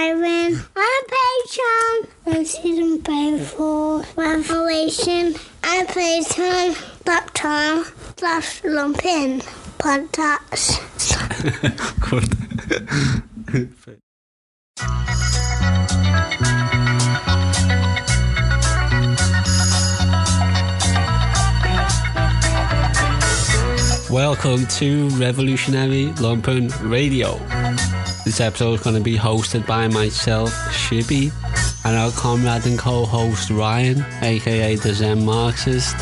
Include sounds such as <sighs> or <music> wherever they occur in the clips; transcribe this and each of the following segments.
Byron on Patreon on season five for Revelation and Patreon.com slash lumpen. Podcast. <laughs> <laughs> Welcome to Revolutionary Lumpen Radio. This episode is going to be hosted by myself, Shibby, and our comrade and co-host Ryan, aka the Zen Marxist.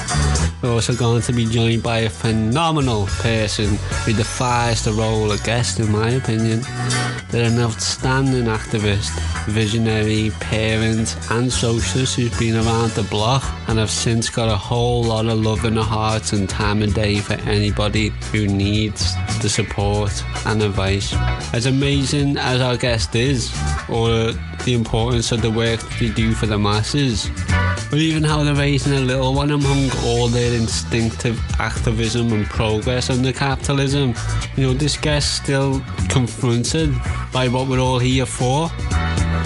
We're also going to be joined by a phenomenal person who defies the role of guest, in my opinion. They're an outstanding activist, visionary, parent, and socialist who's been around the block and have since got a whole lot of love in their hearts and time of day for anybody who needs the support and advice. As amazing as our guest is, or the importance of the work they do for the masses, or even how they're raising a little one among all their instinctive activism and progress under capitalism. You know, this guest still confronted by what we're all here for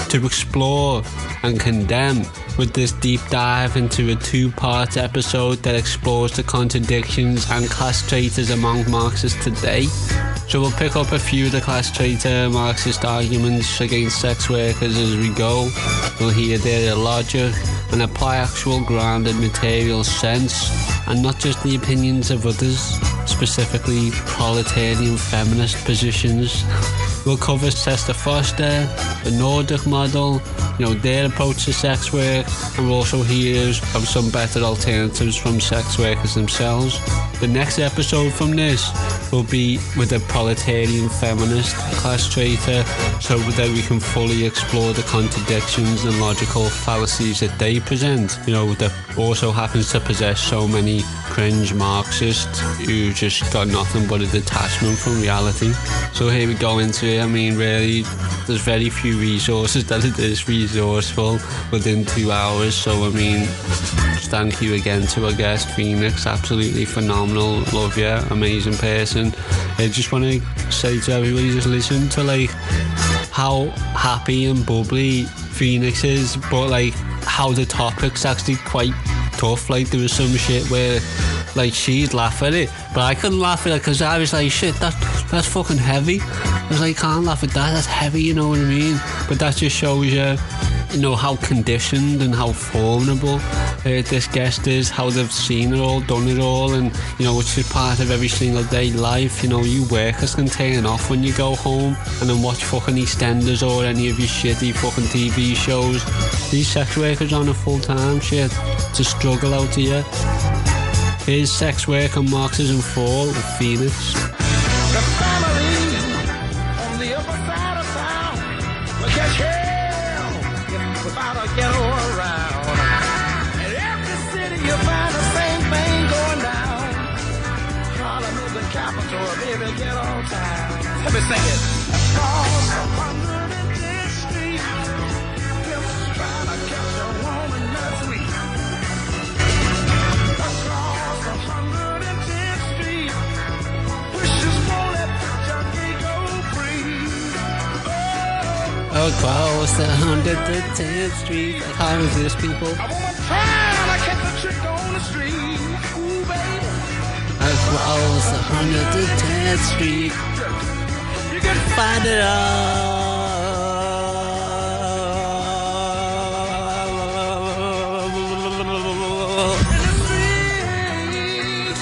to explore and condemn with this deep dive into a two part episode that explores the contradictions and class traitors among Marxists today. So we'll pick up a few of the class traitor Marxist arguments against sex workers as we go. We'll hear their logic and apply actual grounded material sense and not just the opinions of others, specifically proletarian feminist positions. We'll cover SESTA FOSTA, the Nordic model, you know, their approach to sex work, and also hear of some better alternatives from sex workers themselves. The next episode from this will be with a proletarian feminist class traitor so that we can fully explore the contradictions and logical fallacies that they present. You know, that also happens to possess so many cringe Marxists who just got nothing but a detachment from reality. So here we go into it. I mean, really, there's very few resources that it is resourceful within two hours. So, I mean, thank you again to our guest, Phoenix. Absolutely phenomenal. Love you. Amazing person. I just want to say to everybody, just listen to like how happy and bubbly Phoenix is, but like how the topic's actually quite tough. Like there was some shit where like she'd laugh at it, but I couldn't laugh at it because I was like, shit, that that's fucking heavy. I was like, can't laugh at that. That's heavy, you know what I mean? But that just shows you, you know, how conditioned and how vulnerable uh, this guest is. How they've seen it all, done it all, and you know, it's just part of every single day life. You know, you workers can turn off when you go home and then watch fucking EastEnders or any of your shitty fucking TV shows. These sex workers on a full time shit to struggle out here. Here's sex work and Marxism Fall with Phoenix. Junkie go free. Oh, Across the 110th Street. Like, how is this, people? a woman trying to catch a chick on the street. Ooh, baby, Across the 110th Street. Find it all.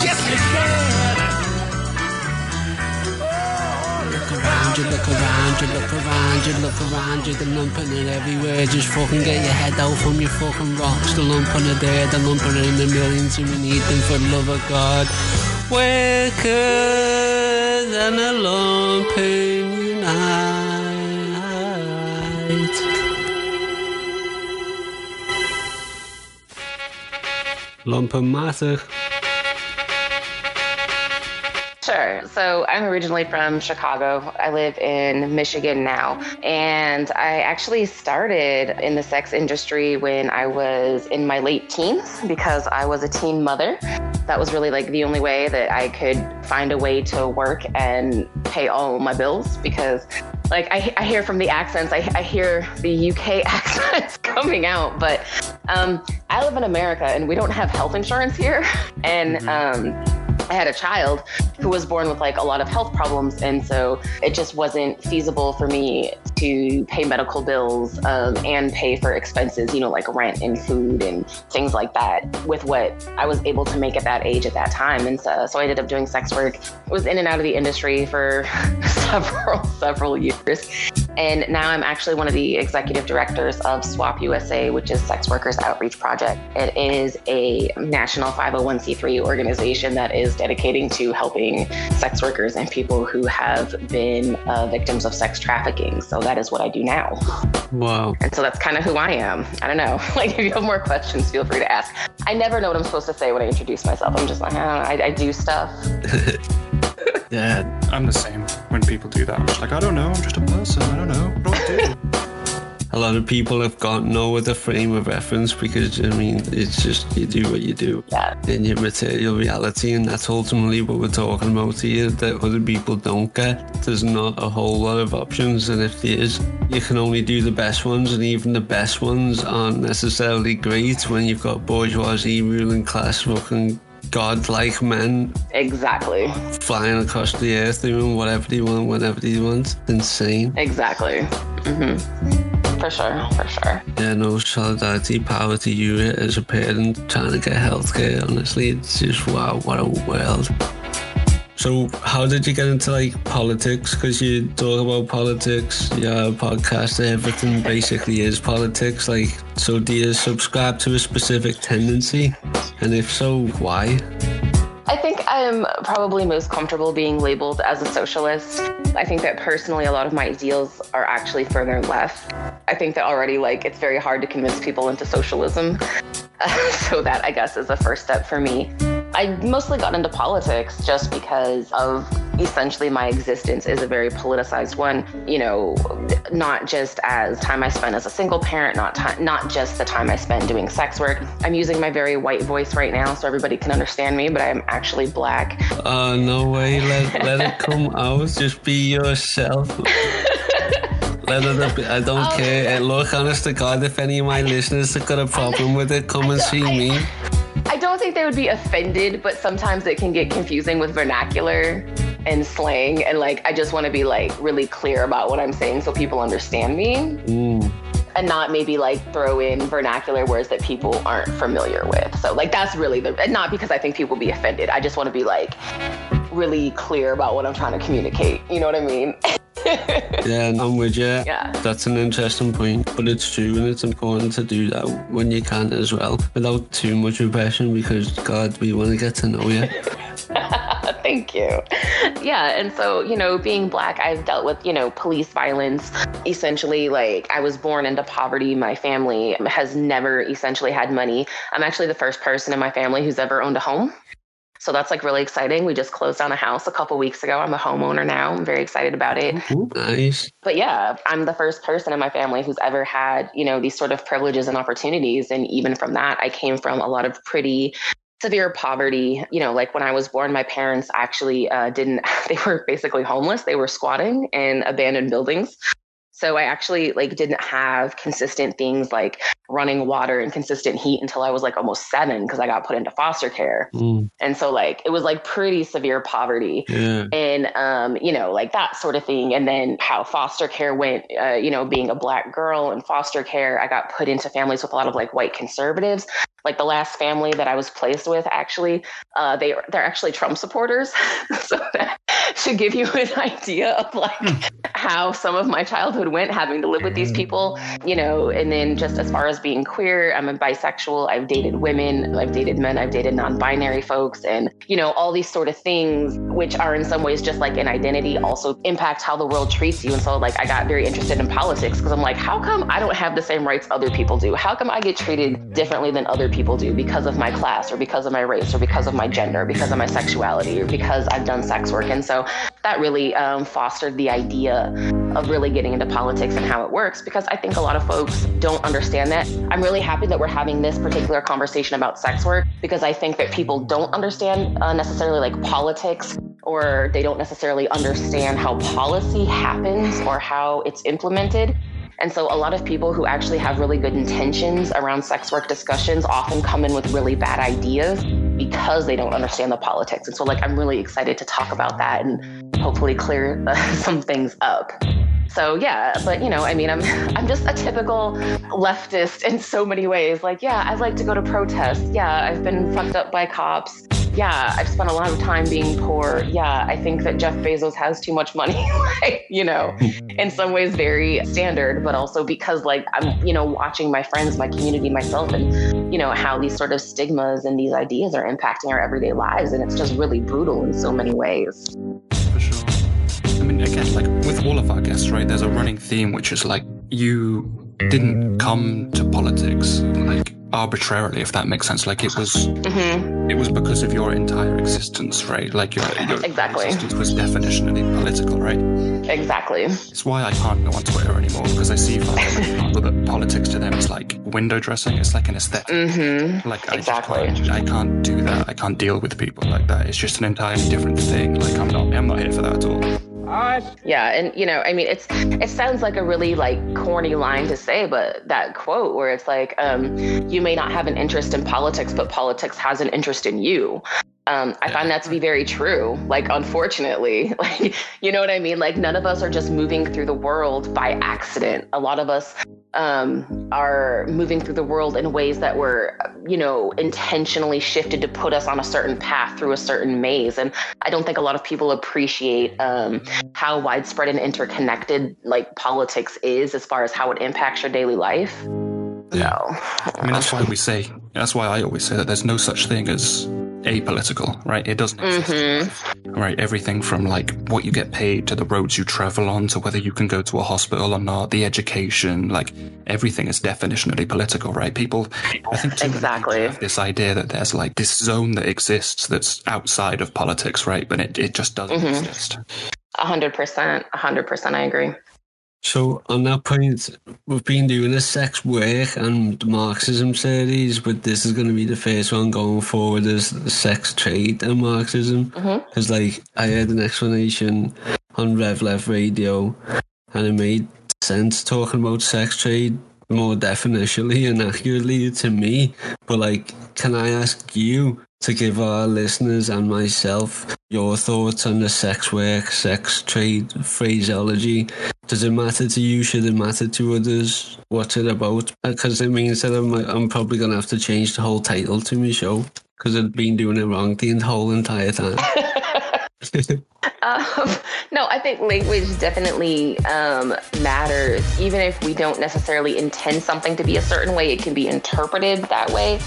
Yes, look around you, look around you, look around you, look around you, the lumpen it everywhere. Just fucking get your head out from your fucking rocks. The lumpen are there, the lumpen in the millions, and we need them for the love of God. Workers and the lumpen unite. Lumpen matter. Sure. So I'm originally from Chicago. I live in Michigan now. And I actually started in the sex industry when I was in my late teens because I was a teen mother. That was really like the only way that I could find a way to work and pay all my bills because like I, I hear from the accents, I, I hear the UK <laughs> accents coming out. But um, I live in America and we don't have health insurance here. And um, I had a child who was born with like a lot of health problems, and so it just wasn't feasible for me to pay medical bills um, and pay for expenses, you know, like rent and food and things like that, with what I was able to make at that age at that time. And so, so I ended up doing sex work. I was in and out of the industry for <laughs> several several years, and now I'm actually one of the executive directors of SWOP USA, which is Sex Workers Outreach Project. It is a national 501c3 organization that is dedicating to helping sex workers and people who have been uh, victims of sex trafficking. So that is what I do now. Wow. And so that's kind of who I am. I don't know. <laughs> Like, if you have more questions, feel free to ask. I never know what I'm supposed to say when I introduce myself. I'm just like, I, I, I do stuff. <laughs> Yeah. I'm the same when people do that. I'm just like, I don't know, I'm just a person. I don't know. What do I do? <laughs> A lot of people have got no other frame of reference because, I mean, it's just you do what you do Yeah. in your material reality, and that's ultimately what we're talking about here that other people don't get. There's not a whole lot of options, and if there is, you can only do the best ones, and even the best ones aren't necessarily great when you've got bourgeoisie ruling class fucking godlike men Exactly. flying across the earth doing whatever they want, whenever they want. Insane. Exactly. hmm For sure. For sure. Yeah, er no solidarity, power to you as a parent trying to get healthcare. Honestly, it's just wow, what a world. So, how did you get into like politics? Because you talk about politics, you have a podcast, everything basically is politics. Like, so do you subscribe to a specific tendency? And if so, why? I think I'm probably most comfortable being labeled as a socialist. I think that personally, a lot of my ideals are actually further left. I think that already, like, it's very hard to convince people into socialism. <laughs> so, that I guess is a first step for me. I mostly got into politics just because of essentially my existence is a very politicized one. You know, not just as time I spent as a single parent, not time, not just the time I spent doing sex work. I'm using my very white voice right now so everybody can understand me, but I'm actually black. Oh, no way. Let, let it come <laughs> out. Just be yourself. Let it be. I don't oh. care. And look, honest to God, if any of my listeners have got a problem with it, come and <laughs> see me. I don't think they would be offended, but sometimes it can get confusing with vernacular and slang. And like, I just want to be like really clear about what I'm saying so people understand me Mm. and not maybe like throw in vernacular words that people aren't familiar with. So, like, that's really the, and not because I think people will be offended. I just want to be like really clear about what I'm trying to communicate. You know what I mean? <laughs> Yeah, I'm with you. Yeah. That's an interesting point, but it's true and it's important to do that when you can as well, without too much repression because, God, we want to get to know you. <laughs> Thank you. Yeah, and so, you know, being black, I've dealt with, you know, police violence. Essentially, like, I was born into poverty. My family has never essentially had money. I'm actually the first person in my family who's ever owned a home. So that's like really exciting. We just closed on a house a couple weeks ago. I'm a homeowner now. I'm very excited about it. Nice. But yeah, I'm the first person in my family who's ever had, you know, these sort of privileges and opportunities. And even from that, I came from a lot of pretty severe poverty. You know, like when I was born, my parents actually uh, didn't, <laughs> they were basically homeless. They were squatting in abandoned buildings. So I actually like didn't have consistent things like running water and consistent heat until I was like almost seven because I got put into foster care. Mm, And so like it was like pretty severe poverty yeah. and um, you know, like that sort of thing. And then how foster care went, uh, you know, being a black girl in foster care, I got put into families with a lot of like white conservatives. Like the last family that I was placed with, actually, uh, they they're actually Trump supporters. <laughs> so that should give you an idea of like how some of my childhood went, having to live with these people, you know. And then just as far as being queer, I'm a bisexual. I've dated women, I've dated men, I've dated non-binary folks, and you know, all these sort of things, which are in some ways just like an identity, also impact how the world treats you. And so, like, I got very interested in politics because I'm like, how come I don't have the same rights other people do? How come I get treated differently than other people do because of my class or because of my race or because of my gender, because of my sexuality or because I've done sex work? And so that really um, fostered the idea of really getting into politics and how it works because I think a lot of folks don't understand that. I'm really happy that we're having this particular conversation about sex work because I think that people don't understand uh, necessarily like politics or they don't necessarily understand how policy happens or how it's implemented. And so a lot of people who actually have really good intentions around sex work discussions often come in with really bad ideas because they don't understand the politics. And so like I'm really excited to talk about that and hopefully clear <laughs> some things up. So yeah, but you know, I mean, I'm <laughs> I'm just a typical leftist in so many ways. Like, yeah, I like to go to protests. Yeah, I've been fucked up by cops. Yeah, I've spent a lot of time being poor. Yeah, I think that Jeff Bezos has too much money. <laughs> like, you know, in mm-hmm. some ways very standard, but also because like I'm, you know, watching my friends, my community, myself, and you know how these sort of stigmas and these ideas are impacting our everyday lives, and it's just really brutal in so many ways. For sure. I mean, again, like with all of our guests, right? There's a running theme which is like you didn't come to politics like arbitrarily, if that makes sense. Like it was, hmm it was because of your entire existence, right? Like your, your Exactly. existence was definitionally political, right? Exactly. It's why I can't go on Twitter anymore because I see people that politics to them is like window dressing. It's like an aesthetic. hmm Like I Exactly. can't- I can't do that. I can't deal with people like that. It's just an entirely different thing. Like I'm not. I'm not here for that at all. Yeah, and you know, I mean, it's it sounds like a really like corny line to say, but that quote where it's like, um, "You may not have an interest in politics, but politics has an interest in you." Um, I find that to be very true. Like, unfortunately, <laughs> like you know what I mean. Like, none of us are just moving through the world by accident. A lot of us um, are moving through the world in ways that were, you know, intentionally shifted to put us on a certain path through a certain maze. And I don't think a lot of people appreciate um, how widespread and interconnected like politics is as far as how it impacts your daily life. Yeah. So, I mean, that's why we say. That's why I always say that there's no such thing as apolitical, right? It doesn't exist. Mm-hmm. Right, everything from like what you get paid to the roads you travel on to whether you can go to a hospital or not, the education, like everything is definitionally political, right? People, I think too Exactly. have this idea that there's like this zone that exists that's outside of politics, right? But it, it just doesn't mm-hmm. exist. a hundred percent, a hundred percent, I agree. So on that point, we've been doing a sex work and Marxism series, but this is going to be the first one going forward as sex trade and Marxism. Mm-hmm. Because like I heard an explanation on Rev Left Radio, and it made sense talking about sex trade more definitionally and accurately to me. But like, can I ask you to give our listeners and myself your thoughts on the sex work, sex trade phraseology? Does it matter to you? Should it matter to others? What's it about? Because it means that I'm, I'm probably going to have to change the whole title to my show because I've been doing it wrong the whole entire time. <laughs> <laughs> Um, no, I think language definitely um, matters. Even if we don't necessarily intend something to be a certain way, it can be interpreted that way.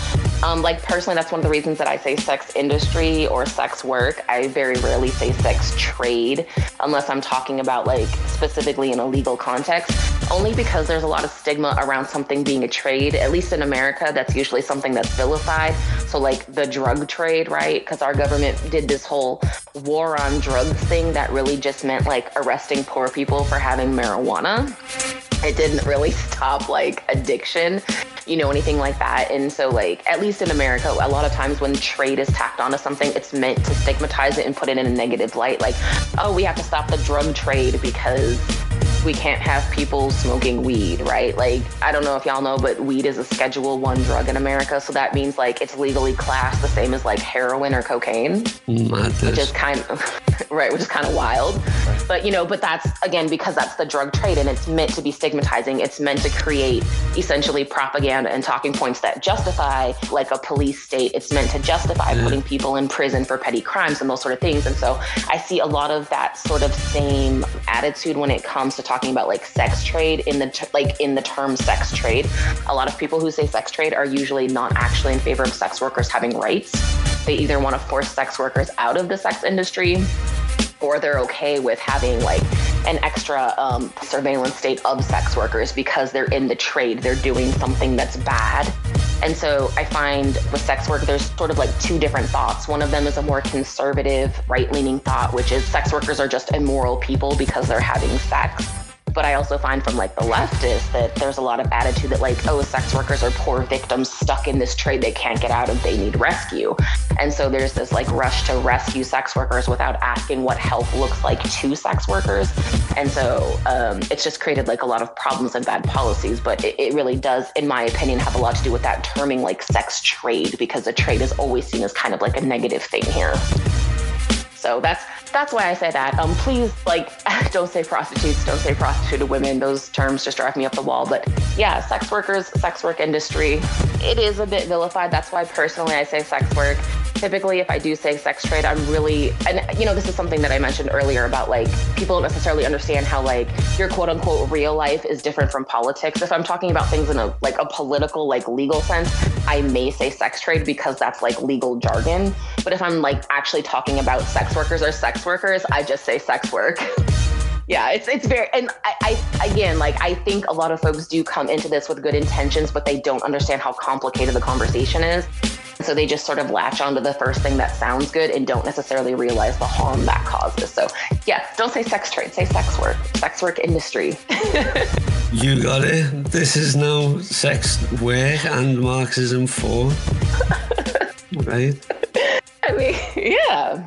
Um, like personally, that's one of the reasons that I say sex industry or sex work. I very rarely say sex trade unless I'm talking about like specifically in a legal context. Only because there's a lot of stigma around something being a trade. At least in America, that's usually something that's vilified. So like the drug trade, right? Because our government did this whole war on drugs thing that really just meant like arresting poor people for having marijuana. It didn't really <laughs> stop like addiction, you know, anything like that. And so, like, at least in America, a lot of times when trade is tacked onto something, it's meant to stigmatize it and put it in a negative light. Like, oh, we have to stop the drug trade because we can't have people smoking weed, right? Like, I don't know if y'all know, but weed is a Schedule One drug in America, so that means like it's legally classed the same as like heroin or cocaine Madness. which is kind of <laughs> right, which is kind of wild. But you know, but that's again because that's the drug trade and it's meant to be stigmatizing. It's meant to create essentially propaganda and talking points that justify like a police state. It's meant to justify putting people in prison for petty crimes and those sort of things. And so I see a lot of that sort of same attitude when it comes to talking about like sex trade in the t- like in the term sex trade. A lot of people who say sex trade are usually not actually in favor of sex workers having rights. They either want to force sex workers out of the sex industry or they're okay with having like an extra um, surveillance state of sex workers because they're in the trade, they're doing something that's bad. And so I find with sex work, there's sort of like two different thoughts. One of them is a more conservative, right leaning thought, which is sex workers are just immoral people because they're having sex. But I also find from like the leftists that there's a lot of attitude that like, oh, sex workers are poor victims stuck in this trade they can't get out of, they need rescue. And so there's this like rush to rescue sex workers without asking what help looks like to sex workers. And so um, it's just created like a lot of problems and bad policies. But it, it really does, in my opinion, have a lot to do with that terming like sex trade because the trade is always seen as kind of like a negative thing here. So that's that's why I say that. Um, please, like, <laughs> don't say prostitutes, don't say prostituted women. Those terms just drive me up the wall. But yeah, sex workers, sex work industry, it is a bit vilified. That's why personally I say sex work typically if I do say sex trade, I'm really, and you know, this is something that I mentioned earlier about like people don't necessarily understand how like your quote unquote real life is different from politics. If I'm talking about things in a like a political, like legal sense, I may say sex trade because that's like legal jargon. But if I'm like actually talking about sex workers or sex workers, I just say sex work. <laughs> yeah it's it's very and I, I again like i think a lot of folks do come into this with good intentions but they don't understand how complicated the conversation is so they just sort of latch onto the first thing that sounds good and don't necessarily realize the harm that causes. So, yeah, don't say sex trade, say sex work, sex work industry. <laughs> you got it. This is now sex work and Marxism for. <laughs> right? I mean, yeah.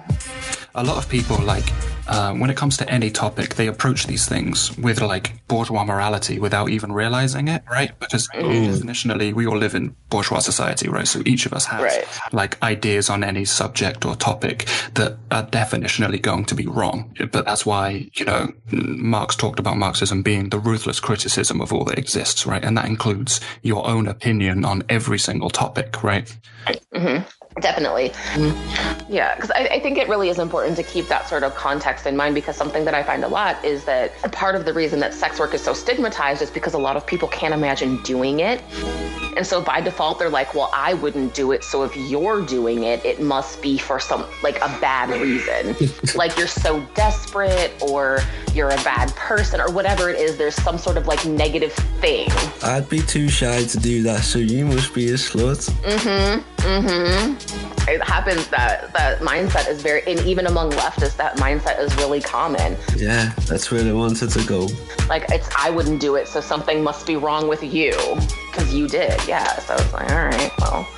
A lot of people like uh, when it comes to any topic, they approach these things with like bourgeois morality without even realizing it, right? Because mm. definitionally, we all live in bourgeois society, right? So each of us has right. like ideas on any subject or topic that are definitionally going to be wrong. But that's why, you know, Marx talked about Marxism being the ruthless criticism of all that exists, right? And that includes your own opinion on every single topic, right? Mm-hmm. Definitely. Mm-hmm. Yeah, because I, I, think it really is important to keep that sort of context in mind because something that I find a lot is that part of the reason that sex work is so stigmatized is because a lot of people can't imagine doing it. And so by default, they're like, well, I wouldn't do it. So if you're doing it, it must be for some, like a bad reason. <laughs> like you're so desperate or you're a bad person or whatever it is. There's some sort of like negative thing. I'd be too shy to do that. So you must be a slut. Mm hmm. Mm hmm it happens that that mindset is very and even among leftists that mindset is really common. Yeah that's where they wanted to go. Like it's i wouldn't do it so something must be wrong with you. Because you did yeah. So it's like all right well.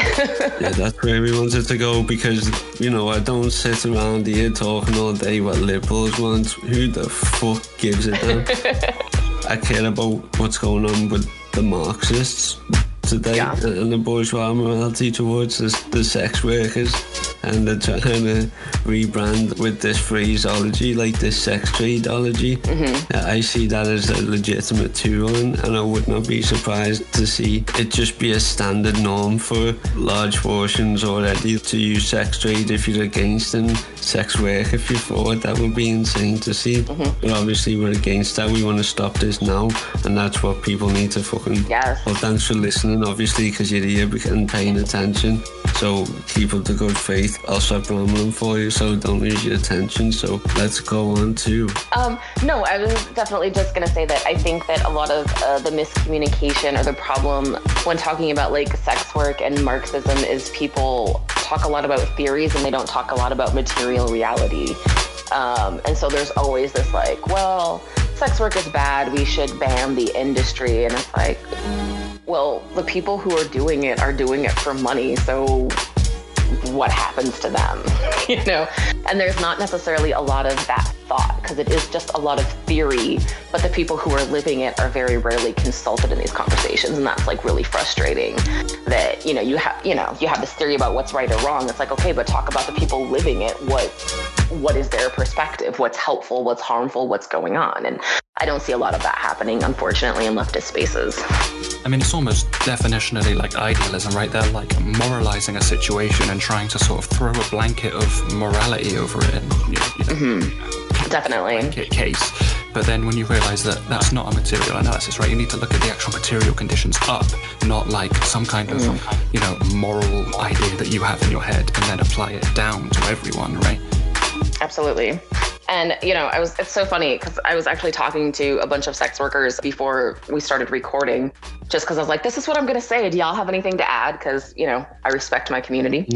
<laughs> Yeah, that's where we wanted to go because you know I don't sit around here talking all day what liberals want. Who the fuck gives a damn? <laughs> I care about what's going on with the Marxists today yeah. and the bourgeois morality towards the, the sex workers and they're trying to rebrand with this phraseology, like this sex tradeology. Mm-hmm. I see that as a legitimate tool, and, and I would not be surprised to see it just be a standard norm for large portions already to use sex trade if you're against and sex work if you're for it. That would be insane to see. Mm-hmm. But obviously, we're against that. We want to stop this now, and that's what people need to fucking. Yes. Well, thanks for listening, obviously, because you're here and paying attention. So keep up the good faith. I'll stop rambling for you, so don't lose your attention. So let's go on to. Um, no, I was definitely just gonna say that I think that a lot of uh, the miscommunication or the problem when talking about like sex work and Marxism is people talk a lot about theories and they don't talk a lot about material reality. Um, and so there's always this like, well, sex work is bad. We should ban the industry, and it's like well, the people who are doing it are doing it for money. So what happens to them, <laughs> you know? And there's not necessarily a lot of that thought because it is just a lot of theory, but the people who are living it are very rarely consulted in these conversations. And that's like really frustrating that, you know, you have, you know, you have this theory about what's right or wrong. It's like, okay, but talk about the people living it. What, what is their perspective? What's helpful? What's harmful? What's going on? And I don't see a lot of that happening, unfortunately, in leftist spaces. I mean, it's almost definitionally like idealism, right? They're like moralizing a situation and trying to sort of throw a blanket of morality over it. And, you know, mm-hmm. Definitely. Case. But then when you realize that that's not a material analysis, right? You need to look at the actual material conditions up, not like some kind of, mm. you know, moral idea that you have in your head and then apply it down to everyone, right? Absolutely And, you know, I was, it's so funny because I was actually talking to a bunch of sex workers before we started recording, just because I was like, this is what I'm going to say. Do y'all have anything to add? Because, you know, I respect my community.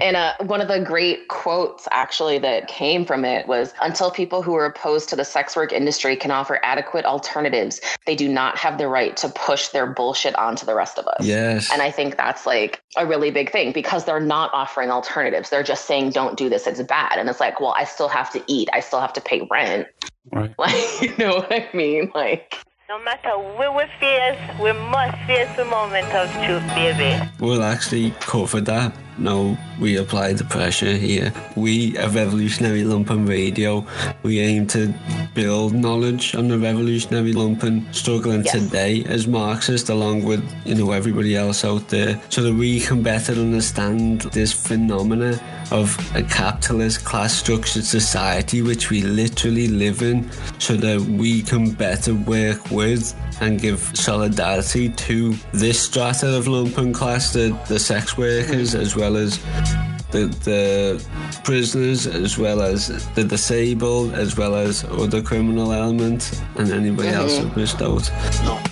And uh, one of the great quotes actually that came from it was until people who are opposed to the sex work industry can offer adequate alternatives, they do not have the right to push their bullshit onto the rest of us. Yes. And I think that's like a really big thing because they're not offering alternatives. They're just saying, don't do this, it's bad. And it's like, well, I still have to eat, I still have to pay rent. Right. <laughs> Like, you know what I mean? Like, No matter where we face, we must face the moment of truth, baby. We'll actually cover that. No, we apply the pressure here. We, at Revolutionary Lumpen Radio, we aim to build knowledge on the revolutionary lumpen struggling Yes. today as Marxists, along with you know everybody else out there, so that we can better understand this phenomena of a capitalist class structured society which we literally live in, so that we can better work with and give solidarity to this strata of lumpen class, the, the sex workers, as well as the, the prisoners, as well as the disabled, as well as other criminal elements, and anybody else who missed out.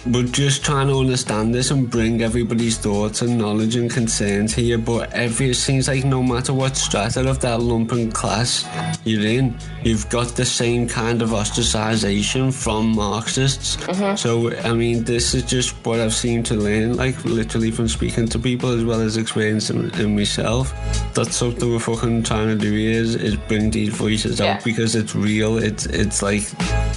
We're just trying to understand this and bring everybody's thoughts and knowledge and concerns here, but every, it seems like no matter what strata of that lumpen class you're in, you've got the same kind of ostracization from Marxists. Mm-hmm. So, I mean, this is just what I've seemed to learn, like literally from speaking to people as well as experiencing in myself. That's something we're fucking trying to do here is, is bring these voices Yeah. out because it's real. It's it's like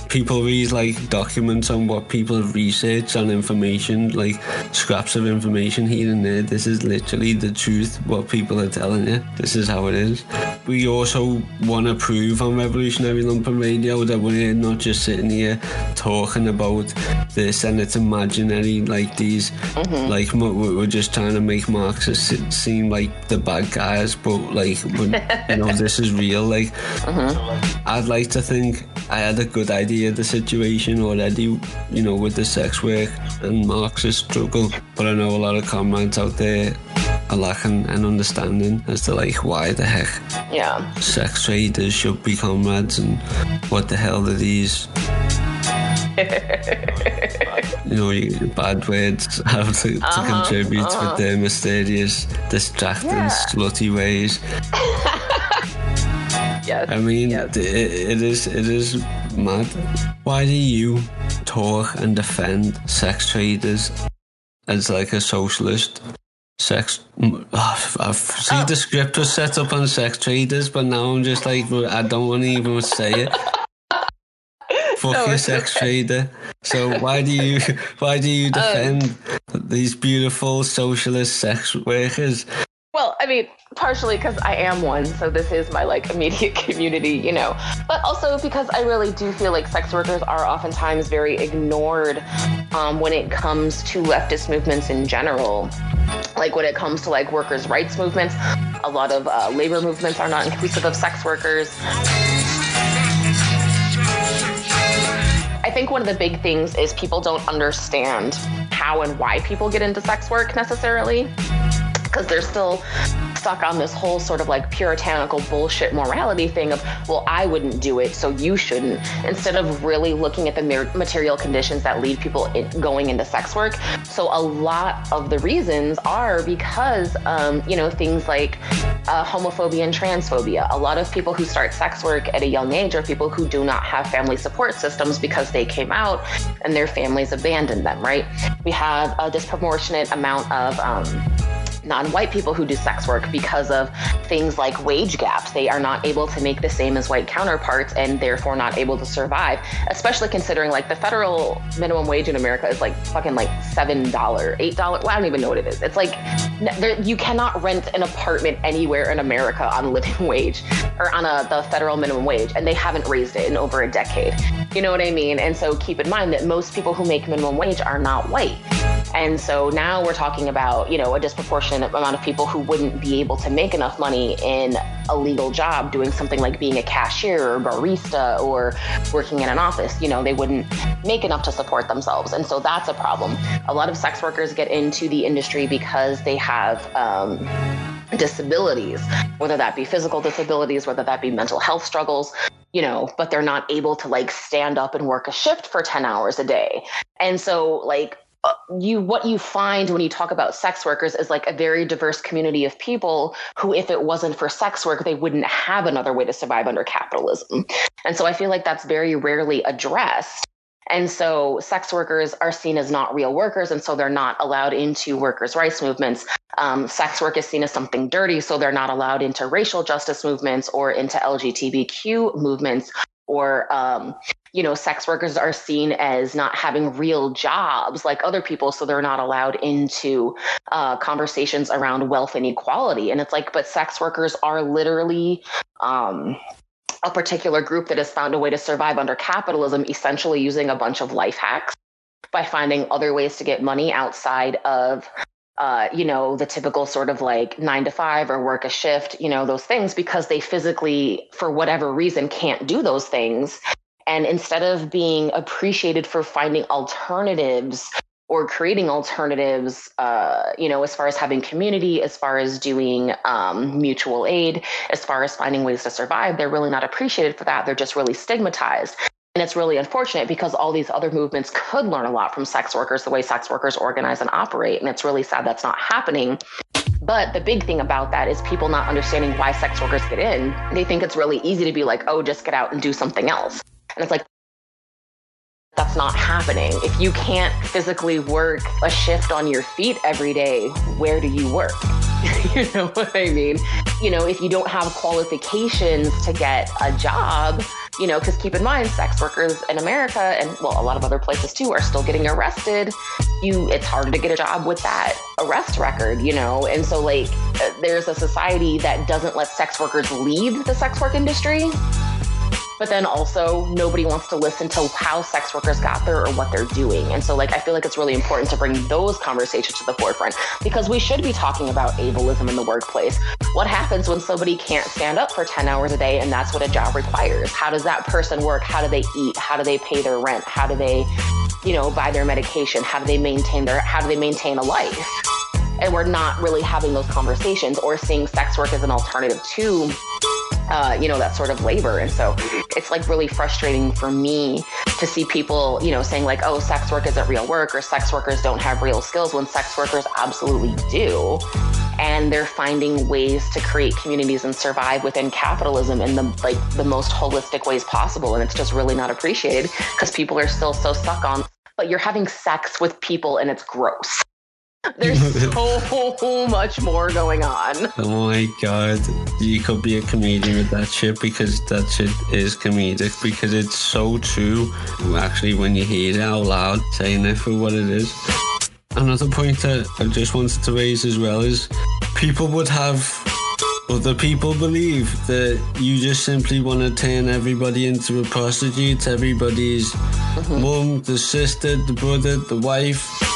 people read like documents on what people have researched on information, like scraps of information here and there. This is literally the truth, what people are telling you. This is how it is. We also want to prove on Revolutionary Lumpen Radio that we're not just sitting here talking about this and it's imaginary, like these, mm-hmm. like mo- we- we're just trying to make Marxists seem like the bad guys, but like, when, you know, this is real. Like, uh-huh. I'd like to think I had a good idea of the situation already, you know, with the sex work and Marxist struggle. But I know a lot of comrades out there are lacking an understanding as to like why the heck yeah. sex traders should be comrades and what the hell are these <laughs> you know you- bad words have to, to uh-huh, contribute with uh-huh. their mysterious distracting Yeah. slutty ways <laughs> Yes. I mean, Yes. it, it is it is mad. Why do you talk and defend sex traders as like a socialist? Sex. oh, I've seen Oh. the script was set up on sex traders, but now I'm just like I don't want to even say it. Fuck your sex okay. trader. So why do you <laughs> why do Um, you defend these beautiful socialist sex workers? Well, I mean, partially because I am one, so this is my like immediate <laughs> community, you know. But also because I really do feel like sex workers are oftentimes very ignored um, when it comes to leftist movements in general. Like when it comes to like workers' rights movements, a lot of uh, labor movements are not inclusive of sex workers. I think one of the big things is people don't understand how and why people get into sex work necessarily because they're still stuck on this whole sort of like puritanical bullshit morality thing of, well, I wouldn't do it, so you shouldn't, instead of really looking at the material conditions that lead people in- going into sex work. So a lot of the reasons are because, um, you know, things like uh, homophobia and transphobia. A lot of people who start sex work at a young age are people who do not have family support systems because they came out and their families abandoned them, right? We have a disproportionate amount of, um, non-white people who do sex work because of things like wage gaps. They are not able to make the same as white counterparts and therefore not able to survive, especially considering like the federal minimum wage in America is like fucking like $7, $8. Well, I don't even know what it is. It's like there, you cannot rent an apartment anywhere in America on living <laughs> wage or on a, the federal minimum wage and they haven't raised it in over a decade. You know what I mean? And so keep in mind that most people who make minimum wage are not white. And so now we're talking about, you know, a disproportionate amount of people who wouldn't be able to make enough money in a legal job doing something like being a cashier or barista or working in an office. You know, they wouldn't make enough to support themselves. And so that's a problem. A lot of sex workers get into the industry because they have, um, disabilities, whether that be physical disabilities, whether that be mental health struggles, you know, but they're not able to like stand up and work a shift for 10 hours a day. And so, like, you what you find when you talk about sex workers is like a very diverse community of people who if it wasn't for sex work they wouldn't have another way to survive under capitalism and so i feel like that's very rarely addressed and so sex workers are seen as not real workers, and so they're not allowed into workers' rights movements. Um, sex work is seen as something dirty, so they're not allowed into racial justice movements or into LGBTQ movements. Or, um, you know, sex workers are seen as not having real jobs like other people, so they're not allowed into uh, conversations around wealth inequality. And it's like, but sex workers are literally. Um, a particular group that has found a way to survive under capitalism, essentially using a bunch of life hacks by finding other ways to get money outside of uh, you know, the typical sort of like nine to five or work a shift, you know, those things because they physically, for whatever reason, can't do those things. And instead of being appreciated for finding alternatives or creating alternatives, uh, you know, as far as having community, as far as doing um, mutual aid, as far as finding ways to survive, they're really not appreciated for that. They're just really stigmatized. And it's really unfortunate because all these other movements could learn a lot from sex workers, the way sex workers organize and operate. And it's really sad that's not happening. But the big thing about that is people not understanding why sex workers get in. They think it's really easy to be like, oh, just get out and do something else. And it's like, that's not happening. If you can't physically work a shift on your feet every day, where do you work? <laughs> you know what I mean? You know, if you don't have qualifications to get a job, you know, because keep in mind, sex workers in America and well, a lot of other places too are still getting arrested. You, it's harder to get a job with that arrest record, you know, and so like, uh, there's a society that doesn't let sex workers leave the sex work industry but then also nobody wants to listen to how sex workers got there or what they're doing. And so, like, I feel like it's really important to bring those conversations to the forefront because we should be talking about ableism in the workplace. What happens when somebody can't stand up for 10 hours a day and that's what a job requires? How does that person work? How do they eat? How do they pay their rent? How do they, you know, buy their medication? How do they maintain their, how do they maintain a life? And we're not really having those conversations or seeing sex work as an alternative to uh, you know, that sort of labor. And so it's like really frustrating for me to see people, you know, saying like, oh, sex work isn't real work or sex workers don't have real skills when sex workers absolutely do. And they're finding ways to create communities and survive within capitalism in the like the most holistic ways possible. And it's just really not appreciated because people are still so stuck on, but you're having sex with people and it's gross. <laughs> There's <laughs> so much more going on. Oh my god, you could be a comedian with that shit because that shit is comedic because it's so true. Actually, when you hear it out loud, saying it for what it is. Another point that I just wanted to raise as well is people would have other people believe that you just simply want to turn everybody into a prostitute, everybody's mm-hmm. mum, the sister, the brother, the wife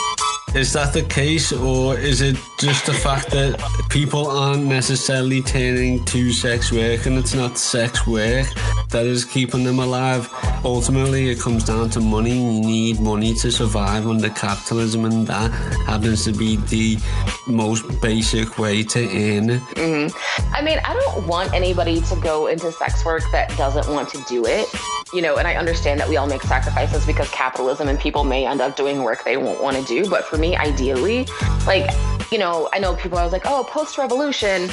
is that the case, or is it just the fact that people aren't necessarily turning to sex work and it's not sex work that is keeping them alive? Ultimately, it comes down to money. You need money to survive under capitalism, and that happens to be the most basic way to earn. Mm-hmm. I mean, I don't want anybody to go into sex work that doesn't want to do it. You know, and I understand that we all make sacrifices because capitalism and people may end up doing work they won't want to do. But for me, me, ideally. Like, you know, I know people are like, oh, post revolution,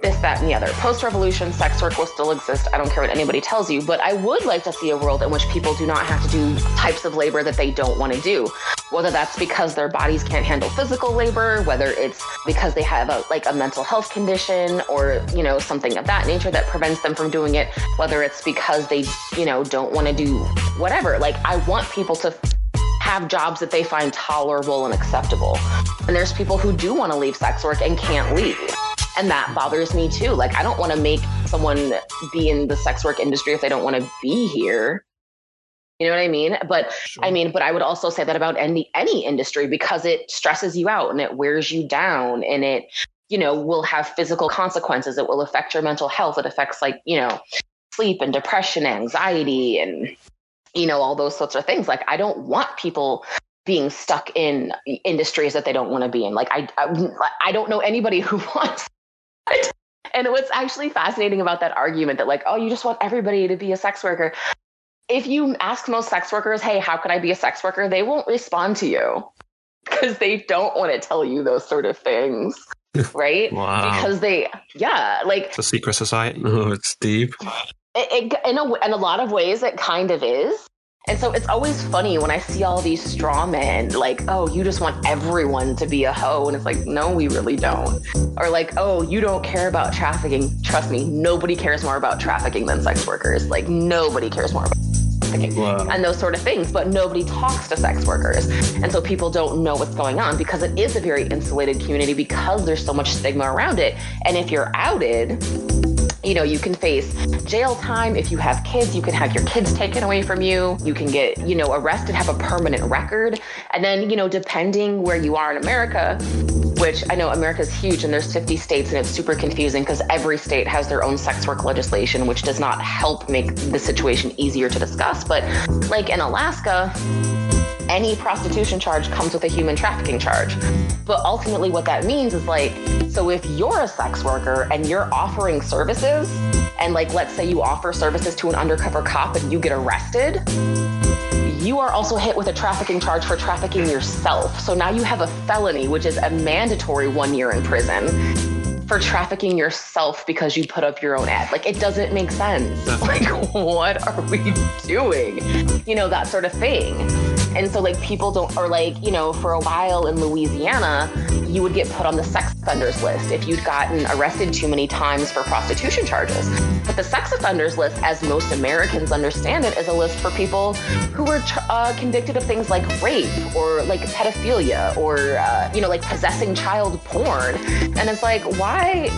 this, that, and the other. Post revolution, sex work will still exist. I don't care what anybody tells you, but I would like to see a world in which people do not have to do types of labor that they don't want to do. Whether that's because their bodies can't handle physical labor, whether it's because they have a like a mental health condition or, you know, something of that nature that prevents them from doing it, whether it's because they, you know, don't want to do whatever. Like I want people to have jobs that they find tolerable and acceptable. And there's people who do want to leave sex work and can't leave. And that bothers me too. Like, I don't want to make someone be in the sex work industry if they don't want to be here. You know what I mean? But sure. I mean, but I would also say that about any any industry because it stresses you out and it wears you down and it, you know, will have physical consequences. It will affect your mental health. It affects like, you know, sleep and depression, anxiety and you know, all those sorts of things. Like, I don't want people being stuck in industries that they don't want to be in. Like, I, I, I don't know anybody <laughs> who wants and what's actually fascinating about that argument that like, oh, you just want everybody to be a sex worker. If you ask most sex workers, hey, how can I be a sex worker? They won't respond to you because they don't want to tell you those sort of things. <laughs> Right? Wow. Because they, yeah, like It's a secret society. <laughs> Oh, it's deep. It, it, in, a, in a lot of ways, it kind of is. And so it's always funny when I see all these straw men, like, oh, you just want everyone to be a hoe. And it's like, no, we really don't. Or like, oh, you don't care about trafficking. Trust me, nobody cares more about trafficking than sex workers. Like, nobody cares more about trafficking Wow. and those sort of things. But nobody talks to sex workers. And so people don't know what's going on because it is a very insulated community because there's so much stigma around it. And if you're outed, you know, you can face jail time. If you have kids, you can have your kids taken away from you. You can get, you know, arrested, have a permanent record. And then, you know, depending where you are in America, which I know America's huge and there's 50 states and it's super confusing because every state has their own sex work legislation, which does not help make the situation easier to discuss. But like in Alaska, any prostitution charge comes with a human trafficking charge. But ultimately, what that means is like, so if you're a sex worker and you're offering services, and like, let's say you offer services to an undercover cop and you get arrested, you are also hit with a trafficking charge for trafficking yourself. So now you have a felony, which is a mandatory one year in prison for trafficking yourself because you put up your own ad. Like, it doesn't make sense. <laughs> Like, what are we doing? You know, that sort of thing. And so, like, people don't, or like, you know, for a while in Louisiana, you would get put on the sex offenders list if you'd gotten arrested too many times for prostitution charges. But the sex offenders list, as most Americans understand it, is a list for people who were uh, convicted of things like rape or like pedophilia or, uh, you know, like possessing child porn. And it's like, why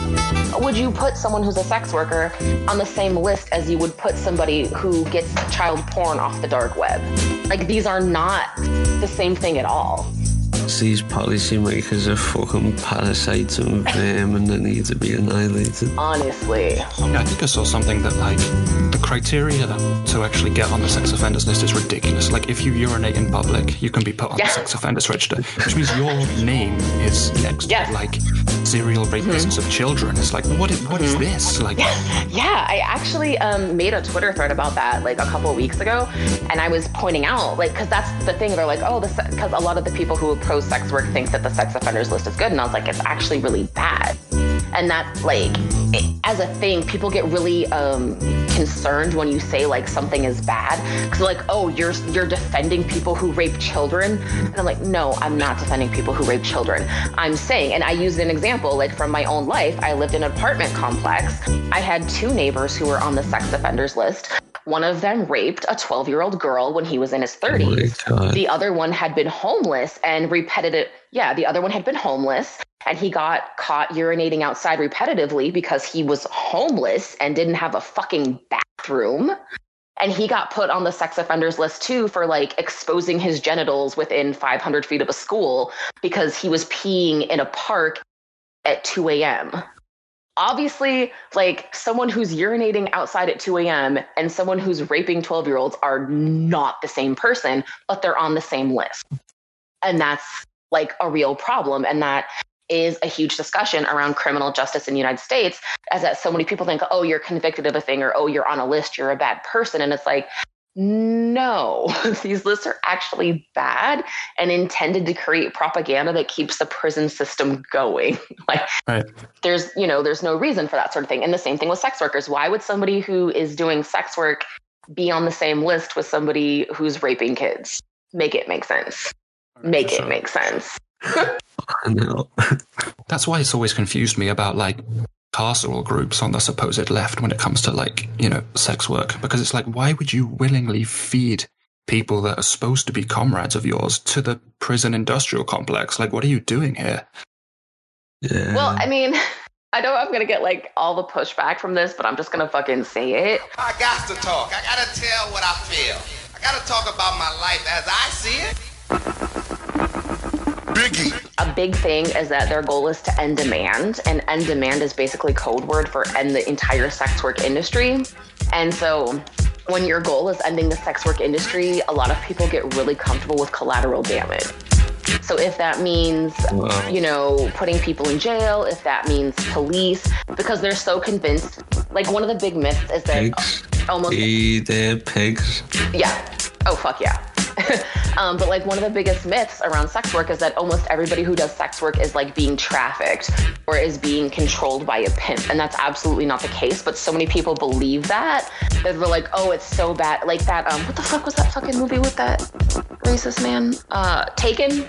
would you put someone who's a sex worker on the same list as you would put somebody who gets child porn off the dark web? Like, these are not the same thing at all. These policymakers are fucking parasites of them and vermin that need to be annihilated. Honestly. I think I saw something that like the criteria to actually get on the sex offenders list is ridiculous. Like if you urinate in public, you can be put on Yeah. the sex offenders register, which means your name is next Yes. to like serial rapists of children. It's like what is what is this? Like <laughs> Yeah, I actually um, made a Twitter thread about that like a couple of weeks ago, and I was pointing out like because that's the thing they're like oh because a lot of the people who oppose sex work thinks that the sex offenders list is good, and I was like it's actually really bad, and that's like it, as a thing people get really um, concerned when you say like something is bad because like oh you're you're defending people who rape children, and I'm like no I'm not defending people who rape children. I'm saying, and I used an example like from my own life. I lived in an apartment complex. I had two neighbors who were on the sex offenders list. One of them raped a 12 year old girl when he was in his 30s. Oh. The other one had been homeless and repetitive. Yeah, the other one had been homeless and he got caught urinating outside repetitively because he was homeless and didn't have a fucking bathroom. And he got put on the sex offenders list too for like exposing his genitals within 500 feet of a school because he was peeing in a park at 2 a.m. Obviously, like someone who's urinating outside at 2 a.m. and someone who's raping 12 year olds are not the same person, but they're on the same list. And that's like a real problem. And that is a huge discussion around criminal justice in the United States, as that so many people think, oh, you're convicted of a thing or oh, you're on a list, you're a bad person. And it's like, no, <laughs> these lists are actually bad and intended to create propaganda that keeps the prison system going. <laughs> like right. there's, you know, there's no reason for that sort of thing. And the same thing with sex workers. Why would somebody who is doing sex work be on the same list with somebody who's raping kids? Make it make sense. Make it make sense. <laughs> I know. That's why it's always confused me about like carceral groups on the supposed left when it comes to like, you know, sex work. Because it's like, why would you willingly feed people that are supposed to be comrades of yours to the prison industrial complex? Like, what are you doing here? Yeah. Well, I mean, <laughs> I know I'm going to get like all the pushback from this, but I'm just going to fucking say it. I got to talk. I got to tell what I feel. I got to talk about my life as I see it. Big thing is that their goal is to end demand, and end demand is basically code word for end the entire sex work industry. And so, when your goal is ending the sex work industry, a lot of people get really comfortable with collateral damage. So if that means, Wow. you know, putting people in jail, if that means police, because they're so convinced. Like one of the big myths is that Pigs. almost Eat their pigs. yeah. Oh fuck yeah. <laughs> um, but like one of the biggest myths around sex work is that almost everybody who does sex work is like being trafficked or is being controlled by a pimp, and that's absolutely not the case. But so many people believe that that they're like, oh, it's so bad. Like that. Um, what the fuck was that fucking movie with that racist man? Uh, Taken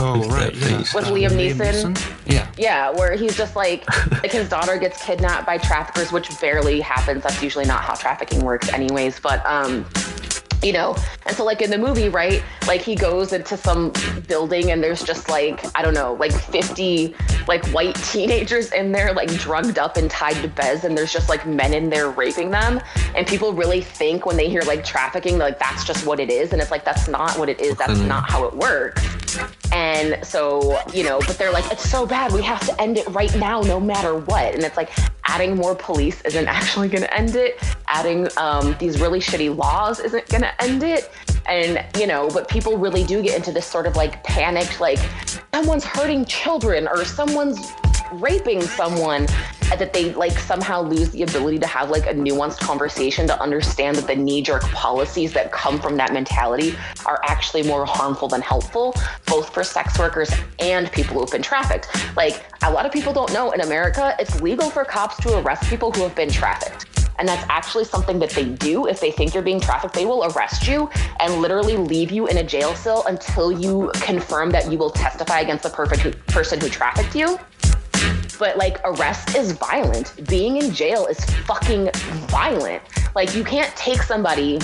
Oh, With right. that Yeah. face. with Liam Neeson. Yeah. Yeah, where he's just like, <laughs> like his daughter gets kidnapped by traffickers, which barely happens. That's usually not how trafficking works, anyways. But um, you know, and so like in the movie, right? Like he goes into some building and there's just like I don't know, like 50 like white <laughs> teenagers in there, like drugged up and tied to beds, and there's just like men in there raping them. And people really think when they hear like trafficking, like that's just what it is, and it's like that's not what it is. That's not how it works. And so, you know, but they're like, it's so bad. We have to end it right now, no matter what. And it's like adding more police isn't actually going to end it. Adding um, these really shitty laws isn't going to end it. And, you know, but people really do get into this sort of like panicked, like someone's hurting children or someone's raping someone that they like somehow lose the ability to have like a nuanced conversation to understand that the knee-jerk policies that come from that mentality are actually more harmful than helpful both for sex workers and people who've been trafficked like a lot of people don't know in america it's legal for cops to arrest people who have been trafficked and that's actually something that they do. If they think you're being trafficked, they will arrest you and literally leave you in a jail cell until you confirm that you will testify against the perfect person who trafficked you. But like arrest is violent. Being in jail is fucking violent. Like you can't take somebody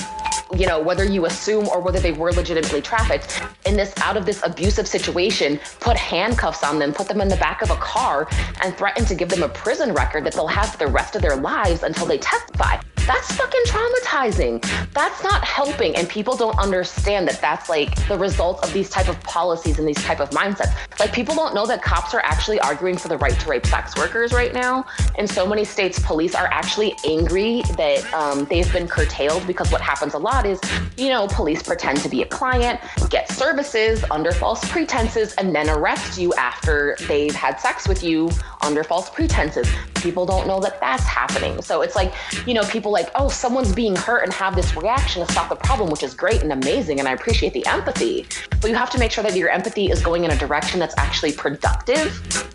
you know whether you assume or whether they were legitimately trafficked in this out of this abusive situation put handcuffs on them put them in the back of a car and threaten to give them a prison record that they'll have for the rest of their lives until they testify that's fucking traumatizing. That's not helping and people don't understand that that's like the result of these type of policies and these type of mindsets. Like people don't know that cops are actually arguing for the right to rape sex workers right now in so many states police are actually angry that um, they've been curtailed because what happens a lot is you know police pretend to be a client get services under false pretenses and then arrest you after they've had sex with you under false pretenses. People don't know that that's happening. So it's like you know people like oh someone's being hurt and have this reaction to stop the problem which is great and amazing and i appreciate the empathy. But you have to make sure that your empathy is going in a direction that's actually productive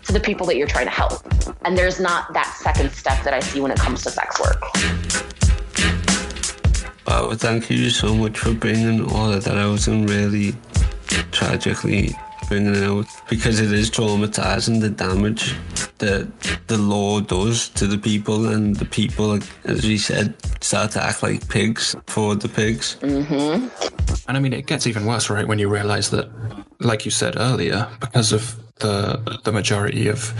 to the people that you're trying to help. And there's not that second step that i see when it comes to sex work. Uh, wow, thank you so much for bringing all of that out and really tragically bringing it out because it is traumatizing the damage that the law does to the people and the people, as we said, start to act like pigs for the pigs. And I mean, it gets even worse, right, when you realize that, like you said earlier, because of the the majority of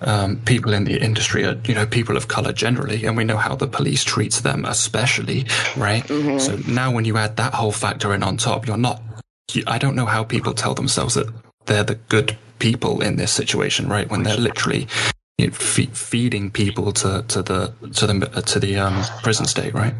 um, people in the industry are, you know, people of color generally, and we know how the police treats them, especially, right? So now, when you add that whole factor in on top, you're not. You, I don't know how people tell themselves that they're the good people in this situation, right? When they're literally you know, fe- feeding people to to the to the to the um, prison state, right?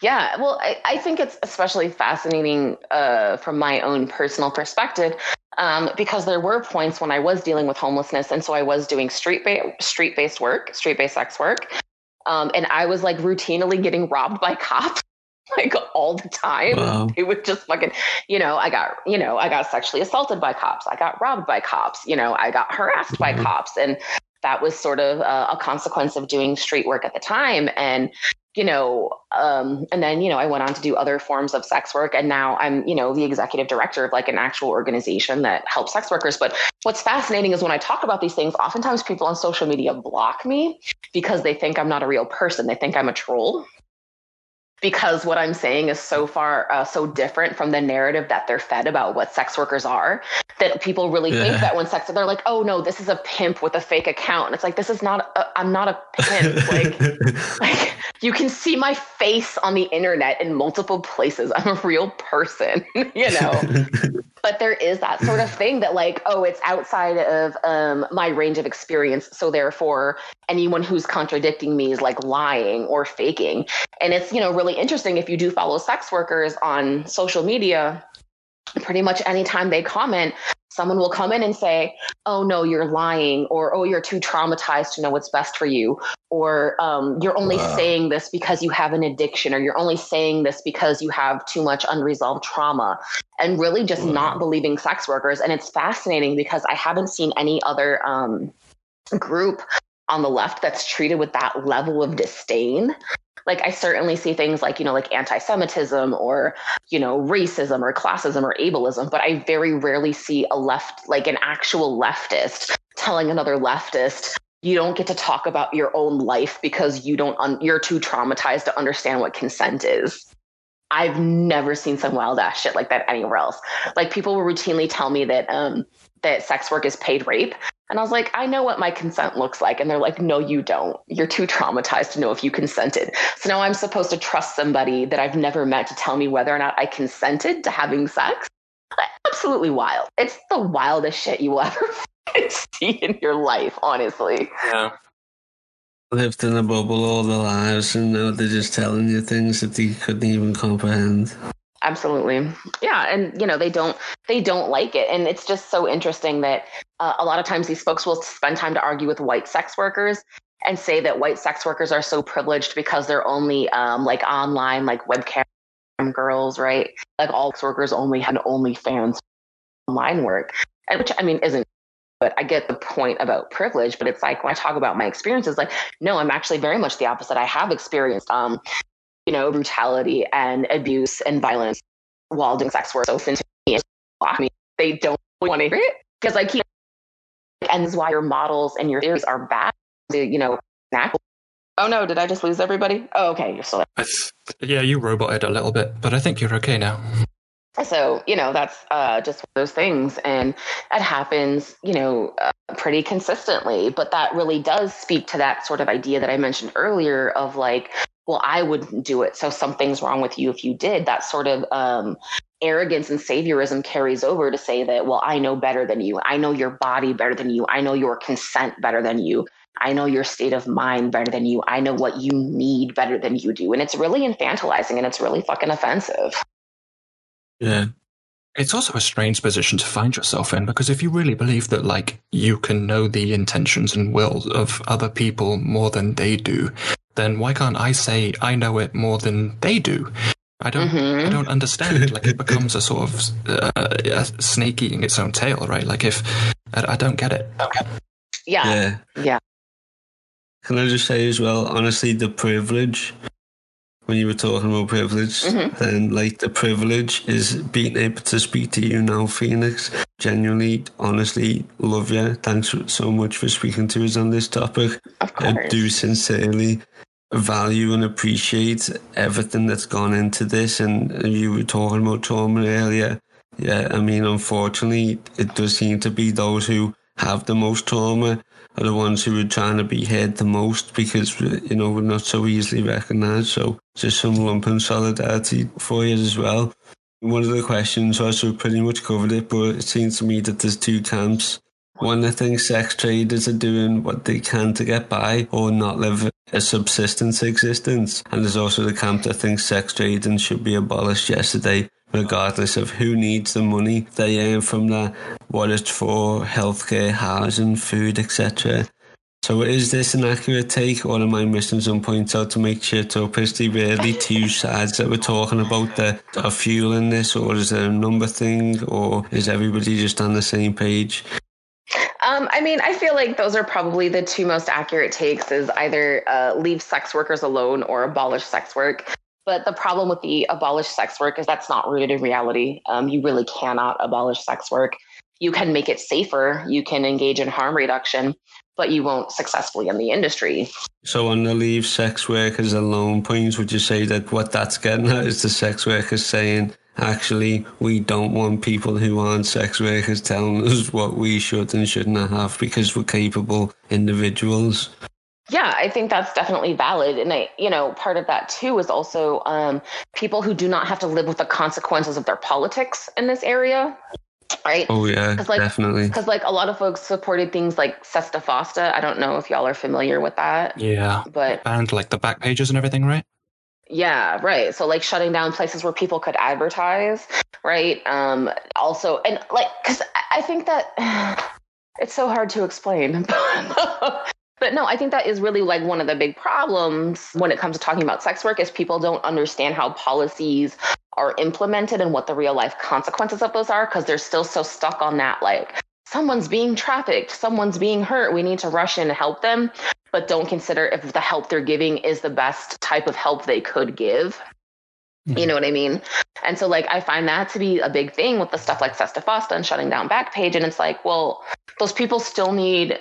Yeah, well, I, I think it's especially fascinating uh, from my own personal perspective um, because there were points when I was dealing with homelessness, and so I was doing street ba- street based work, street based sex work, um, and I was like routinely getting robbed by <laughs> cops. <laughs> Like all the time, Wow. it would just fucking, you know, I got, you know, I got sexually assaulted by cops. I got robbed by cops. You know, I got harassed by cops, and that was sort of uh, a consequence of doing street work at the time. And you know, um, and then, you know, I went on to do other forms of sex work. And now I'm, you know, the executive director of like an actual organization that helps sex workers. But what's fascinating is when I talk about these things, oftentimes people on social media block me because they think I'm not a real person. They think I'm a troll. Because what I'm saying is so far uh, so different from the narrative that they're fed about what sex workers are that people really think that when sex they're like, oh no, this is a pimp with a fake account. And it's like this is not. A, I'm not a pimp. <laughs> like like you can see my face on the internet in multiple places i'm a real person <laughs> you know <laughs> but there is that sort of <laughs> thing that like oh it's outside of um, my range of experience so therefore anyone who's contradicting me is like lying or faking. And it's you know really interesting if you do follow sex workers on social media pretty much anytime they comment someone will come in and say, "Oh no, you're lying," or "Oh, you're too traumatized to know what's best for you," or um, "You're only wow. saying this because you have an addiction," or "You're only saying this because you have too much unresolved trauma," and really just wow. not believing sex workers. And it's fascinating because I haven't seen any other um, group on the left that's treated with that level of disdain like I certainly see things like, you know, like anti Semitism or, you know, racism or classism or ableism, but I very rarely see a left, like an actual leftist telling another leftist, you don't get to talk about your own life because you don't, un- you're too traumatized to understand what consent is. I've never seen some wild ass shit like that anywhere else. Like people will routinely tell me that, um, that sex work is paid rape. And I was like, I know what my consent looks like. And they're like, no, you don't. You're too traumatized to know if you consented. So now I'm supposed to trust somebody that I've never met to tell me whether or not I consented to having sex. Absolutely wild. It's the wildest shit you will <laughs> ever see in your life, honestly. Yeah. Lived in a bubble all their lives and now they're just telling you things that they couldn't even comprehend absolutely yeah and you know they don't they don't like it and it's just so interesting that uh, a lot of times these folks will spend time to argue with white sex workers and say that white sex workers are so privileged because they're only um, like online like webcam girls right like all sex workers only had only fans online work and which i mean isn't but I get the point about privilege. But it's like when I talk about my experiences, like, no, I'm actually very much the opposite. I have experienced um, you know, brutality and abuse and violence while doing sex work. So since I mean, they don't want to hear it because I keep, and this is why your models and your theories are bad. You know, Oh no, did I just lose everybody? Oh, okay, you're still there. yeah, you roboted a little bit, but I think you're okay now. So, you know, that's uh, just those things. And it happens, you know, uh, pretty consistently. But that really does speak to that sort of idea that I mentioned earlier of like, well, I wouldn't do it. So something's wrong with you if you did. That sort of um, arrogance and saviorism carries over to say that, well, I know better than you. I know your body better than you. I know your consent better than you. I know your state of mind better than you. I know what you need better than you do. And it's really infantilizing and it's really fucking offensive. Yeah. It's also a strange position to find yourself in because if you really believe that, like, you can know the intentions and wills of other people more than they do, then why can't I say I know it more than they do? I don't, mm-hmm. I don't understand. like it becomes a sort of uh, a snake eating its own tail, right? Like if I, I don't get it. Okay. Yeah. yeah, yeah. Can I just say as well, honestly, the privilege when you were talking about privilege, mm-hmm. then like the privilege is being able to speak to you now, Phoenix. Genuinely, honestly, love you. Thanks so much for speaking to us on this topic. I do sincerely value and appreciate everything that's gone into this. And you were talking about trauma earlier. Yeah, I mean, unfortunately, it does seem to be those who have the most trauma are the ones who are trying to be heard the most because, you know, we're not so easily recognised. So just some lumpen solidarity for you as well. One of the questions also pretty much covered it, but it seems to me that there's two camps. One that thinks sex traders are doing what they can to get by or not live a subsistence existence. And there's also the camp that thinks sex trading should be abolished yesterday, regardless of who needs the money they earn from that, what it's for, healthcare, housing, food, etc. So is this an accurate take, or am I missing some points out to make shit up? Is there really two sides that we're talking about that are fueling this, or is there a number thing, or is everybody just on the same page? Um, I mean, I feel like those are probably the two most accurate takes: is either uh, leave sex workers alone or abolish sex work. But the problem with the abolish sex work is that's not rooted in reality. Um, you really cannot abolish sex work. You can make it safer. You can engage in harm reduction, but you won't successfully in the industry. So, on the leave sex workers alone points, would you say that what that's getting at is the sex workers saying, actually, we don't want people who aren't sex workers telling us what we should and shouldn't have because we're capable individuals? Yeah, I think that's definitely valid. And I, you know, part of that too is also um, people who do not have to live with the consequences of their politics in this area. right? Oh yeah, Because like, definitely. because like a lot of folks supported things like SESTA FOSTA. I don't know if y'all are familiar with that, Yeah, but and like the Backpages and everything, right? Yeah, right. So like shutting down places where people could advertise, right? Um also and like cuz I think that <sighs> it's so hard to explain. <laughs> but no, I think that is really like one of the big problems when it comes to talking about sex work is people don't understand how policies are implemented and what the real life consequences of those are because they're still so stuck on that like someone's being trafficked, someone's being hurt, we need to rush in and help them, but don't consider if the help they're giving is the best type of help they could give. You mm-hmm. know what I mean? And so, like, I find that to be a big thing with the stuff like SESTA FOSTA and shutting down Backpage. And it's like, well, those people still need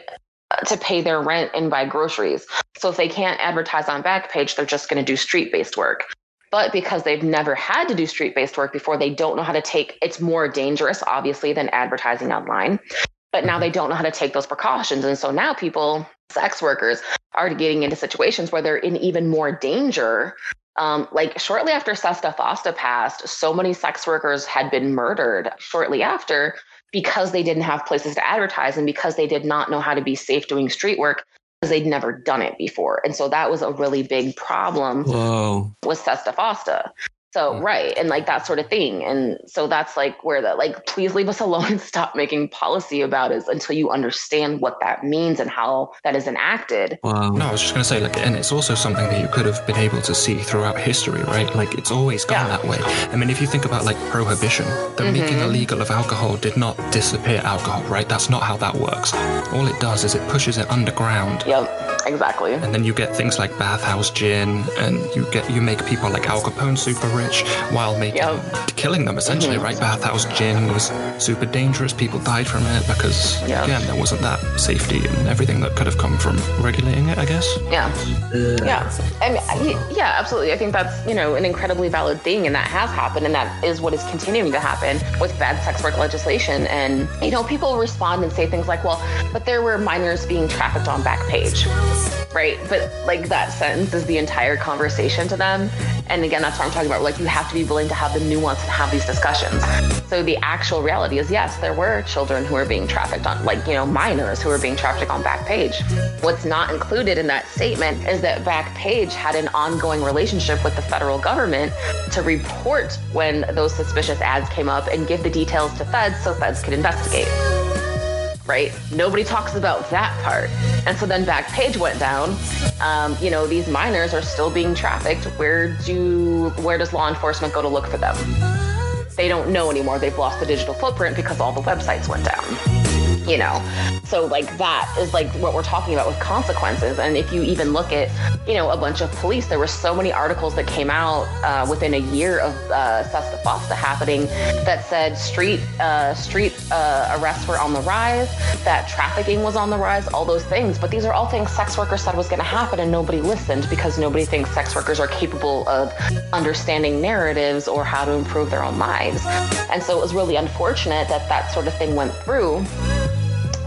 to pay their rent and buy groceries. So if they can't advertise on Backpage, they're just going to do street based work. But because they've never had to do street based work before, they don't know how to take it's more dangerous, obviously, than advertising online. But now they don't know how to take those precautions. And so now people, sex workers, are getting into situations where they're in even more danger um, like shortly after SESTA FOSTA passed, so many sex workers had been murdered shortly after because they didn't have places to advertise and because they did not know how to be safe doing street work because they'd never done it before. And so that was a really big problem Whoa. with SESTA FOSTA. So mm. right, and like that sort of thing, and so that's like where the like, please leave us <laughs> alone and stop making policy about it until you understand what that means and how that is enacted. Wow. No, I was just going to say, like, and it's also something that you could have been able to see throughout history, right? Like, it's always gone Yeah. that way. I mean, if you think about like prohibition, the mm-hmm. making illegal of alcohol did not disappear alcohol, right? That's not how that works. All it does is it pushes it underground. Yep, exactly. And then you get things like bathhouse gin, and you get you make people like Al Capone super rich while making Yep. killing them essentially, mm-hmm. right? Bathhouse gin was super dangerous. People died from it because Yeah. again there wasn't that safety and everything that could have come from regulating it. I guess. Yeah. Yeah. I mean, yeah, absolutely. I think that's, you know, an incredibly valid thing and that has happened and that is what is continuing to happen with bad sex work legislation. And, you know, people respond and say things like, well, but there were minors being trafficked on Backpage. Right. But like that sentence is the entire conversation to them. And again, that's what I'm talking about. Like you have to be willing to have the nuance and have these discussions. So the actual reality is yes, there were children who were being trafficked on like, you know, minors who were being trafficked on Backpage. What's not included in that statement is that Backpage had an ongoing relationship with the federal government to report when those suspicious ads came up and give the details to feds so feds could investigate right? Nobody talks about that part. And so then Backpage went down. Um, you know, these minors are still being trafficked. Where do where does law enforcement go to look for them? They don't know anymore. They've lost the digital footprint because all the websites went down. You know, so like that is like what we're talking about with consequences. And if you even look at, you know, a bunch of police, there were so many articles that came out uh, within a year of uh, SESTA FOSTA happening that said street uh, street uh, arrests were on the rise, that trafficking was on the rise, all those things. But these are all things sex workers said was going to happen, and nobody listened because nobody thinks sex workers are capable of understanding narratives or how to improve their own lives. And so it was really unfortunate that that sort of thing went through.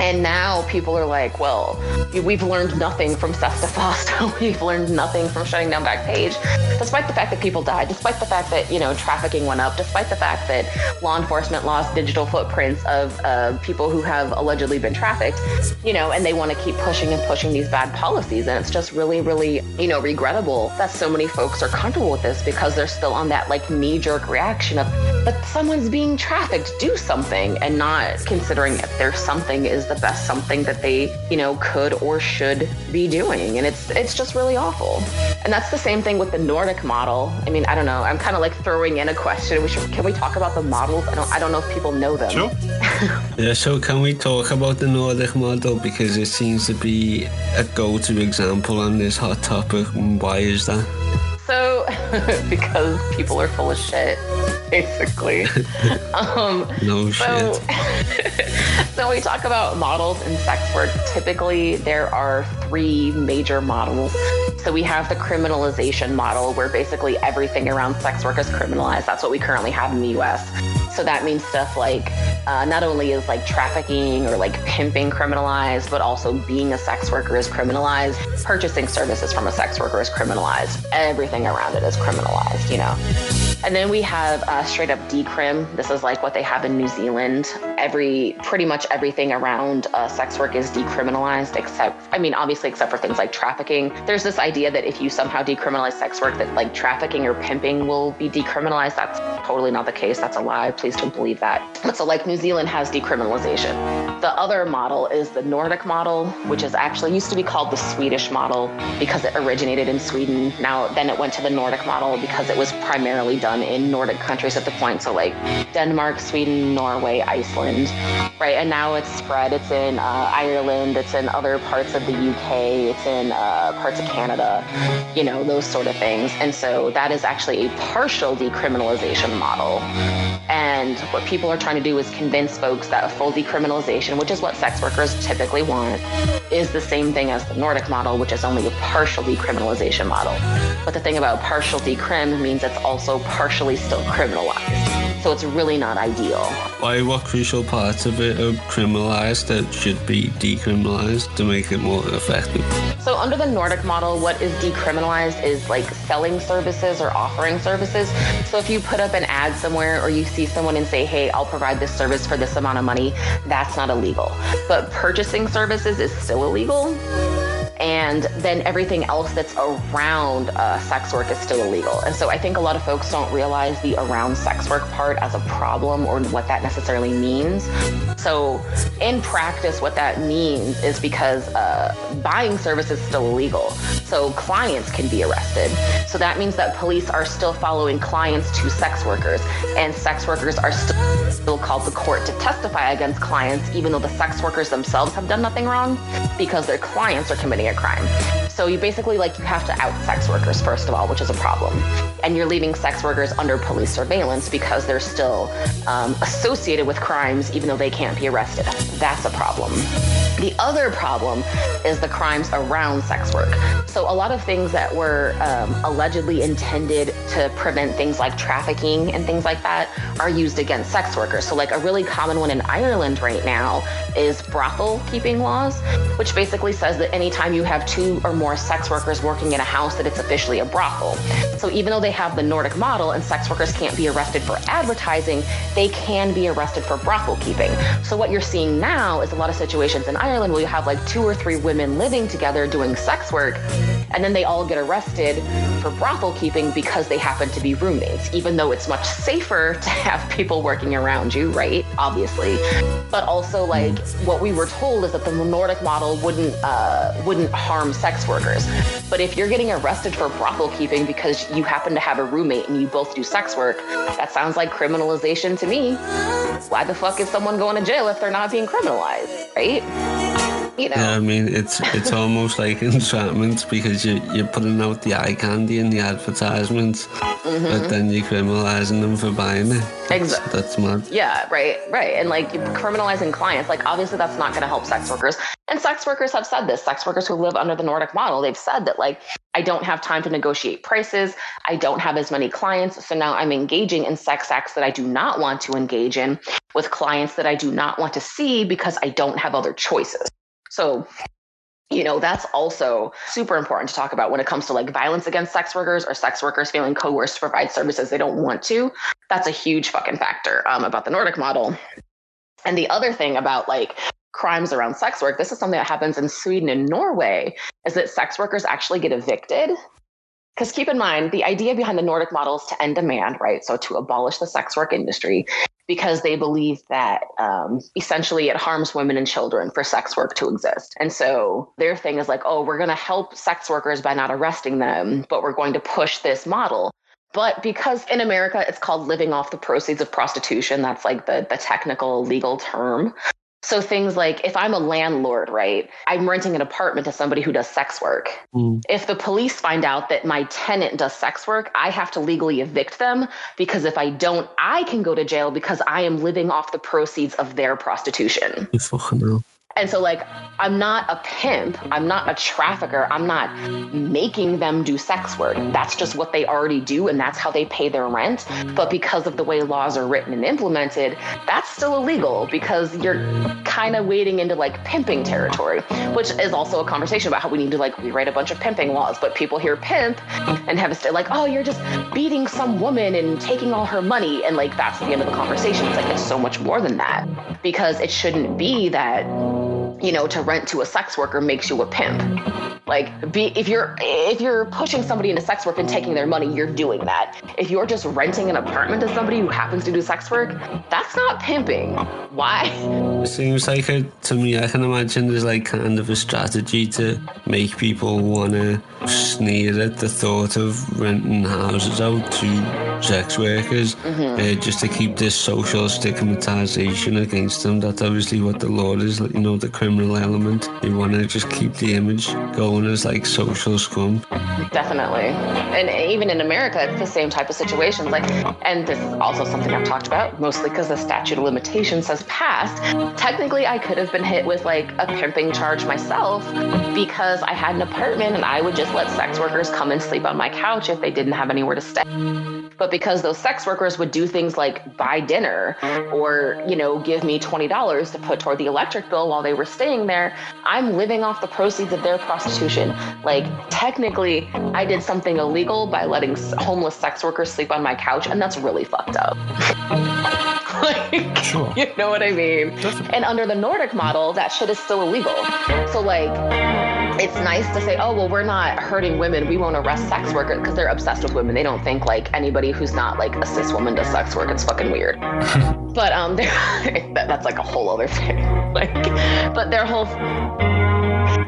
And now people are like, well, we've learned nothing from SESTA FOSTA. <laughs> we've learned nothing from shutting down Backpage, despite the fact that people died, despite the fact that, you know, trafficking went up, despite the fact that law enforcement lost digital footprints of uh, people who have allegedly been trafficked, you know, and they want to keep pushing and pushing these bad policies. And it's just really, really, you know, regrettable that so many folks are comfortable with this because they're still on that like knee jerk reaction of, but someone's being trafficked, do something, and not considering if there's something is the best something that they, you know, could or should be doing. And it's it's just really awful. And that's the same thing with the Nordic model. I mean, I don't know. I'm kind of like throwing in a question. We should can we talk about the models? I don't I don't know if people know them. Sure. <laughs> Yeah, so can we talk about the Nordic model because it seems to be a go-to example on this hot topic. Why is that? So <laughs> because people are full of shit, basically. <laughs> um No So, shit. <laughs> so we talk about models in sex work, typically there are three major models. So we have the criminalization model, where basically everything around sex work is criminalized. That's what we currently have in the U.S. So that means stuff like uh, not only is like trafficking or like pimping criminalized, but also being a sex worker is criminalized. Purchasing services from a sex worker is criminalized. Everything around it is criminalized, you know. And then we have uh, straight up decrim. This is like what they have in New Zealand. Every pretty much everything around uh, sex work is decriminalized, except I mean, obviously, except for things like trafficking. There's this idea that if you somehow decriminalize sex work, that like trafficking or pimping will be decriminalized. That's totally not the case. That's a lie. Please don't believe that. But so, like, New Zealand has decriminalization. The other model is the Nordic model, which is actually used to be called the Swedish model because it originated in Sweden. Now, then it went to the Nordic model because it was primarily done in Nordic countries at the point. So, like Denmark, Sweden, Norway, Iceland, right? And now it's spread. It's in uh, Ireland. It's in other parts of the UK. It's in uh, parts of Canada. You know those sort of things. And so that is actually a partial decriminalization model. And what people are trying to do is convince folks that a full decriminalization, which is what sex workers typically want, is the same thing as the Nordic model, which is only a partial decriminalization model. But the thing about partial decrim means it's also partially still criminalized. So it's really not ideal. Why what crucial parts of it are criminalized that should be decriminalized to make it more effective? So under the Nordic model, what is decriminalized is like selling services or offering services. So if you put up an ad somewhere or you see someone and say, hey, I'll provide this service for this amount of money, that's not illegal. But purchasing services is still illegal and then everything else that's around uh, sex work is still illegal. And so I think a lot of folks don't realize the around sex work part as a problem or what that necessarily means. So in practice, what that means is because uh, buying services is still illegal. So clients can be arrested. So that means that police are still following clients to sex workers, and sex workers are still, still called to court to testify against clients, even though the sex workers themselves have done nothing wrong, because their clients are committing a crime. So you basically like you have to out sex workers first of all, which is a problem, and you're leaving sex workers under police surveillance because they're still um, associated with crimes, even though they can't be arrested. That's a problem. The other problem is the crimes around sex work. So a lot of things that were um, allegedly intended to prevent things like trafficking and things like that are used against sex workers. So like a really common one in Ireland right now is brothel keeping laws, which basically says that anytime you have two or more sex workers working in a house that it's officially a brothel. So even though they have the Nordic model and sex workers can't be arrested for advertising, they can be arrested for brothel keeping. So what you're seeing now is a lot of situations in Ireland where you have like two or three women living together doing sex work and then they all get arrested for brothel keeping because they happen to be roommates, even though it's much safer <laughs> to have people working around you, right? Obviously. But also like what we were told is that the Nordic model wouldn't uh, wouldn't harm sex workers. But if you're getting arrested for brothel keeping because you happen to have a roommate and you both do sex work, that sounds like criminalization to me. Why the fuck is someone going to jail if they're not being criminalized, right? You know. Yeah, I mean it's it's almost like <laughs> entrapment because you you're putting out the eye candy in the advertisements, mm-hmm. but then you're criminalizing them for buying it. That's, that's mad. Yeah, right, right. And like criminalizing clients, like obviously that's not going to help sex workers. And sex workers have said this. Sex workers who live under the Nordic model, they've said that like I don't have time to negotiate prices. I don't have as many clients. So now I'm engaging in sex acts that I do not want to engage in with clients that I do not want to see because I don't have other choices. So you know that's also super important to talk about when it comes to like violence against sex workers or sex workers feeling coerced to provide services they don't want to. That's a huge fucking factor um, about the nordic model. And the other thing about like crimes around sex work this is something that happens in sweden and norway is that sex workers actually get evicted because keep in mind the idea behind the nordic model is to end demand right so to abolish the sex work industry because they believe that um, essentially it harms women and children for sex work to exist. And so their thing is like, oh, we're going to help sex workers by not arresting them, but we're going to push this model. But because in America it's called living off the proceeds of prostitution, that's like the, the technical legal term. So things like if I'm a landlord, right, I'm renting an apartment to somebody who does sex work. Mm. If the police find out that my tenant does sex work, I have to legally evict them because if I don't, I can go to jail because I am living off the proceeds of their prostitution. You fucking. And so, like, I'm not a pimp. I'm not a trafficker. I'm not making them do sex work. That's just what they already do, and that's how they pay their rent. But because of the way laws are written and implemented, that's still illegal because you're kind of wading into like pimping territory, which is also a conversation about how we need to like rewrite a bunch of pimping laws. But people hear pimp and have a st- like, oh, you're just beating some woman and taking all her money. And like, that's the end of the conversation. It's like, it's so much more than that because it shouldn't be that you know, to rent to a sex worker makes you a pimp. Like, be if you're if you're pushing somebody into sex work and taking their money, you're doing that. If you're just renting an apartment to somebody who happens to do sex work, that's not pimping. Why? It seems like a, to me, I can imagine there's like kind of a strategy to make people want to sneer at the thought of renting houses out to sex workers uh, just to keep this social stigmatization against them. That's obviously what the law is, you know, the criminal element. They want to just keep the image going as like social scum. Definitely. And even in America, it's the same type of situations. Like, and this is also something I've talked about, mostly because the statute of limitations has passed. Technically, I could have been hit with like a pimping charge myself because I had an apartment and I would just let sex workers come and sleep on my couch if they didn't have anywhere to stay. But because those sex workers would do things like buy dinner or, you know, give me $20 to put toward the electric bill while they were staying there, I'm living off the proceeds of their prostitution. Like, technically, I did something illegal by letting homeless sex workers sleep on my couch, and that's really fucked up. <laughs> <laughs> like, Sure. you know what I mean? And under the Nordic model, that shit is still illegal. So, like, it's nice to say, oh, well, we're not hurting women. We won't arrest sex workers because they're obsessed with women. They don't think like anybody who's not like a cis woman does sex work. It's fucking weird. <laughs> but um, <laughs> that's like a whole other thing. like, but their whole.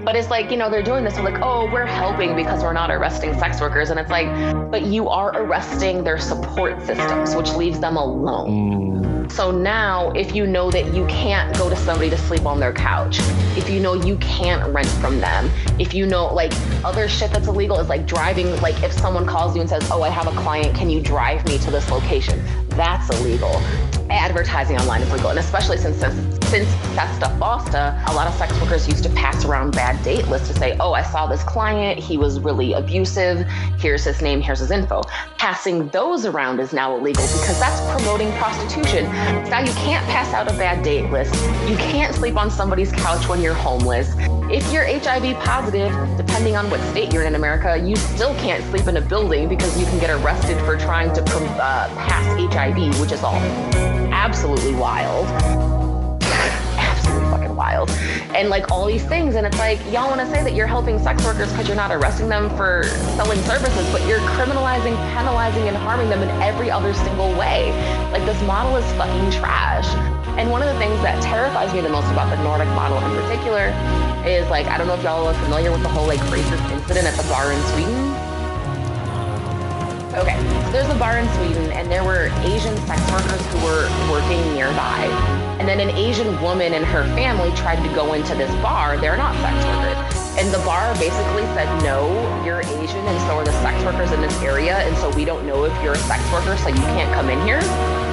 But it's like, you know, they're doing this. They're like, oh, we're helping because we're not arresting sex workers. And it's like, but you are arresting their support systems, which leaves them alone. So now, if you know that you can't go to somebody to sleep on their couch, if you know you can't rent from them, if you know, like, other shit that's illegal is like driving, like, if someone calls you and says, Oh, I have a client, can you drive me to this location? That's illegal. Advertising online is legal. And especially since, since, SESTA FOSTA, a lot of sex workers used to pass around bad date lists to say, Oh, I saw this client, he was really abusive, here's his name, here's his info. Passing those around is now illegal because that's promoting prostitution. Now you can't pass out a bad date list. You can't sleep on somebody's couch when you're homeless. If you're HIV positive, depending on what state you're in in America, you still can't sleep in a building because you can get arrested for trying to uh, pass HIV, which is all absolutely wild absolutely fucking wild. And like all these things, and it's like, y'all wanna say that you're helping sex workers because you're not arresting them for selling services, but you're criminalizing, penalizing, and harming them in every other single way. Like this model is fucking trash. And one of the things that terrifies me the most about the Nordic model in particular is like, I don't know if y'all are familiar with the whole like racist incident at the bar in Sweden. Okay, so there's a bar in Sweden, and there were Asian sex workers who were working nearby. And then an Asian woman and her family tried to go into this bar. They're not sex workers. And the bar basically said, no, you're Asian, and so are the sex workers in this area. And so we don't know if you're a sex worker, so you can't come in here.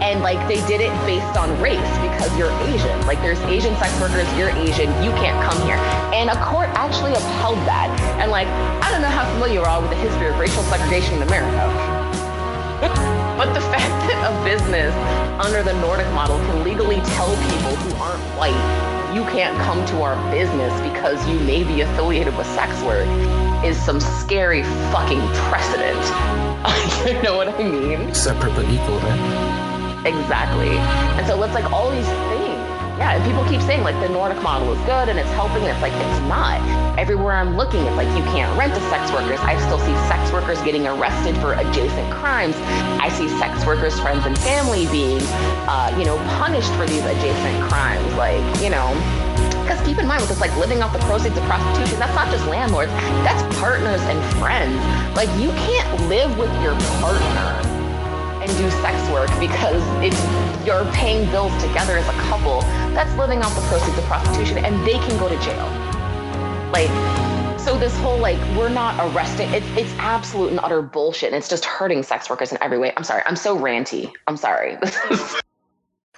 And like they did it based on race because you're Asian. Like there's Asian sex workers, you're Asian, you can't come here. And a court actually upheld that. And like, I don't know how familiar you are with the history of racial segregation in America. <laughs> but the fact that a business under the Nordic model can legally tell people who aren't white, you can't come to our business because you may be affiliated with sex work is some scary fucking precedent. <laughs> you know what I mean? Separate but equal, right? Exactly. And so it's like all these things. Yeah, and people keep saying like the Nordic model is good and it's helping, and it's like it's not. Everywhere I'm looking, it's like you can't rent to sex workers. I still see sex workers getting arrested for adjacent crimes. I see sex workers' friends and family being, uh, you know, punished for these adjacent crimes. Like, you know, because keep in mind with this like living off the proceeds of prostitution, that's not just landlords, that's partners and friends. Like you can't live with your partner and do sex work because it's you're paying bills together as a couple. That's living off the proceeds of prostitution, and they can go to jail. Like, so this whole like we're not arresting. It's it's absolute and utter bullshit. And it's just hurting sex workers in every way. I'm sorry. I'm so ranty. I'm sorry. <laughs>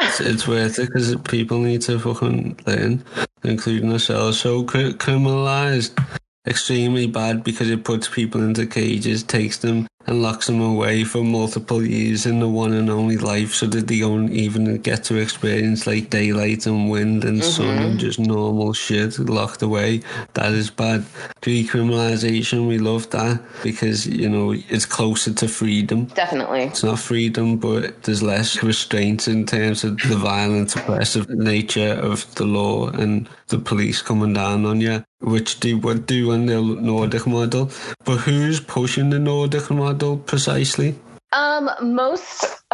It's, it's worth it because people need to fucking learn, including ourselves. So criminalized, extremely bad because it puts people into cages, takes them and locks them away for multiple years in the one and only life so that they don't even get to experience like daylight and wind and sun and mm-hmm. just normal shit locked away. That is bad. Decriminalization, we love that because, you know, it's closer to freedom. Definitely. It's not freedom, but there's less restraints in terms of the violent, oppressive nature of the law and the police coming down on you, which they would do in the Nordic model. But who's pushing the Nordic model precisely? Um, most. <laughs>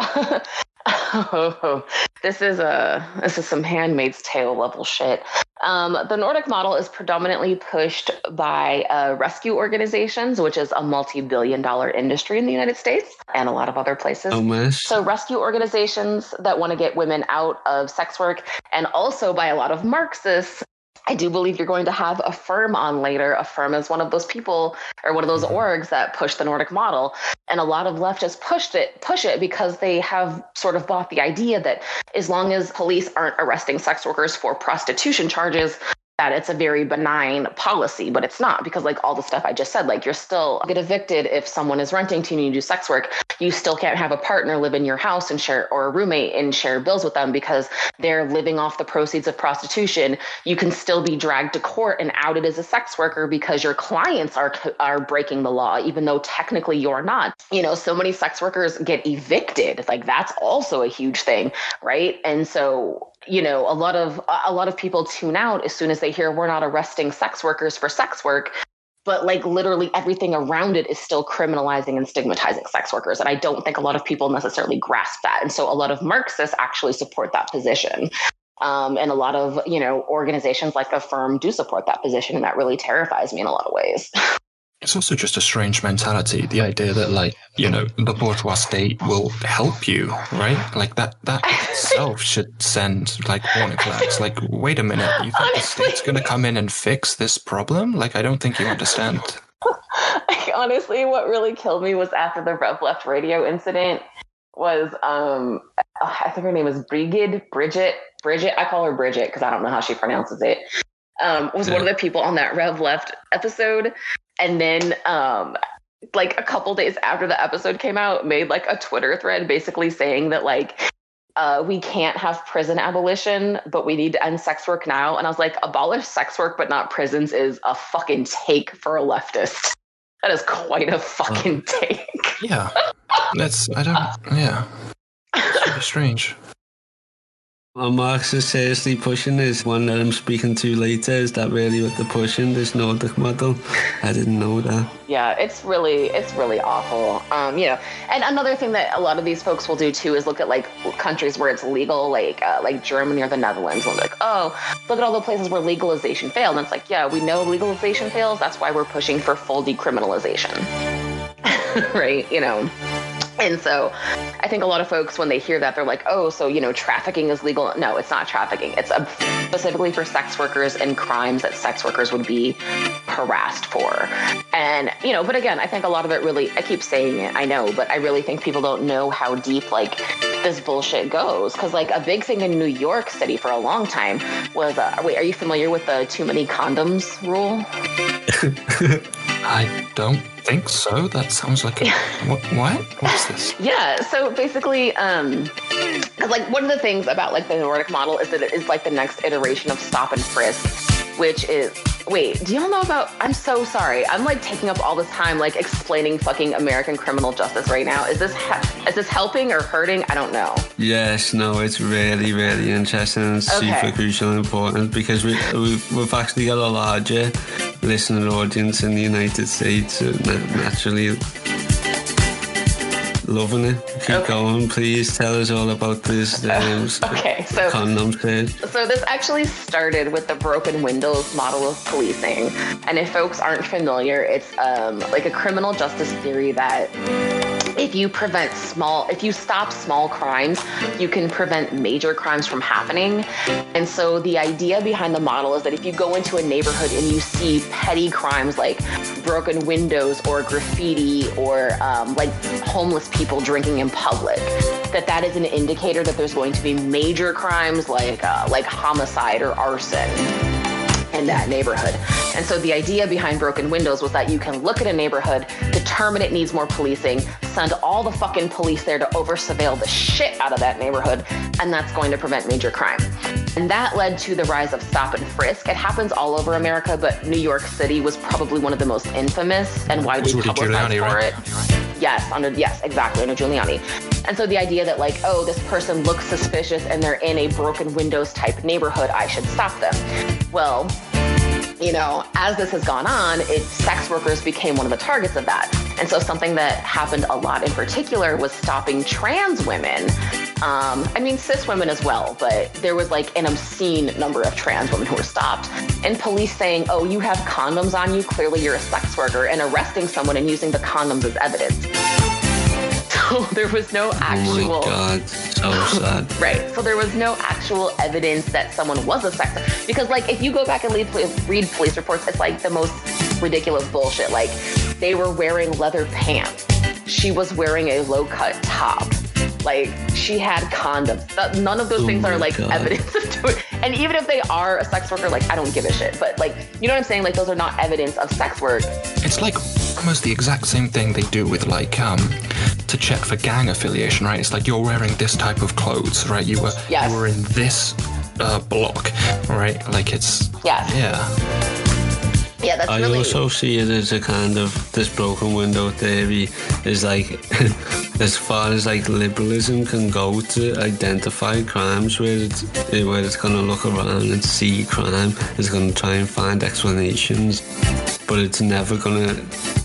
oh, this is a this is some Handmaid's Tale level shit. Um, the Nordic model is predominantly pushed by uh, rescue organizations, which is a multi-billion-dollar industry in the United States and a lot of other places. Oh, mess. So, rescue organizations that want to get women out of sex work, and also by a lot of Marxists. I do believe you're going to have a firm on later. A firm is one of those people or one of those mm-hmm. orgs that push the Nordic model. And a lot of leftists pushed it, push it because they have sort of bought the idea that as long as police aren't arresting sex workers for prostitution charges, that it's a very benign policy, but it's not because like all the stuff I just said, like you're still get evicted if someone is renting to you and you do sex work. You still can't have a partner live in your house and share or a roommate and share bills with them because they're living off the proceeds of prostitution. You can still be dragged to court and outed as a sex worker because your clients are are breaking the law, even though technically you're not. You know, so many sex workers get evicted. Like that's also a huge thing, right? And so you know a lot of a lot of people tune out as soon as they hear we're not arresting sex workers for sex work but like literally everything around it is still criminalizing and stigmatizing sex workers and i don't think a lot of people necessarily grasp that and so a lot of marxists actually support that position. Um, and a lot of you know organizations like the firm do support that position and that really terrifies me in a lot of ways <laughs> It's also just a strange mentality. The idea that, like, you know, the bourgeois state will help you, right? Like that, that itself <laughs> should send like warning flags. Like, wait a minute, you think the state's going to come in and fix this problem? Like, I don't think you understand. <laughs> Like, honestly, what really killed me was after the Rev Left radio incident was um I think her name was Brigid, Bridget, Bridget. I call her Bridget because I don't know how she pronounces it. Um, was one of the people on that Rev Left episode, and then um like a couple days after the episode came out, made like a Twitter thread basically saying that like uh, we can't have prison abolition, but we need to end sex work now. And I was like, abolish sex work, but not prisons is a fucking take for a leftist. That is quite a fucking take. Yeah, that's I don't. Yeah, it's strange. Well, Marx is seriously pushing this one that I'm speaking to later. Is that really what they're pushing, this Nordic model? I didn't know that. Yeah, it's really it's really awful. Um, you know, and another thing that a lot of these folks will do too is look at like countries where it's legal, like uh, like Germany or the Netherlands, and like, oh, look at all the places where legalization failed. And it's like, yeah, we know legalization fails. That's why we're pushing for full decriminalization, <laughs> right? You know. And so I think a lot of folks, when they hear that, they're like, oh, so, you know, trafficking is legal. No, it's not trafficking. It's specifically for sex workers and crimes that sex workers would be harassed for. And, you know, but again, I think a lot of it really, I keep saying it, I know, but I really think people don't know how deep, like, this bullshit goes. Because, like, a big thing in New York City for a long time was, uh, wait, are you familiar with the too many condoms rule? <laughs> I don't think so. That sounds like a <laughs> what? What? What's this? Yeah. So basically, um, like one of the things about like the Nordic model is that it is like the next iteration of stop and frisk, which is wait. Do y'all know about? I'm so sorry. I'm like taking up all this time like explaining fucking American criminal justice right now. Is this he- is this helping or hurting? I don't know. Yes, no, it's really, really interesting and super crucial and important because we, we've, we've actually got a larger listener audience in the United States, so naturally loving it. Keep Okay. going, please. Tell us all about this um, <laughs> Okay, so condom. So this actually started with the broken windows model of policing. And if folks aren't familiar, it's um, like a criminal justice theory that if you prevent small, if you stop small crimes, you can prevent major crimes from happening. And so the idea behind the model is that if you go into a neighborhood and you see petty crimes like broken windows or graffiti or um, like homeless people drinking in public, that that is an indicator that there's going to be major crimes like uh, like homicide or arson in that neighborhood. And so the idea behind broken windows was that you can look at a neighborhood, determine it needs more policing, send all the fucking police there to over surveil the shit out of that neighborhood, and that's going to prevent major crime. And that led to the rise of stop and frisk. It happens all over America, but New York City was probably one of the most infamous and widely publicized for it. Yes, under yes, exactly under Giuliani. And so the idea that like, oh, this person looks suspicious and they're in a broken windows type neighborhood, I should stop them. Well, you know, as this has gone on, it, sex workers became one of the targets of that. And so something that happened a lot in particular was stopping trans women. Um, I mean, cis women as well, but there was like an obscene number of trans women who were stopped. And police saying, oh, you have condoms on you, clearly you're a sex worker, and arresting someone and using the condoms as evidence. So <laughs> there was no actual. Oh my god, so sad. <laughs> Right. So there was no actual evidence that someone was a sex because like if you go back and read, read police reports, it's like the most ridiculous bullshit. Like they were wearing leather pants. She was wearing a low cut top. Like she had condoms. None of those Oh things are like God. evidence of <laughs> doing. And even if they are a sex worker, like I don't give a shit. But like you know what I'm saying? Like those are not evidence of sex work. It's like almost the exact same thing they do with like um to check for gang affiliation, right? It's like you're wearing this type of clothes, right? You were Yes. you were in this uh, block, right? Like it's Yes. yeah. Yeah, that's I really. also see it as a kind of this broken window theory is like <laughs> as far as like liberalism can go to identify crimes where it's where it's gonna look around and see crime, it's gonna try and find explanations, but it's never gonna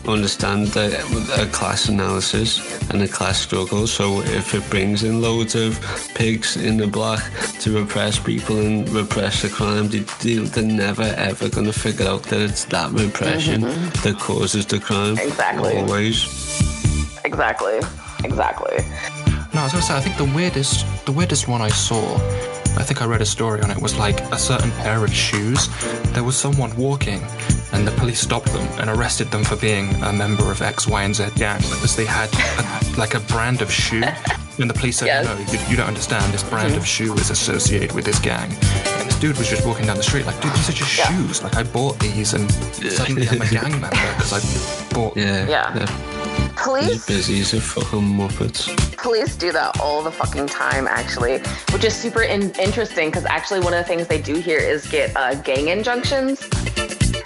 understand the, a class analysis and a class struggle. So if it brings in loads of pigs in the black to repress people and repress the crime, they, they, they're never ever going to figure out that it's that repression mm-hmm. that causes the crime. Exactly. Always. Exactly. Exactly. No, I was gonna say I think the weirdest the weirdest one I saw, I think I read a story on it, was like a certain pair of shoes. There was someone walking and the police stopped them and arrested them for being a member of X, Y, and Z gang because they had a, like a brand of shoe. And the police said, Yes. no, you, you don't understand. This brand of mm-hmm. shoe is associated with this gang. And this dude was just walking down the street like, dude, these are just Yeah. shoes. Like, I bought these and suddenly I'm a <laughs> gang member because I bought Yeah. Yeah. They're Police as busy as a fucking muppets. police do that all the fucking time actually which is super in- interesting because actually one of the things they do here is get uh, gang injunctions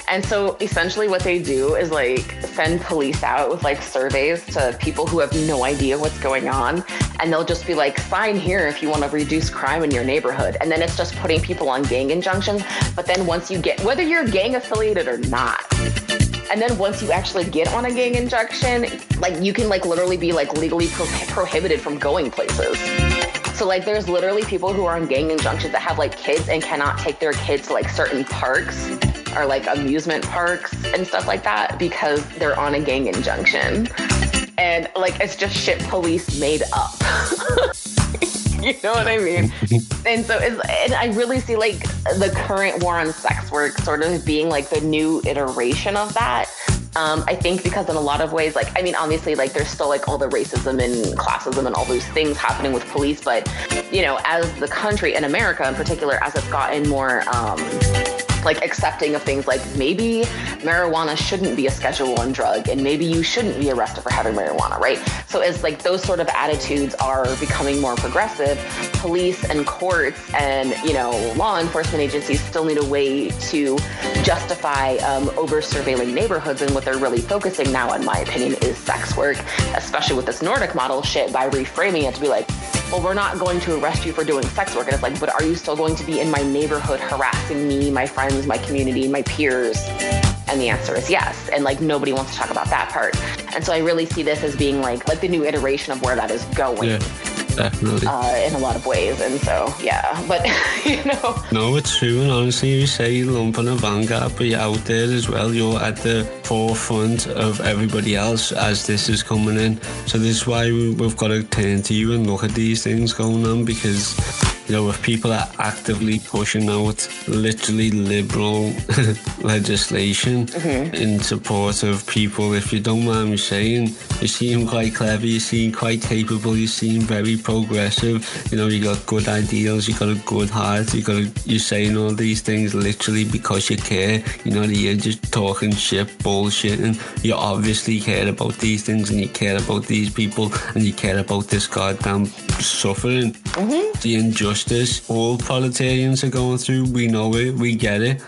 and so essentially what they do is like send police out with like surveys to people who have no idea what's going on. And they'll just be like sign here if you want to reduce crime in your neighborhood. And then it's just putting people on gang injunctions. But then once you get whether you're gang affiliated or not and then once you actually get on a gang injunction, like you can like literally be like legally pro- prohibited from going places. So like there's literally people who are on gang injunctions that have like kids and cannot take their kids to like certain parks or like amusement parks and stuff like that because they're on a gang injunction. And like it's just shit police made up. <laughs> you know what I mean? <laughs> and so it's, and I really see like the current war on sex work sort of being like the new iteration of that. Um, I think because in a lot of ways, like I mean, obviously, like there's still like all the racism and classism and all those things happening with police, but you know, as the country in America in particular, as it's gotten more um, like accepting of things like maybe marijuana shouldn't be a schedule one drug and maybe you shouldn't be arrested for having marijuana right? So as like those sort of attitudes are becoming more progressive police and courts and you know law enforcement agencies still need a way to justify um, over surveilling neighborhoods and what they're really focusing now in my opinion is sex work especially with this nordic model shit by reframing it to be like well, we're not going to arrest you for doing sex work. And it's like, but are you still going to be in my neighborhood harassing me, my friends, my community, my peers? And the answer is yes. And like nobody wants to talk about that part. And so I really see this as being like like the new iteration of where that is going Yeah, definitely. uh, in a lot of ways. And so yeah, but <laughs> you know, No, it's true, and honestly, you say lumpen a vanguard, but you're out there as well. You're at the forefront of everybody else as this is coming in. So this is why we- we've got to turn to you and look at these things going on because you know, if people are actively pushing out literally liberal <laughs> legislation in support of people, if you don't mind me saying, you seem quite clever, you seem quite capable, you seem very progressive. You know, you got good ideals, you got a good heart, you got a, you're saying all these things literally because you care. You know, you're just talking shit, bullshit, and you obviously care about these things, and you care about these people, and you care about this goddamn suffering, mm-hmm. the injustice all proletarians are going through. We know it, we get it.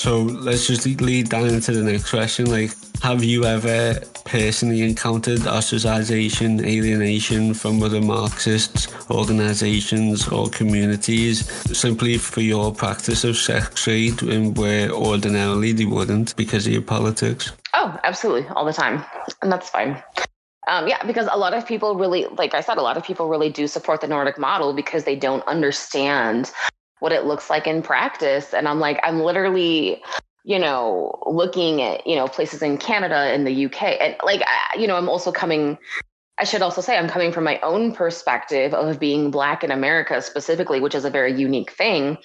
So let's just lead down into the next question. Like, have you ever personally encountered ostracization, alienation from other Marxists, organizations, or communities simply for your practice of sex trade and where ordinarily they wouldn't because of your politics? Oh, absolutely, all the time, and that's fine. Um, yeah, because a lot of people really, like I said, a lot of people really do support the Nordic model because they don't understand what it looks like in practice. And I'm like, I'm literally, you know, looking at, you know, places in Canada and the UK. And like, I, you know, I'm also coming, I should also say, I'm coming from my own perspective of being Black in America specifically, which is a very unique thing.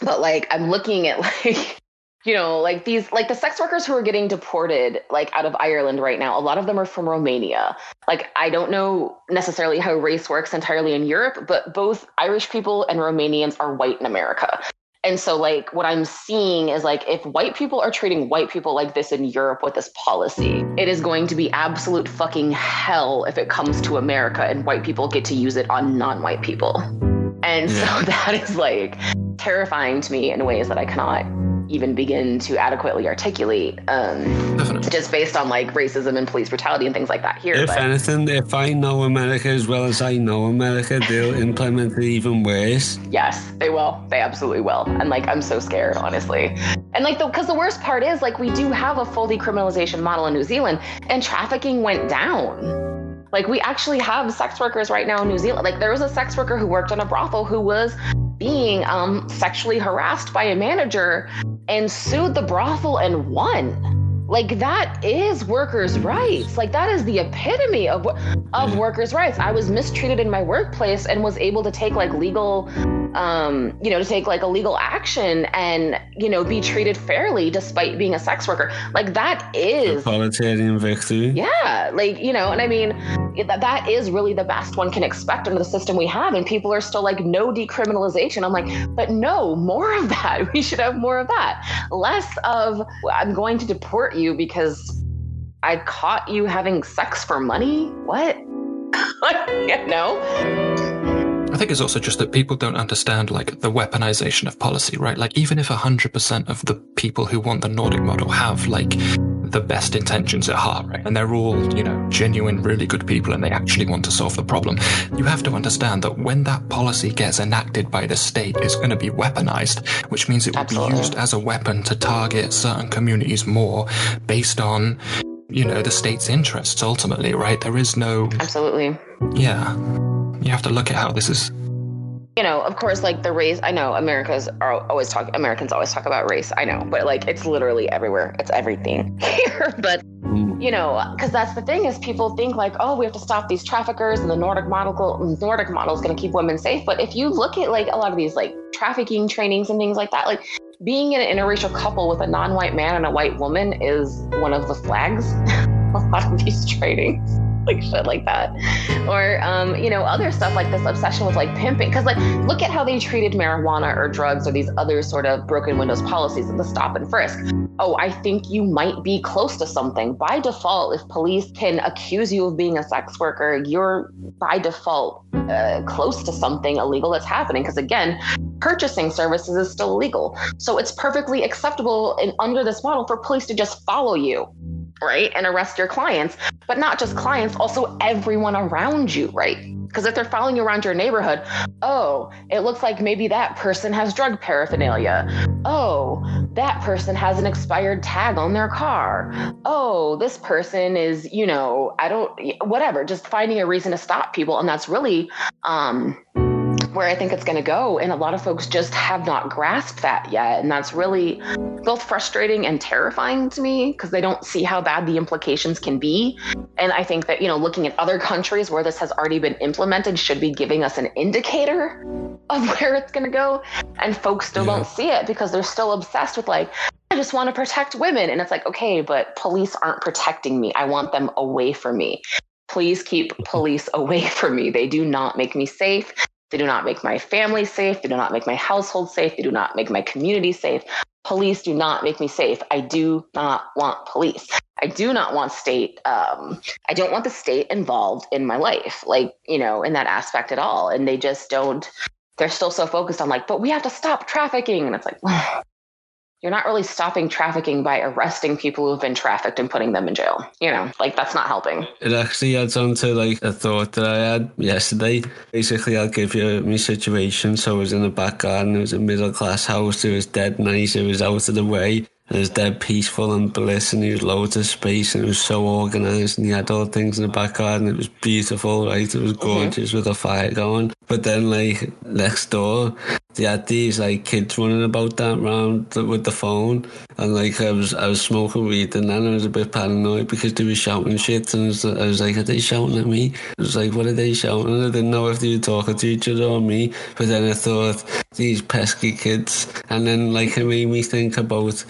But like, I'm looking at <laughs> like, you know, like these, like the sex workers who are getting deported, like out of Ireland right now, a lot of them are from Romania. Like, I don't know necessarily how race works entirely in Europe, but both Irish people and Romanians are white in America. And so, like, what I'm seeing is like, if white people are treating white people like this in Europe with this policy, it is going to be absolute fucking hell if it comes to America and white people get to use it on non white people. And so <laughs> that is like terrifying to me in ways that I cannot even begin to adequately articulate, um, just based on like racism and police brutality and things like that here. If but- anything, if I know America as well as I know America, they'll implement it even worse. Yes, they will. They absolutely will. And like, I'm so scared, honestly. And like, the because the worst part is like, we do have a full decriminalization model in New Zealand, and trafficking went down. Like, we actually have sex workers right now in New Zealand. Like, there was a sex worker who worked in a brothel who was being um, sexually harassed by a manager and sued the brothel and won. Like that is workers' rights. Like that is the epitome of of workers' rights. I was mistreated in my workplace and was able to take like legal, um, you know, to take like a legal action and you know be treated fairly despite being a sex worker. Like that is Proletarian victory. yeah, like you know, and I mean that that is really the best one can expect under the system we have, and people are still like no decriminalization. I'm like, but no, more of that. <laughs> We should have more of that. Less of I'm going to deport you because I caught you having sex for money. What? <laughs> know? I think it's also just that people don't understand like the weaponization of policy, right? Like even if 100% of the people who want the Nordic model have like the best intentions at heart, right? And they're all, you know, genuine, really good people and they actually want to solve the problem. You have to understand that when that policy gets enacted by the state, it's going to be weaponized, which means it will be used as a weapon to target certain communities more based on, you know, the state's interests ultimately, right? There is no, Absolutely. yeah. You have to look at how this is you know, of course, like the race. I know America's are always talk. Americans always talk about race. I know, but like it's literally everywhere. It's everything <laughs> here. But mm. you know, because that's the thing is people think like, oh, we have to stop these traffickers, and the Nordic model, Nordic model is going to keep women safe. But if you look at like a lot of these like trafficking trainings and things like that, like being in an interracial couple with a non-white man and a white woman is one of the flags. <laughs> a lot of these trainings <laughs> like shit like that. Or um, you know other stuff like this obsession with like pimping. Because like look at how they treated marijuana or drugs or these other sort of broken windows policies in the stop and frisk. Oh i think you might be close to something. By default if police can accuse you of being a sex worker you're by default uh, close to something illegal that's happening. Because again purchasing services is still illegal so it's perfectly acceptable in, under this model for police to just follow you right and arrest your clients but not just clients also everyone around you right? Because if they're following you around your neighborhood oh it looks like maybe that person has drug paraphernalia. Oh that person has an expired tag on their car. Oh this person is you know i don't whatever just finding a reason to stop people and that's really um where I think it's going to go. And a lot of folks just have not grasped that yet. And that's really both frustrating and terrifying to me because they don't see how bad the implications can be. And I think that, you know, looking at other countries where this has already been implemented should be giving us an indicator of <laughs> where it's going to go. And folks still Yeah. don't see it because they're still obsessed with, like, I just want to protect women. And it's like, okay, but police aren't protecting me. I want them away from me. Please keep police <laughs> away from me. They do not make me safe. They do not make my family safe. They do not make my household safe. They do not make my community safe. Police do not make me safe. I do not want police. I do not want state. Um, I don't want the state involved in my life, like, you know, in that aspect at all. And they just don't, they're still so focused on, like, but we have to stop trafficking. And it's like, <sighs> you're not really stopping trafficking by arresting people who've been trafficked and putting them in jail. You know, like, that's not helping. It actually adds on to like a thought that I had yesterday. Basically, I'll give you my situation. So I was in the back garden. It was a middle class house. It was dead nice. It was out of the way. It was dead peaceful and bliss, and there was loads of space, and it was so organised, and you had all things in the back garden. It was beautiful, right? It was mm-hmm. gorgeous with a fire going. But then, like next door, they had these like kids running about that round with the phone, and like I was I was smoking weed, and then I was a bit paranoid because they were shouting shit, and I was, I was like, are they shouting at me? I was like, what are they shouting? I didn't know if they were talking to each other or me. But then I thought these pesky kids, and then like it made me think about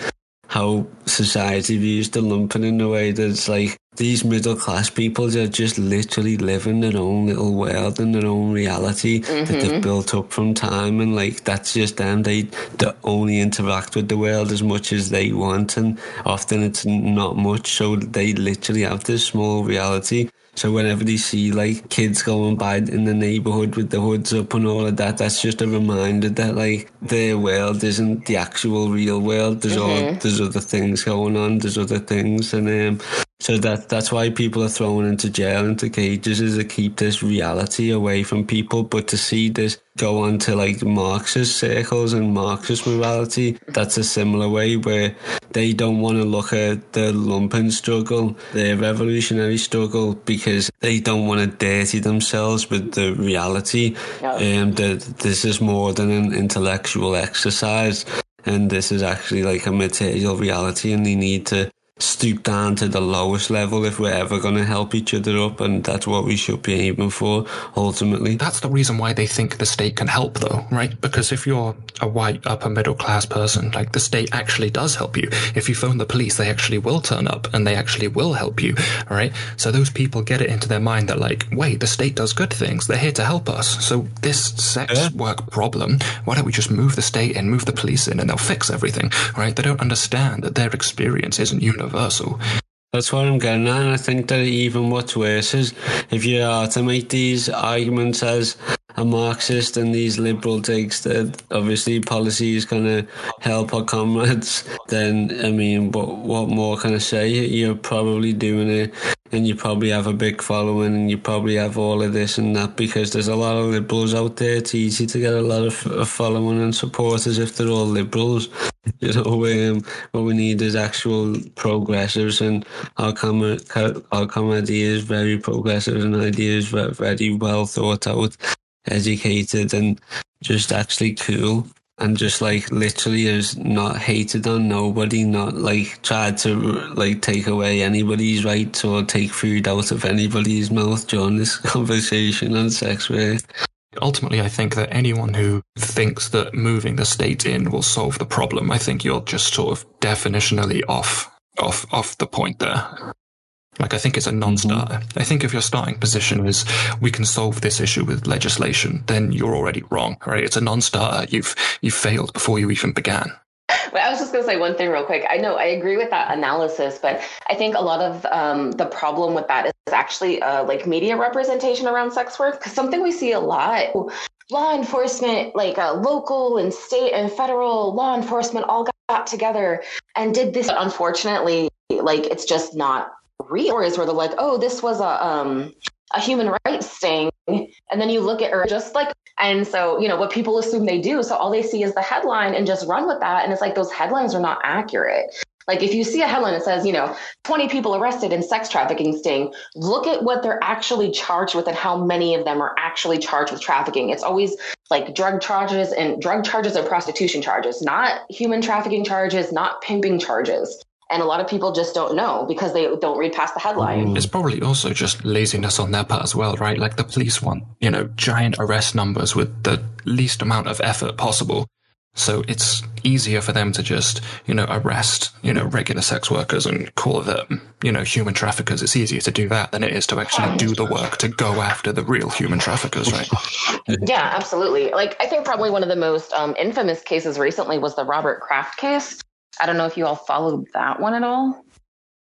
how society views the lumpen in a way that it's like these middle class people are just literally living their own little world and their own reality that they've mm-hmm. built up from time and like that's just them. They, they only interact with the world as much as they want and often it's not much so they literally have this small reality so whenever they see like kids going by in the neighborhood with the hoods up and all of that, that's just a reminder that like their world isn't the actual real world. There's all there's other things going on. There's other things, and um, so that that's why people are thrown into jail, into cages, is to keep this reality away from people. But to see this go on to like Marxist circles and Marxist morality, that's a similar way where they don't want to look at the lumpen struggle, the revolutionary struggle, because they don't want to dirty themselves with the reality. Um, that this is more than an intellectual exercise, and this is actually like a material reality, and they need to stoop down to the lowest level if we're ever going to help each other up, and that's what we should be aiming for ultimately. That's the reason why they think the state can help, though, right? Because if you're a white upper middle class person, like the state actually does help you. If you phone the police, they actually will turn up and they actually will help you, right? So those people get it into their mind that, like, wait, the state does good things. They're here to help us. So this sex Yeah. work problem, why don't we just move the state in, move the police in, and they'll fix everything, right? They don't understand that their experience isn't universal. That's what I'm getting at. And I think that even what's worse is if you are to make these arguments as a Marxist and these liberal takes that obviously policy is going to help our comrades, then I mean, what what more can I say? You're probably doing it, and you probably have a big following, and you probably have all of this and that because there's a lot of liberals out there. It's easy to get a lot of following and supporters if they're all liberals. You know, <laughs> um, what we need is actual progressives, and our common our common idea is very progressive, and ideas very well thought out, educated, and just actually cool. And just like literally is not hated on nobody, not like tried to like take away anybody's rights or take food out of anybody's mouth during this <laughs> conversation on sex work. Ultimately, I think that anyone who thinks that moving the state in will solve the problem, I think you're just sort of definitionally off, off, off the point there. Like, I think it's a non-starter. I think if your starting position is we can solve this issue with legislation, then you're already wrong, right? It's a non-starter. You've you've failed before you even began. Well, I was just going to say one thing real quick. I know I agree with that analysis, but I think a lot of um, the problem with that is actually uh, like media representation around sex work. Because something we see a lot, law enforcement, like uh, local and state and federal law enforcement, all got together and did this. Unfortunately, like it's just not Stories where they're like, "Oh, this was a um, a human rights thing," and then you look at her just like and so, you know, what people assume they do. So all they see is the headline and just run with that. And it's like those headlines are not accurate. Like if you see a headline that says, you know, 20 people arrested in sex trafficking sting, look at what they're actually charged with and how many of them are actually charged with trafficking. It's always like drug charges and drug charges and prostitution charges, not human trafficking charges, not pimping charges. And a lot of people just don't know because they don't read past the headline. It's probably also just laziness on their part as well, right? Like the police want, you know, giant arrest numbers with the least amount of effort possible. So it's easier for them to just, you know, arrest, you know, regular sex workers and call them, you know, human traffickers. It's easier to do that than it is to actually do the work to go after the real human traffickers, right? Yeah, absolutely. Like I think probably one of the most um, infamous cases recently was the Robert Kraft case. I don't know if you all followed that one at all.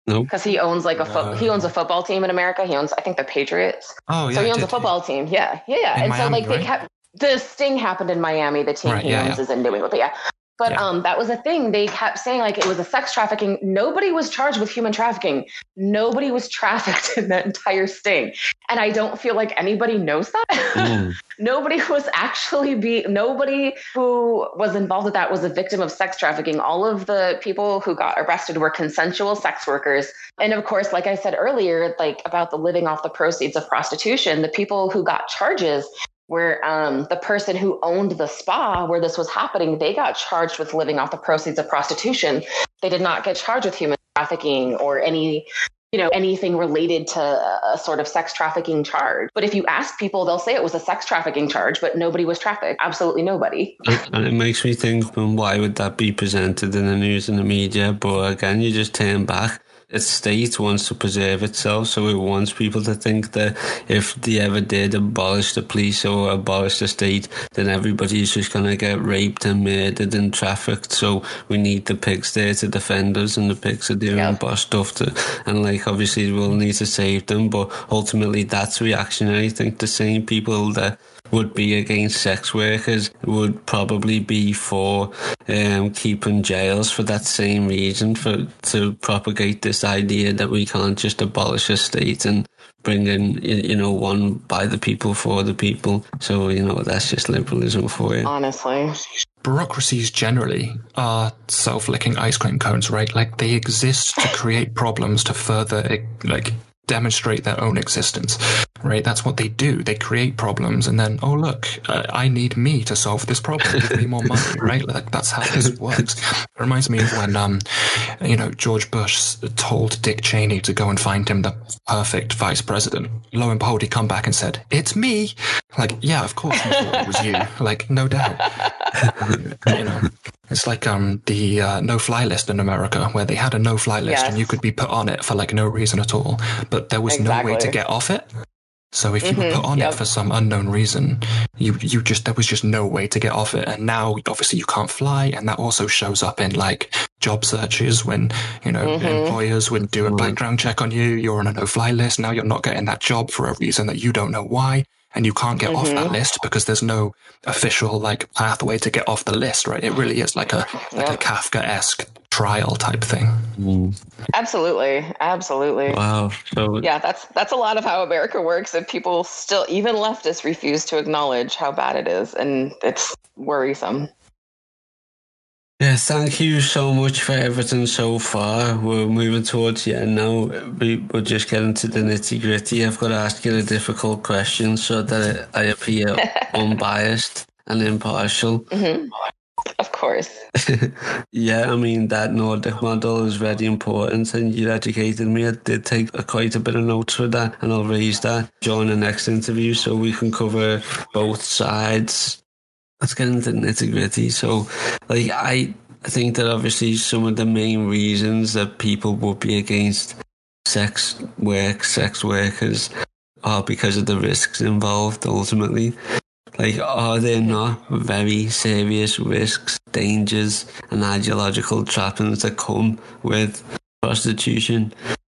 No. Because he owns like a fo- he uh. owns a football team in America. He owns I think the Patriots. Oh, yeah. so he owns did a football team. Yeah, yeah, yeah. In and Miami, so like they kept the sting happened in Miami. The team Right, he yeah, owns yeah. is in New England. But yeah. But Yeah. um, that was a thing. They kept saying like it was a sex trafficking. Nobody was charged with human trafficking. Nobody was <laughs> trafficked in that entire sting. And I don't feel like anybody knows that. Mm. <laughs> nobody was actually be nobody who was involved with that was a victim of sex trafficking all of the people who got arrested were consensual sex workers and of course like i said earlier like about the living off the proceeds of prostitution the people who got charges were um, the person who owned the spa where this was happening they got charged with living off the proceeds of prostitution they did not get charged with human trafficking or any you know anything related to a sort of sex trafficking charge but if you ask people they'll say it was a sex trafficking charge but nobody was trafficked absolutely nobody And it makes me think, well, why would that be presented in the news and the media? But again, you just turn back. The state wants to preserve itself, so it wants people to think that if they ever did abolish the police or abolish the state, then everybody's just going to get raped and murdered and trafficked. So we need the pigs there to defend us, and the pigs are doing Yeah. boss stuff to, and like obviously we'll need to save them, but ultimately that's reactionary. I think the same people that would be against sex workers would probably be for um, keeping jails for that same reason for to propagate this idea that we can't just abolish a state and bring in you know one by the people for the people. So you know that's just liberalism for you. Honestly. Bureaucracies generally are self-licking ice cream cones, right? Like they exist to create problems to further like demonstrate their own existence, right? That's what they do. They create problems and then, oh look, uh, I need me to solve this problem. Give me more money, <laughs> right? Like that's how this works. It reminds me of when, um, you know, George Bush told Dick Cheney to go and find him the perfect vice president. Lo and behold, he come back and said, "It's me." Like, yeah, of course, it was you. <laughs> Like, no doubt <laughs> you know it's like um the uh, no fly list in america where they had a no fly list Yes. and you could be put on it for like no reason at all but there was no way to get off it so if you were put on yep. it for some unknown reason you you just there was just no way to get off it and now obviously you can't fly and that also shows up in like job searches when you know Mhm. employers would do a background check on you you're on a no fly list now you're not getting that job for a reason that you don't know why and you can't get off that mm-hmm. list because there's no official like pathway to get off the list right? It really is like a like a kafka-esque trial type thing. Mm. Absolutely. Absolutely. Wow. So yeah that's that's a lot of how america works. And people still even leftists refuse to acknowledge how bad it is and it's worrisome Yeah, thank you so much for everything so far. We're moving towards the end now. We, we're just getting to the nitty gritty. I've got to ask you a difficult question so that I appear <laughs> unbiased and impartial. hmm of course <laughs> yeah, I mean, that Nordic model is very important and you educated me. I did take a, quite a bit of notes for that and I'll raise that during the next interview so we can cover both sides. Let's get into nitty gritty. So, like, I think that obviously some of the main reasons that people would be against sex work, sex workers, are because of the risks involved ultimately. Like, are there not very serious risks, dangers, and ideological trappings that come with prostitution?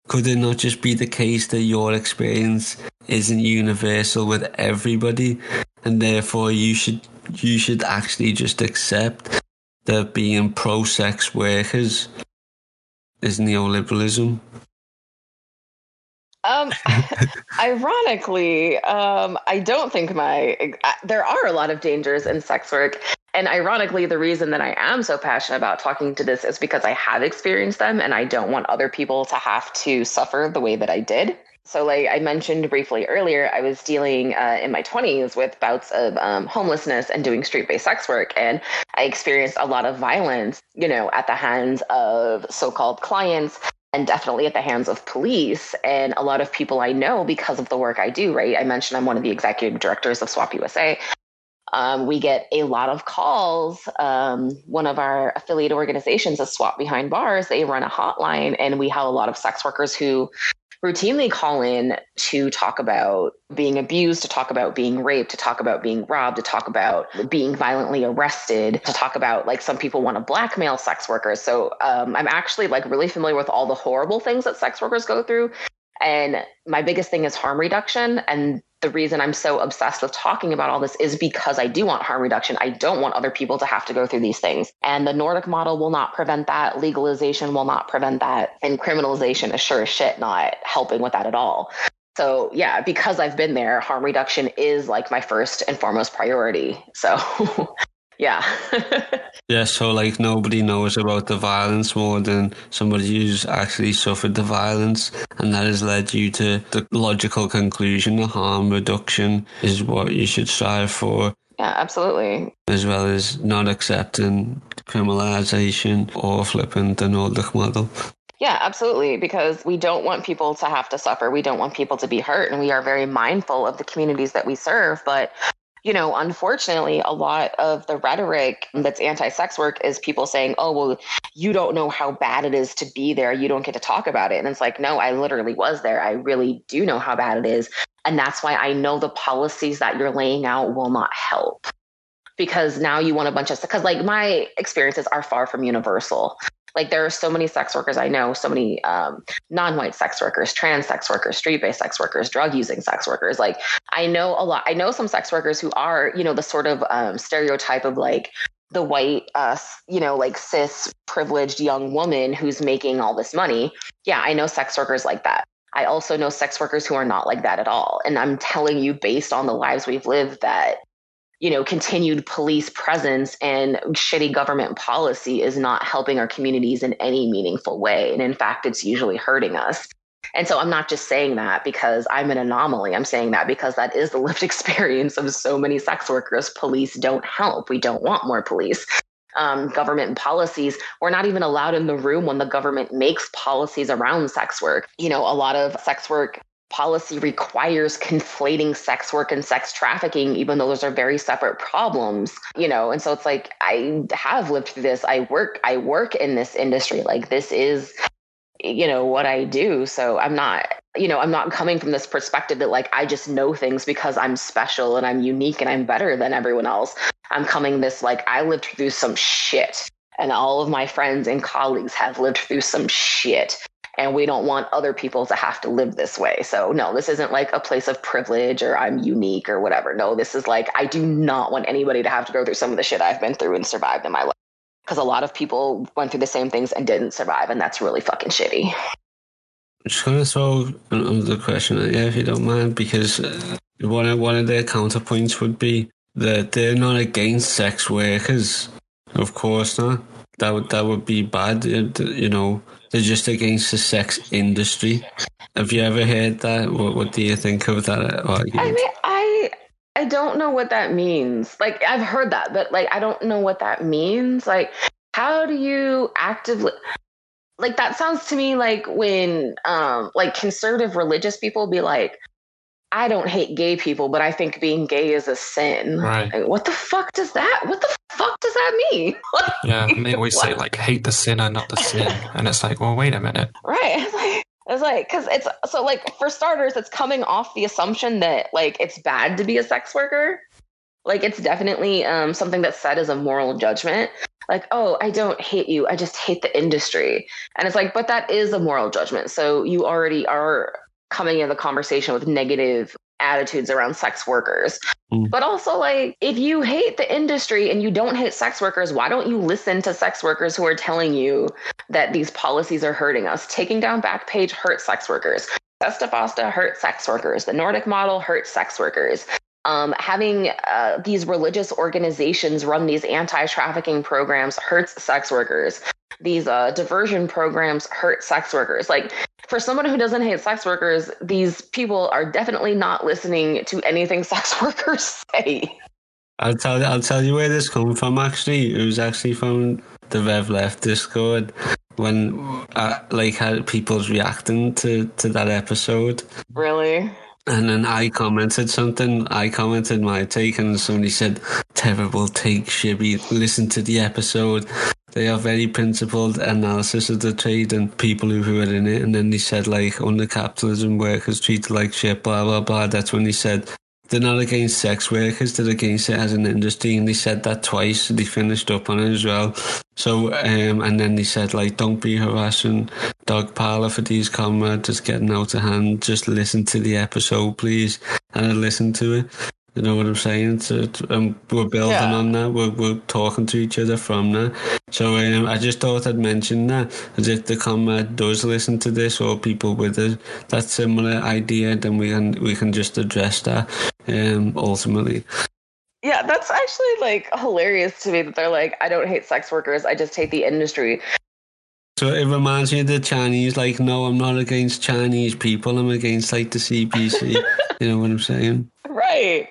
Could it not just be the case that your experience isn't universal with everybody, and therefore you should you should actually just accept that being pro-sex workers is neoliberalism? Um, <laughs> ironically, um, I don't think my there are a lot of dangers in sex work, And ironically, the reason that I am so passionate about talking to this is because I have experienced them and I don't want other people to have to suffer the way that I did. So, like I mentioned briefly earlier, I was dealing uh, in my 20s with bouts of um, homelessness and doing street based sex work. And I experienced a lot of violence, you know, at the hands of so called clients and definitely at the hands of police and a lot of people I know because of the work I do, right? I mentioned I'm one of the executive directors of SWOP USA. Um, we get a lot of calls. Um, one of our affiliate organizations is SWOP Behind Bars. They run a hotline, and we have a lot of sex workers who routinely call in to talk about being abused, to talk about being raped, to talk about being robbed, to talk about being violently arrested, to talk about like some people want to blackmail sex workers. So um, I'm actually like really familiar with all the horrible things that sex workers go through. And my biggest thing is harm reduction. And the reason I'm so obsessed with talking about all this is because I do want harm reduction. I don't want other people to have to go through these things. And the Nordic model will not prevent that. Legalization will not prevent that. And criminalization is sure as shit not helping with that at all. So, yeah, because I've been there, harm reduction is like my first and foremost priority. So, <laughs> yeah. <laughs> Yeah, so like nobody knows about the violence more than somebody who's actually suffered the violence, and that has led you to the logical conclusion that harm reduction is what you should strive for, yeah, absolutely. as well as not accepting criminalization or flipping the Nordic model. Yeah, absolutely. Because we don't want people to have to suffer. We don't want people to be hurt. And we are very mindful of the communities that we serve. But you know, unfortunately, a lot of the rhetoric that's anti sex work is people saying, oh, well, you don't know how bad it is to be there. You don't get to talk about it. And it's like, no, I literally was there. I really do know how bad it is. And that's why I know the policies that you're laying out will not help. Because now you want a bunch of, because like my experiences are far from universal. Like there are so many sex workers I know, so many um, non-white sex workers, trans sex workers, street-based sex workers, drug-using sex workers. Like I know a lot. I know some sex workers who are, you know, the sort of um, stereotype of like the white, uh, you know, like cis privileged young woman who's making all this money. Yeah, I know sex workers like that. I also know sex workers who are not like that at all. And I'm telling you, based on the lives we've lived, that you know, continued police presence and shitty government policy is not helping our communities in any meaningful way. And in fact, it's usually hurting us. And so I'm not just saying that because I'm an anomaly. I'm saying that because that is the <laughs> lived experience of so many sex workers. Police don't help. We don't want more police. Um, government policies, we're not even allowed in the room when the government makes policies around sex work. You know, a lot of sex work policy requires conflating sex work and sex trafficking, even though those are very separate problems, you know? And so it's like, I have lived through this. I work, I work in this industry. Like this is, you know, what I do. So I'm not, you know, I'm not coming from this perspective that like I just know things because I'm special and I'm unique and I'm better than everyone else. I'm coming this like I lived through some shit and all of my friends and colleagues have lived through some shit and we don't want other people to have to live this way. So no, this isn't like a place of privilege or I'm unique or whatever. No, this is like I do not want anybody to have to go through some of the shit I've been through and survived in my life. Because a lot of people went through the same things and didn't survive, and that's really fucking shitty. I'm just going to throw another question at you, if you don't mind, because uh, one of, one of their counterpoints would be that they're not against sex workers. Of course not. That would that would be bad. You know, they're just against the sex industry. Have you ever heard that? What, what do you think of that argument? I mean, I I don't know what that means. Like I've heard that, but like I don't know what that means. Like how do you actively like that sounds to me like when um like conservative religious people be like I don't hate gay people, but I think being gay is a sin. Right. Like, what the fuck does that? What the fuck does that mean? <laughs> Yeah, and they always say like hate the sinner, not the sin, <laughs> and it's like, well, wait a minute. Right. <laughs> It's like it's like because it's so like for starters, it's coming off the assumption that like it's bad to be a sex worker. Like it's definitely um, something that's said as a moral judgment. Like, oh, I don't hate you. I just hate the industry. And it's like, but that is a moral judgment. So you already are coming in the conversation with negative attitudes around sex workers. Mm. But also, like, if you hate the industry and you don't hate sex workers, why don't you listen to sex workers who are telling you that these policies are hurting us? Taking down Backpage hurt sex workers. SESTA FOSTA hurt sex workers. The Nordic model hurt sex workers. Um, having uh, these religious organizations run these anti-trafficking programs hurts sex workers these uh, diversion programs hurt sex workers like for someone who doesn't hate sex workers these people are definitely not listening to anything <laughs> sex workers say I'll tell you, I'll tell you where this come from. Actually, it was actually from the Rev Left Discord when uh, like how people's reacting to to that episode. really And then I commented something. I commented my take, and somebody said, "Terrible take, Shibby. Listen to the episode. They are very principled analysis of the trade and people who, are in it." And then he said, like, under capitalism, workers treated like shit. Blah blah blah. That's when he said. They're not against sex workers, they're against it as an industry, and they said that twice. They finished up on it as well. So, um, and then they said, like, don't be harassing dog parlor for these comrades, just getting out of hand. Just listen to the episode, please. And I listened to it. You know what I'm saying? So, um, we're building Yeah. on that. We're, we're talking to each other from that. So um, I just thought I'd mention that. As if the comrade does listen to this or people with a, that similar idea, then we can we can just address that um, ultimately. Yeah, that's actually like hilarious to me that they're like, I don't hate sex workers, I just hate the industry. So it reminds me of the Chinese, like, no, I'm not against Chinese people, I'm against like the CPC. <laughs> you know what I'm saying? Right.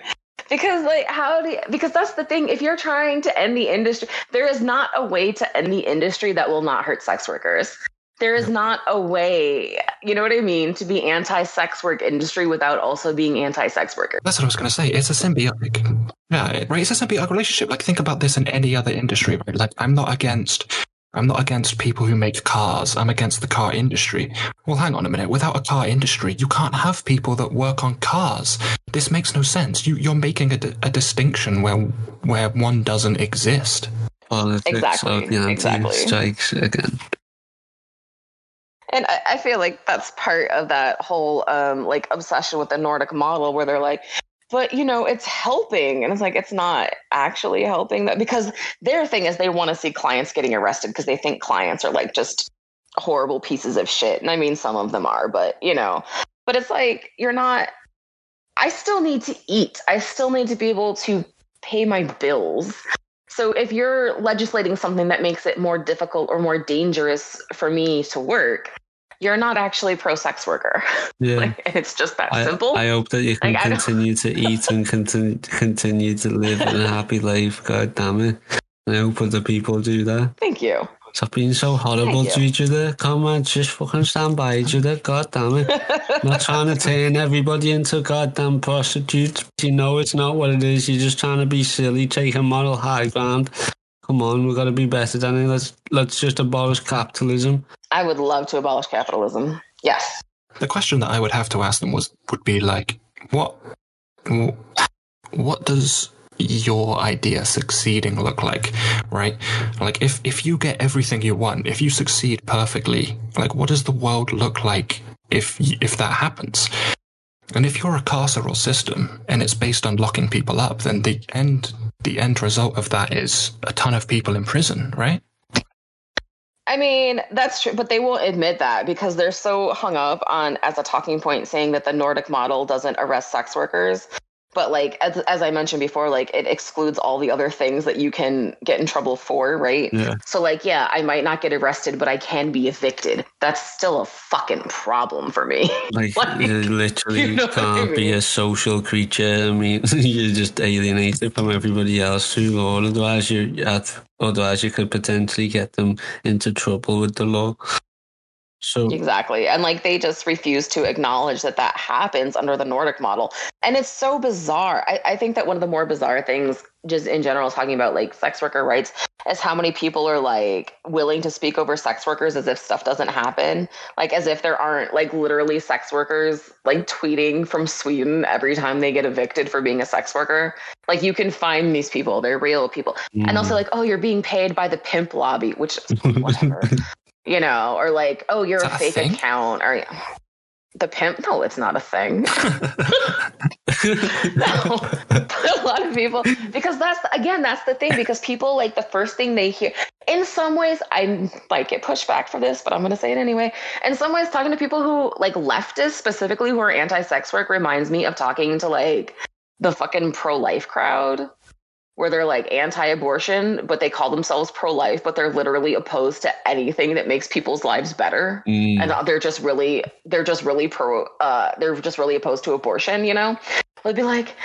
Because like how do you, because that's the thing if you're trying to end the industry there is not a way to end the industry that will not hurt sex workers. There is not a way, you know what I mean, to be anti-sex work industry without also being anti-sex worker. That's what I was going to say. It's a symbiotic, yeah, right. It's a symbiotic relationship. Like think about this in any other industry, right? Like I'm not against, I'm not against people who make cars. I'm against the car industry. Well, hang on a minute. Without a car industry, you can't have people that work on cars. This makes no sense. You, you're making a, a distinction where where one doesn't exist. Politics Exactly, of the exactly. anti-strikes again. And I, I feel like that's part of that whole um, like obsession with the Nordic model, where they're like, but you know, it's helping, and it's like it's not actually helping that because their thing is they want to see clients getting arrested because they think clients are like just horrible pieces of shit, and I mean some of them are, but you know, but it's like you're not. I still need to eat. I still need to be able to pay my bills. So if you're legislating something that makes it more difficult or more dangerous for me to work, you're not actually pro sex worker. <laughs> Yeah. like it's just that I, simple. I hope that you can Like, continue to <laughs> eat and continue, continue to live in a happy life. God damn it. And I hope other people do that. Thank you. Stop being so horrible Thank to you. each other. Come on, just fucking stand by each other. God damn it. not trying to turn everybody into goddamn prostitutes. You know it's not what it is. You're just trying to be silly, taking moral high ground. Come on, we've got to be better than it. Let's let's just abolish capitalism. I would love to abolish capitalism. Yes. The question that I would have to ask them was would be like, what, what does your idea succeeding look like, right? Like, if if you get everything you want, if you succeed perfectly, like, what does the world look like if if that happens? And if you're a carceral system and it's based on locking people up, then the end the end result of that is a ton of people in prison, right? I mean, that's true, but they won't admit that because they're so hung up on as a talking point saying that the Nordic model doesn't arrest sex workers. But like as, as I mentioned before, like it excludes all the other things that you can get in trouble for, right? Yeah. So like, yeah, I might not get arrested, but I can be evicted. That's still a fucking problem for me. <laughs> Like, Like, literally <laughs> you know can't be mean? a social creature. I mean, <laughs> you're just alienated from everybody else through law. Otherwise, you at otherwise you could potentially get them into trouble with the law. So Exactly. And like they just refuse to acknowledge that that happens under the Nordic model. And it's so bizarre. I, I think that one of the more bizarre things, just in general, talking about like sex worker rights, is how many people are like willing to speak over sex workers as if stuff doesn't happen. Like as if there aren't like literally sex workers like tweeting from Sweden every time they get evicted for being a sex worker. Like you can find these people, they're real people. And also mm. like, oh, you're being paid by the pimp lobby, which <laughs> whatever you know, or like, oh, you're a a fake thing? account, or the pimp. No, it's not a thing. <laughs> <laughs> no, but <laughs> a lot of people, because that's again, that's the thing. Because people like the first thing they hear. In some ways, I might get pushback for this, but I'm going to say it anyway. In some ways, talking to people who like leftists specifically who are anti-sex work reminds me of talking to like the fucking pro life crowd where they're like anti-abortion, but they call themselves pro-life, but they're literally opposed to anything that makes people's lives better, Mm. and they're just really they're just really pro uh, they're just really opposed to abortion. You know, they'd be like,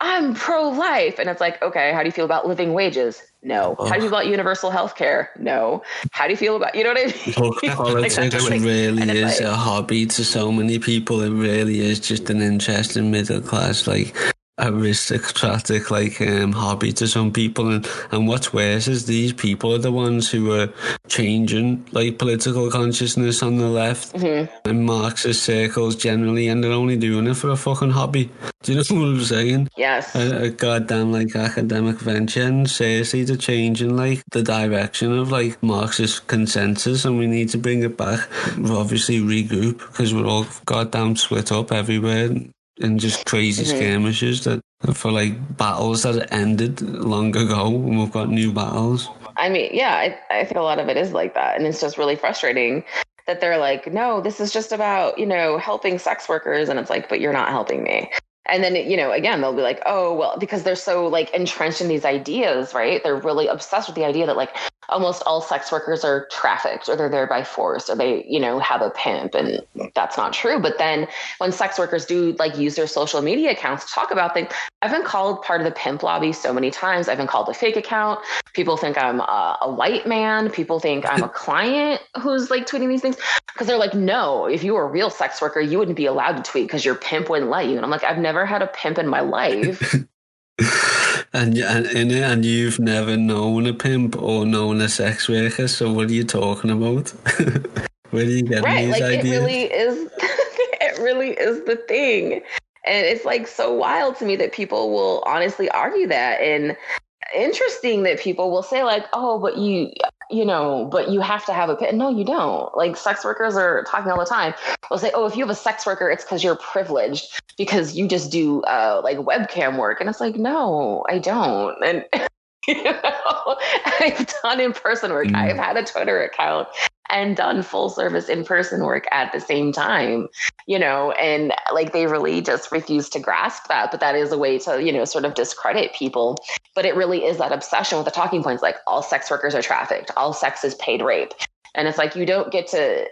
"I'm pro-life," and it's like, okay, how do you feel about living wages? No. How do you feel about universal health care? No. How do you feel about you know what I mean? Look, <laughs> Like, politics like- really is like- a hobby to so many people. It really is just an interesting middle class, like aristocratic, like um, hobby to some people. And and what's worse is these people are the ones who are changing like political consciousness on the left Mm-hmm. in Marxist circles generally, and they're only doing it for a fucking hobby. Do you know <laughs> what I'm saying? Yes. a, a goddamn like academic venture and seriously they're changing like the direction of like Marxist consensus and we need to bring it back. We'll obviously regroup because we're all goddamn split up everywhere in just crazy mm-hmm. skirmishes that for like battles that ended long ago and we've got new battles. I mean, yeah, I, I think a lot of it is like that. And it's just really frustrating that they're like, no, this is just about, you know, helping sex workers. And it's like, but you're not helping me. And then, you know, again, they'll be like, oh, well, because they're so like entrenched in these ideas, right? They're really obsessed with the idea that like almost all sex workers are trafficked or they're there by force or they, you know, have a pimp. And that's not true. But then when sex workers do like use their social media accounts to talk about things, I've been called part of the pimp lobby so many times. I've been called a fake account. People think I'm a, a white man. People think I'm a <laughs> client who's like tweeting these things because they're like, no, if you were a real sex worker, you wouldn't be allowed to tweet because your pimp wouldn't let you. And I'm like, I've never had a pimp in my life. <laughs> And, and in it, and you've never known a pimp or known a sex worker, so what are you talking about? <laughs> Where do you get right. these Like ideas? it really is, <laughs> it really is the thing. And it's like so wild to me that people will honestly argue that. And interesting that people will say like, oh, but you, you know, but you have to have a. No, you don't. Like sex workers are talking all the time. They'll say, oh, if you have a sex worker, it's because you're privileged because you just do uh, like webcam work. And it's like, no, I don't. And <laughs> you know, <laughs> I've done in person work. Mm. I've had a Twitter account and done full service in person work at the same time, you know, and like they really just refuse to grasp that. But that is a way to, you know, sort of discredit people. But it really is that obsession with the talking points like all sex workers are trafficked, all sex is paid rape. And it's like you don't get to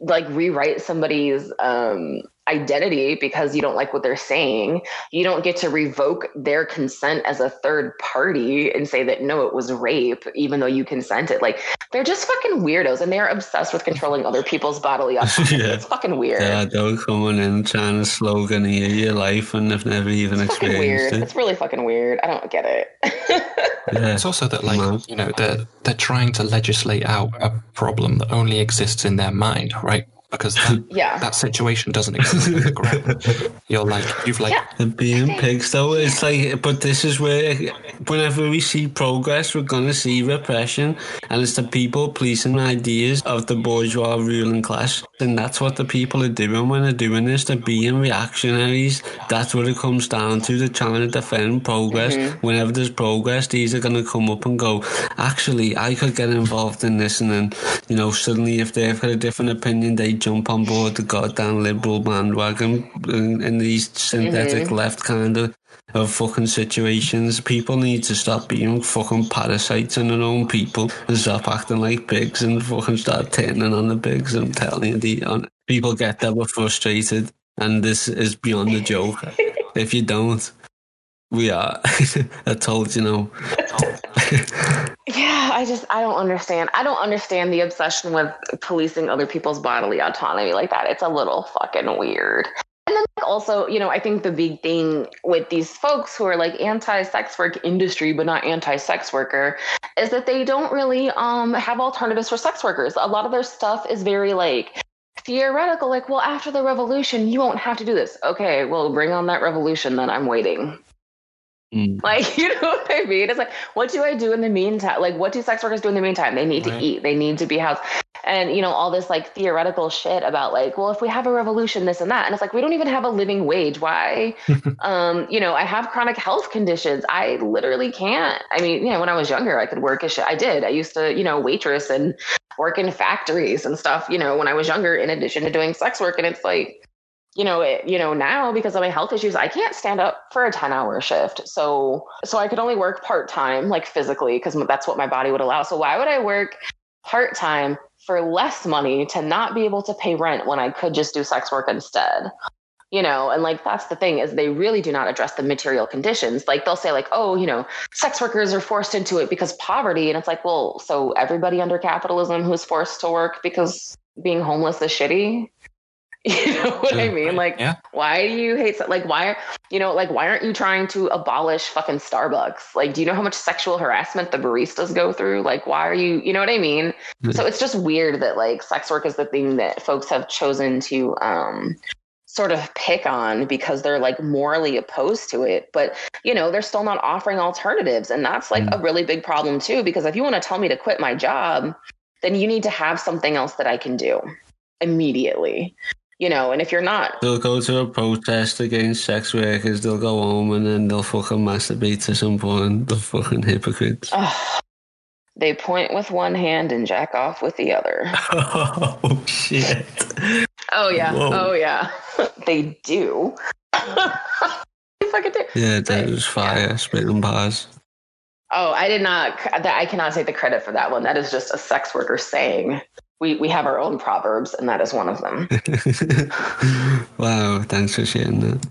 like rewrite somebody's um identity because you don't like what they're saying. You don't get to revoke their consent as a third party and say that no, it was rape, even though you consented. Like they're just fucking weirdos and they're obsessed with controlling other people's bodily <laughs> autonomy. Yeah. It's fucking weird. Yeah, they're coming in trying to sloganeer your life and they've never even it's fucking weird. experienced it. It's really fucking weird. I don't get it. <laughs> Yeah. It's also that, like, you know, they're they're trying to legislate out a problem that only exists in their mind, right? Because <laughs> that, Yeah. that situation doesn't exist on the ground. <laughs> You're like, you've like, Yeah. And being pigs, though, it's like, but this is where, whenever we see progress, we're going to see repression, and it's the people policing ideas of the bourgeois ruling class, and that's what the people are doing when they're doing this. They're being reactionaries. That's what it comes down to. They're trying to defend progress. Mm-hmm. Whenever there's progress, these are going to come up and go, actually, I could get involved in this, and then, you know, suddenly if they've got a different opinion, they jump on board the goddamn liberal bandwagon in, in these synthetic mm-hmm. left kind of of fucking situations. People need to stop being fucking parasites in their own people and stop acting like pigs and fucking start turning on the pigs. I'm telling you, the on, people get that we're frustrated, and this is beyond a joke. <laughs> if you don't, we are. <laughs> I told you know. <laughs> Yeah, I just I don't understand. I don't understand the obsession with policing other people's bodily autonomy like that. It's a little fucking weird. And then also, you know, I think the big thing with these folks who are like anti-sex work industry but not anti-sex worker is that they don't really um have alternatives for sex workers. A lot of their stuff is very like theoretical like, well, after the revolution, you won't have to do this. Okay, well, bring on that revolution then. I'm waiting. Mm. Like, <laughs> you know what I mean? It's like, what do I do in the meantime? Like, what do sex workers do in the meantime? They need to eat, they need to be housed. And, you know, all this like theoretical shit about like, well, if we have a revolution, this and that. And it's like, we don't even have a living wage. Why? <laughs> um, you know, I have chronic health conditions. I literally can't. I mean, you know, when I was younger, I could work as shit. I did. I used to, you know, waitress and work in factories and stuff, you know, when I was younger, in addition to doing sex work. And it's like, you know, it, you know, now because of my health issues, I can't stand up for a 10 hour shift. So, so I could only work part time, like physically, because that's what my body would allow. So why would I work part time for less money to not be able to pay rent when I could just do sex work instead? You know, and like that's the thing is they really do not address the material conditions. Like they'll say like, oh, you know, sex workers are forced into it because poverty, and it's like, well, so everybody under capitalism who's forced to work because being homeless is shitty <laughs> You know what I mean? Like, Yeah. why do you hate, like, why, are you know, like, why aren't you trying to abolish fucking Starbucks? Like, do you know how much sexual harassment the baristas go through? Like, why are you, you know what I mean? So it's just weird that, like, sex work is the thing that folks have chosen to, um, sort of pick on because they're like morally opposed to it but you know they're still not offering alternatives and that's like a really big problem too because if you want to tell me to quit my job then you need to have something else that i can do immediately you know and if you're not They'll go to a protest against sex workers, they'll go home and then they'll fucking masturbate to some porn. The fucking hypocrites. Ugh. they point with one hand and jack off with the other <laughs> oh, shit. oh yeah Whoa. oh yeah <laughs> they do they <laughs> fucking do Yeah, that was fire. Spitting bars. Oh, I did not. That I cannot take the credit for that one. That is just a sex worker saying. We we have our own proverbs, and that is one of them. <laughs> wow, thanks for sharing that.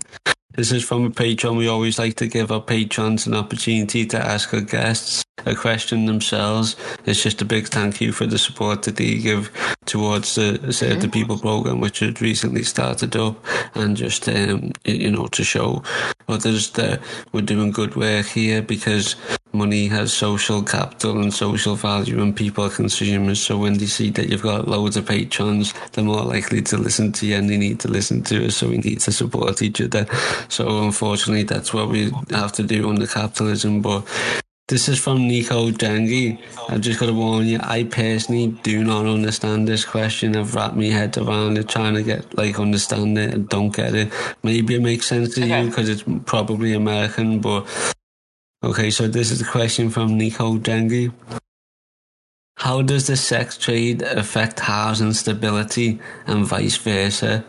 This is from a patron. We always like to give our patrons an opportunity to ask our guests a question themselves. It's just a big thank you for the support that they give towards the Serve the People program, which had recently started up, and just um, you know to show others that we're doing good work here because money has social capital and social value and people are consumers. So when they see that you've got loads of patrons, they're more likely to listen to you and they need to listen to us. So we need to support each other. So unfortunately, that's what we have to do under capitalism. But this is from Nico Dengi. I've just got to warn you, I personally do not understand this question. I've wrapped my head around it, trying to get, like, understand it and don't get it. Maybe it makes sense to you because it's probably American, but Okay, so this is a question from Nico Dengi. How does the sex trade affect housing stability and vice versa?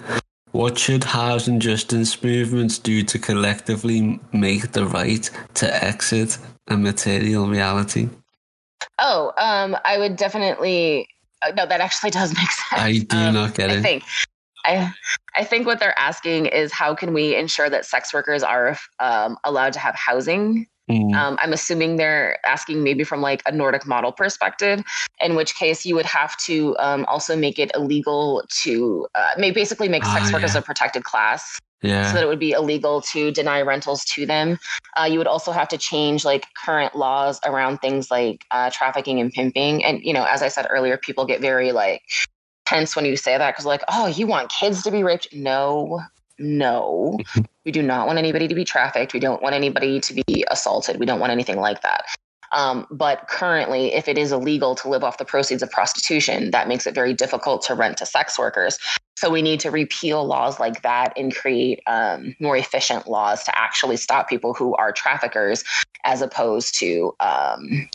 What should housing justice movements do to collectively make the right to exit a material reality? Oh, um, I would definitely. uh, No, that actually does make sense. I do Um, not get I it. think. I, I think what they're asking is how can we ensure that sex workers are um, allowed to have housing Mm, Um, I'm assuming they're asking maybe from like a Nordic model perspective, in which case you would have to um, also make it illegal to, uh, may basically make sex Ah, workers yeah. a protected class, yeah. so that it would be illegal to deny rentals to them. Uh, you would also have to change like current laws around things like uh, trafficking and pimping. And you know, as I said earlier, people get very like tense when you say that because like, oh, you want kids to be raped? No, no. <laughs> we do not want anybody to be trafficked. We don't want anybody to be assaulted. We don't want anything like that. Um, but currently, if it is illegal to live off the proceeds of prostitution, that makes it very difficult to rent to sex workers. So we need to repeal laws like that and create um, more efficient laws to actually stop people who are traffickers, as opposed to, um,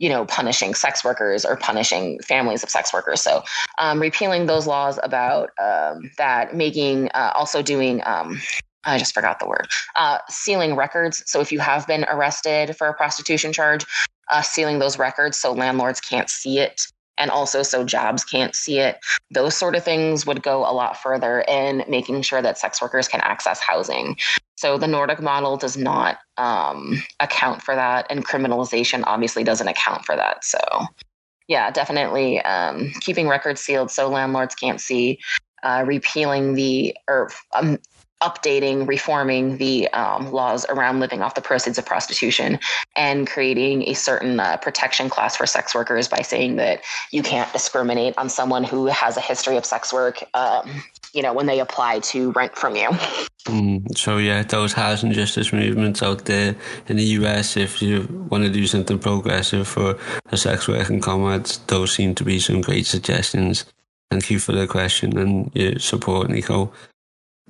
you know, punishing sex workers or punishing families of sex workers. So um, repealing those laws about um, that, making uh, also doing. Um, I just forgot the word. Uh, sealing records. So if you have been arrested for a prostitution charge, uh, sealing those records so landlords can't see it and also so jobs can't see it. Those sort of things would go a lot further in making sure that sex workers can access housing. So the Nordic model does not um, account for that, and criminalization obviously doesn't account for that. So, yeah, definitely um, keeping records sealed so landlords can't see, uh, repealing the or um, updating, reforming the um, laws around living off the proceeds of prostitution, and creating a certain uh, protection class for sex workers by saying that you can't discriminate on someone who has a history of sex work. Um, you know, when they apply to rent from you. Mm, so yeah, those housing justice movements out there in the US, if you want to do something progressive for the sex working comrades, those seem to be some great suggestions. Thank you for the question and your support, Nico.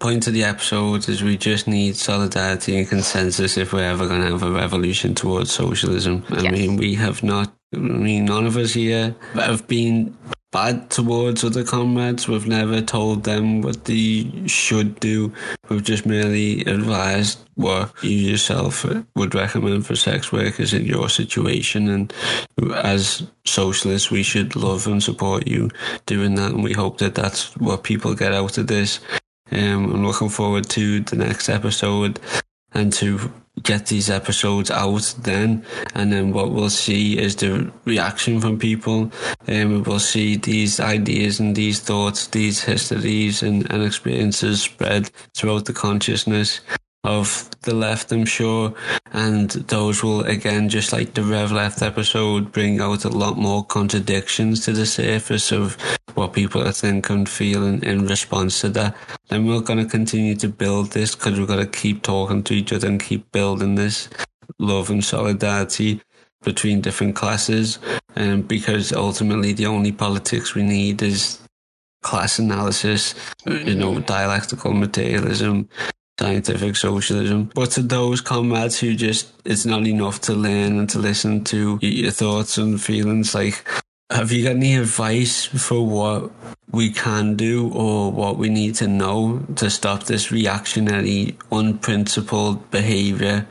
Point of the episode is we just need solidarity and consensus if we're ever going to have a revolution towards socialism. I Yes. mean, we have not, I mean, none of us here have been bad towards other comrades. We've never told them what they should do. We've just merely advised what you yourself would recommend for sex workers in your situation. And as socialists, we should love and support you doing that. And we hope that that's what people get out of this. Um, I'm looking forward to the next episode and to get these episodes out then. And then what we'll see is the reaction from people. And we'll see these ideas and these thoughts these histories and, and experiences spread throughout the consciousness of the left, I'm sure. And those will, again, just like the Rev Left episode, bring out a lot more contradictions to the surface of what people are thinking and feeling in response to that. Then we're going to continue to build this because we're going to keep talking to each other and keep building this love and solidarity between different classes. And um, because ultimately the only politics we need is class analysis, you know, dialectical materialism, scientific socialism. But to those comrades who just, it's not enough to learn and to listen to your thoughts and feelings, like, have you got any advice for what we can do or what we need to know to stop this reactionary, unprincipled behaviour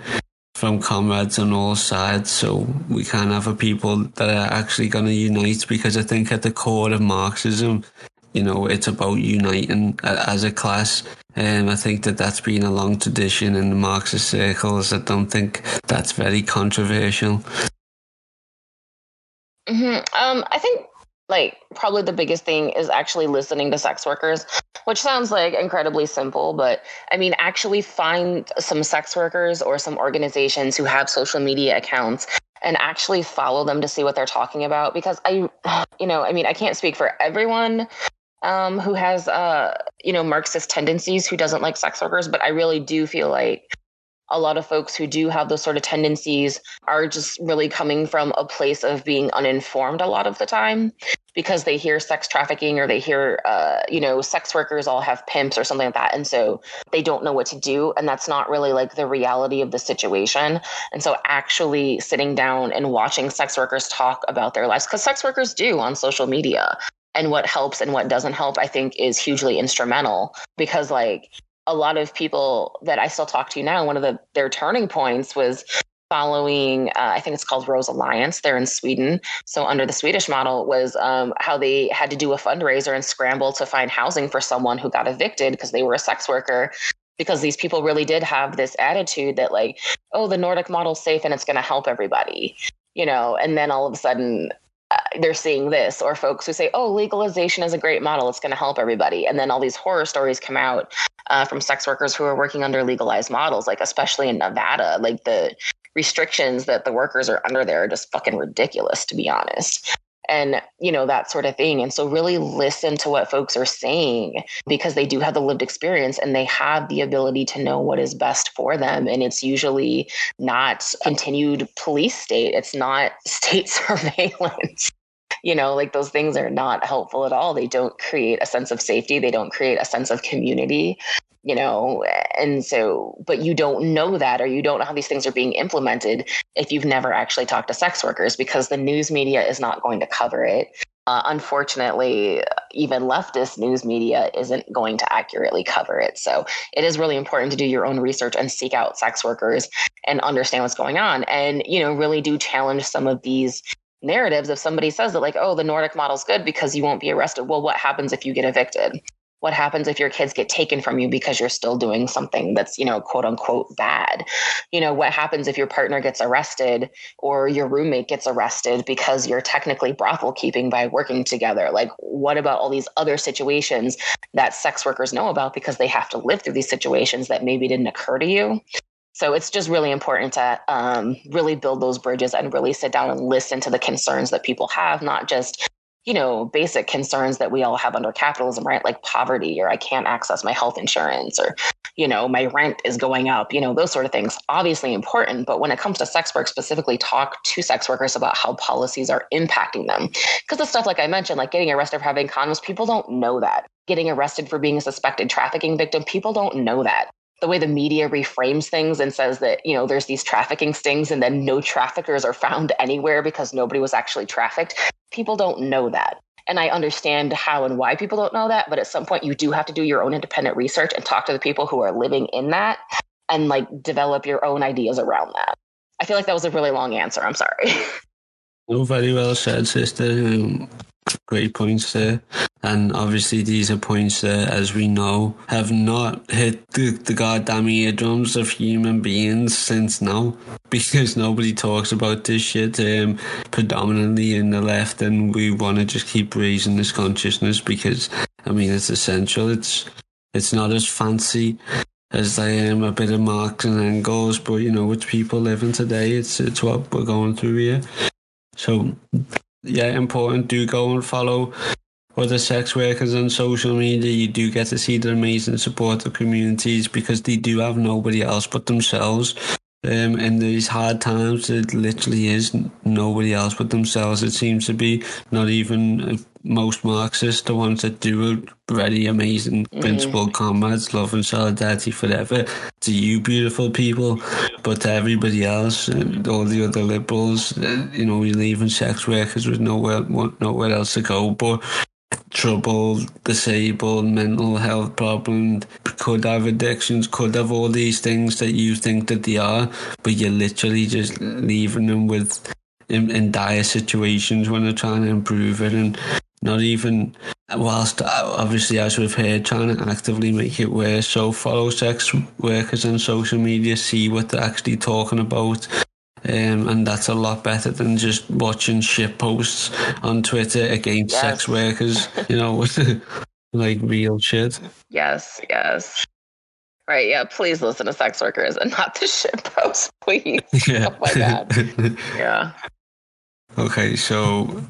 from comrades on all sides so we can have a people that are actually going to unite because I think at the core of Marxism you know, it's about uniting as a class. And um, I think that that's been a long tradition in the Marxist circles. I don't think that's very controversial. Mm-hmm. Um, I think like probably the biggest thing is actually listening to sex workers, which sounds like incredibly simple, but I mean, actually find some sex workers or some organizations who have social media accounts and actually follow them to see what they're talking about because I, you know, I mean, I can't speak for everyone, um, who has uh, you know Marxist tendencies, who doesn't like sex workers, but I really do feel like a lot of folks who do have those sort of tendencies are just really coming from a place of being uninformed a lot of the time because they hear sex trafficking or they hear uh, you know sex workers all have pimps or something like that. And so they don't know what to do. And that's not really like the reality of the situation. And so actually sitting down and watching sex workers talk about their lives because sex workers do on social media and what helps and what doesn't help, I think is hugely instrumental because like a lot of people that I still talk to now, one of the their turning points was following uh, i think it's called rose alliance. They're in sweden. So under the swedish model was um, how they had to do a fundraiser and scramble to find housing for someone who got evicted because they were a sex worker because these people really did have this attitude that like oh the nordic model's safe and it's going to help everybody you know? And then all of a sudden they're seeing this or folks who say oh legalization is a great model. It's going to help everybody. And then all these horror stories come out uh, from sex workers who are working under legalized models like especially in nevada like the restrictions that the workers are under there are just fucking ridiculous to be honest and you know that sort of thing. And so really listen to what folks are saying because they do have the lived experience and they have the ability to know what is best for them. And it's usually not continued police state. It's not <laughs> state <laughs> surveillance. You know like those things are not helpful at all. They don't create a sense of safety. They don't create a sense of community you know and so but you don't know that or you don't know how these things are being implemented if you've never actually talked to sex workers because the news media is not going to cover it. Uh, unfortunately even leftist news media isn't going to accurately cover it. So it is really important to do your own research and seek out sex workers and understand what's going on. And you know really do challenge some of these narratives. If somebody says that like oh the nordic model's good because you won't be arrested well what happens if you get evicted what happens if your kids get taken from you because you're still doing something that's you know quote unquote bad? You know what happens if your partner gets arrested or your roommate gets arrested because you're technically brothel keeping by working together? Like what about all these other situations that sex workers know about because they have to live through these situations that maybe didn't occur to you? So it's just really important to um, really build those bridges and really sit down and listen to the concerns that people have, not just you know, basic concerns that we all have under capitalism, right? Like poverty, or I can't access my health insurance, or, you know, my rent is going up, you know, those sort of things. Obviously important. But when it comes to sex work, specifically talk to sex workers about how policies are impacting them. Because the stuff, like I mentioned, like getting arrested for having condoms, people don't know that. Getting arrested for being a suspected trafficking victim, people don't know that the way the media reframes things and says that you know there's these trafficking stings and then no traffickers are found <laughs> anywhere because nobody was actually trafficked people don't know that And I understand how and why people don't know that. But at some point, you do have to do your own independent research and talk to the people who are living in that and like develop your own ideas around that. I feel like that was a really long answer. I'm sorry. <laughs> Oh, very well said, sister. Um, great points there. And obviously, these are points that, as we know, have not hit the, the goddamn eardrums of human beings since now. <laughs> Because nobody talks about this shit, um, predominantly in the left, and we want to just keep raising this consciousness because, I mean, it's essential. It's it's not as fancy as I am a bit of Marx and Engels, but you know, with people living today, it's it's what we're going through here. So, yeah, important. Do go and follow other sex workers on social media. You do get to see the amazing support of communities because they do have nobody else but themselves. Um, in these hard times, it literally is nobody else but themselves. It seems to be not even uh, most Marxists, the ones that do it, very amazing mm. principled comrades, love and solidarity forever. To you, beautiful people, but to everybody else, uh, all the other liberals, uh, you know, you're leaving sex workers with nowhere, nowhere else to go. But trouble, disabled, mental health problems, could have addictions, could have all these things that you think that they are, but you're literally just leaving them with in, in dire situations when they're trying to improve it and not even whilst uh, obviously as we've heard trying to actively make it worse. So follow sex workers on social media see what they're actually talking about um, and that's a lot better than just watching shit posts on Twitter against yes. sex workers, you know, <laughs> like real shit. Yes, yes. Right, yeah, please listen to sex workers and not the <laughs> shit posts, please. <laughs> Yeah. Oh my god. yeah. Okay, so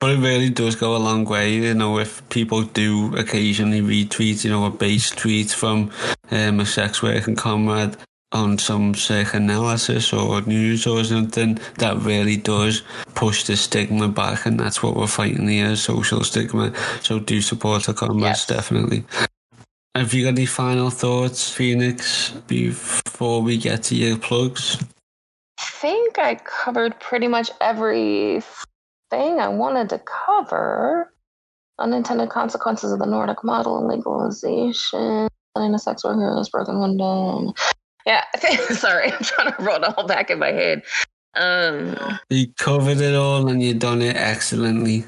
but it really does go a long way, you know, if people do occasionally retweet, you know, a base tweet from um, a sex working comrade on some psychoanalysis or news or something that really does push the stigma back and that's what we're fighting here social stigma. So do support the comrades yes. definitely. Have you got any final thoughts phoenix before we get to your plugs? I think i covered pretty much everything i wanted to cover. Unintended consequences of the nordic model and legalization a sex worker is broken window yeah. <laughs> Sorry, I'm trying to roll it all back in my head. Um, you covered it all and you done it excellently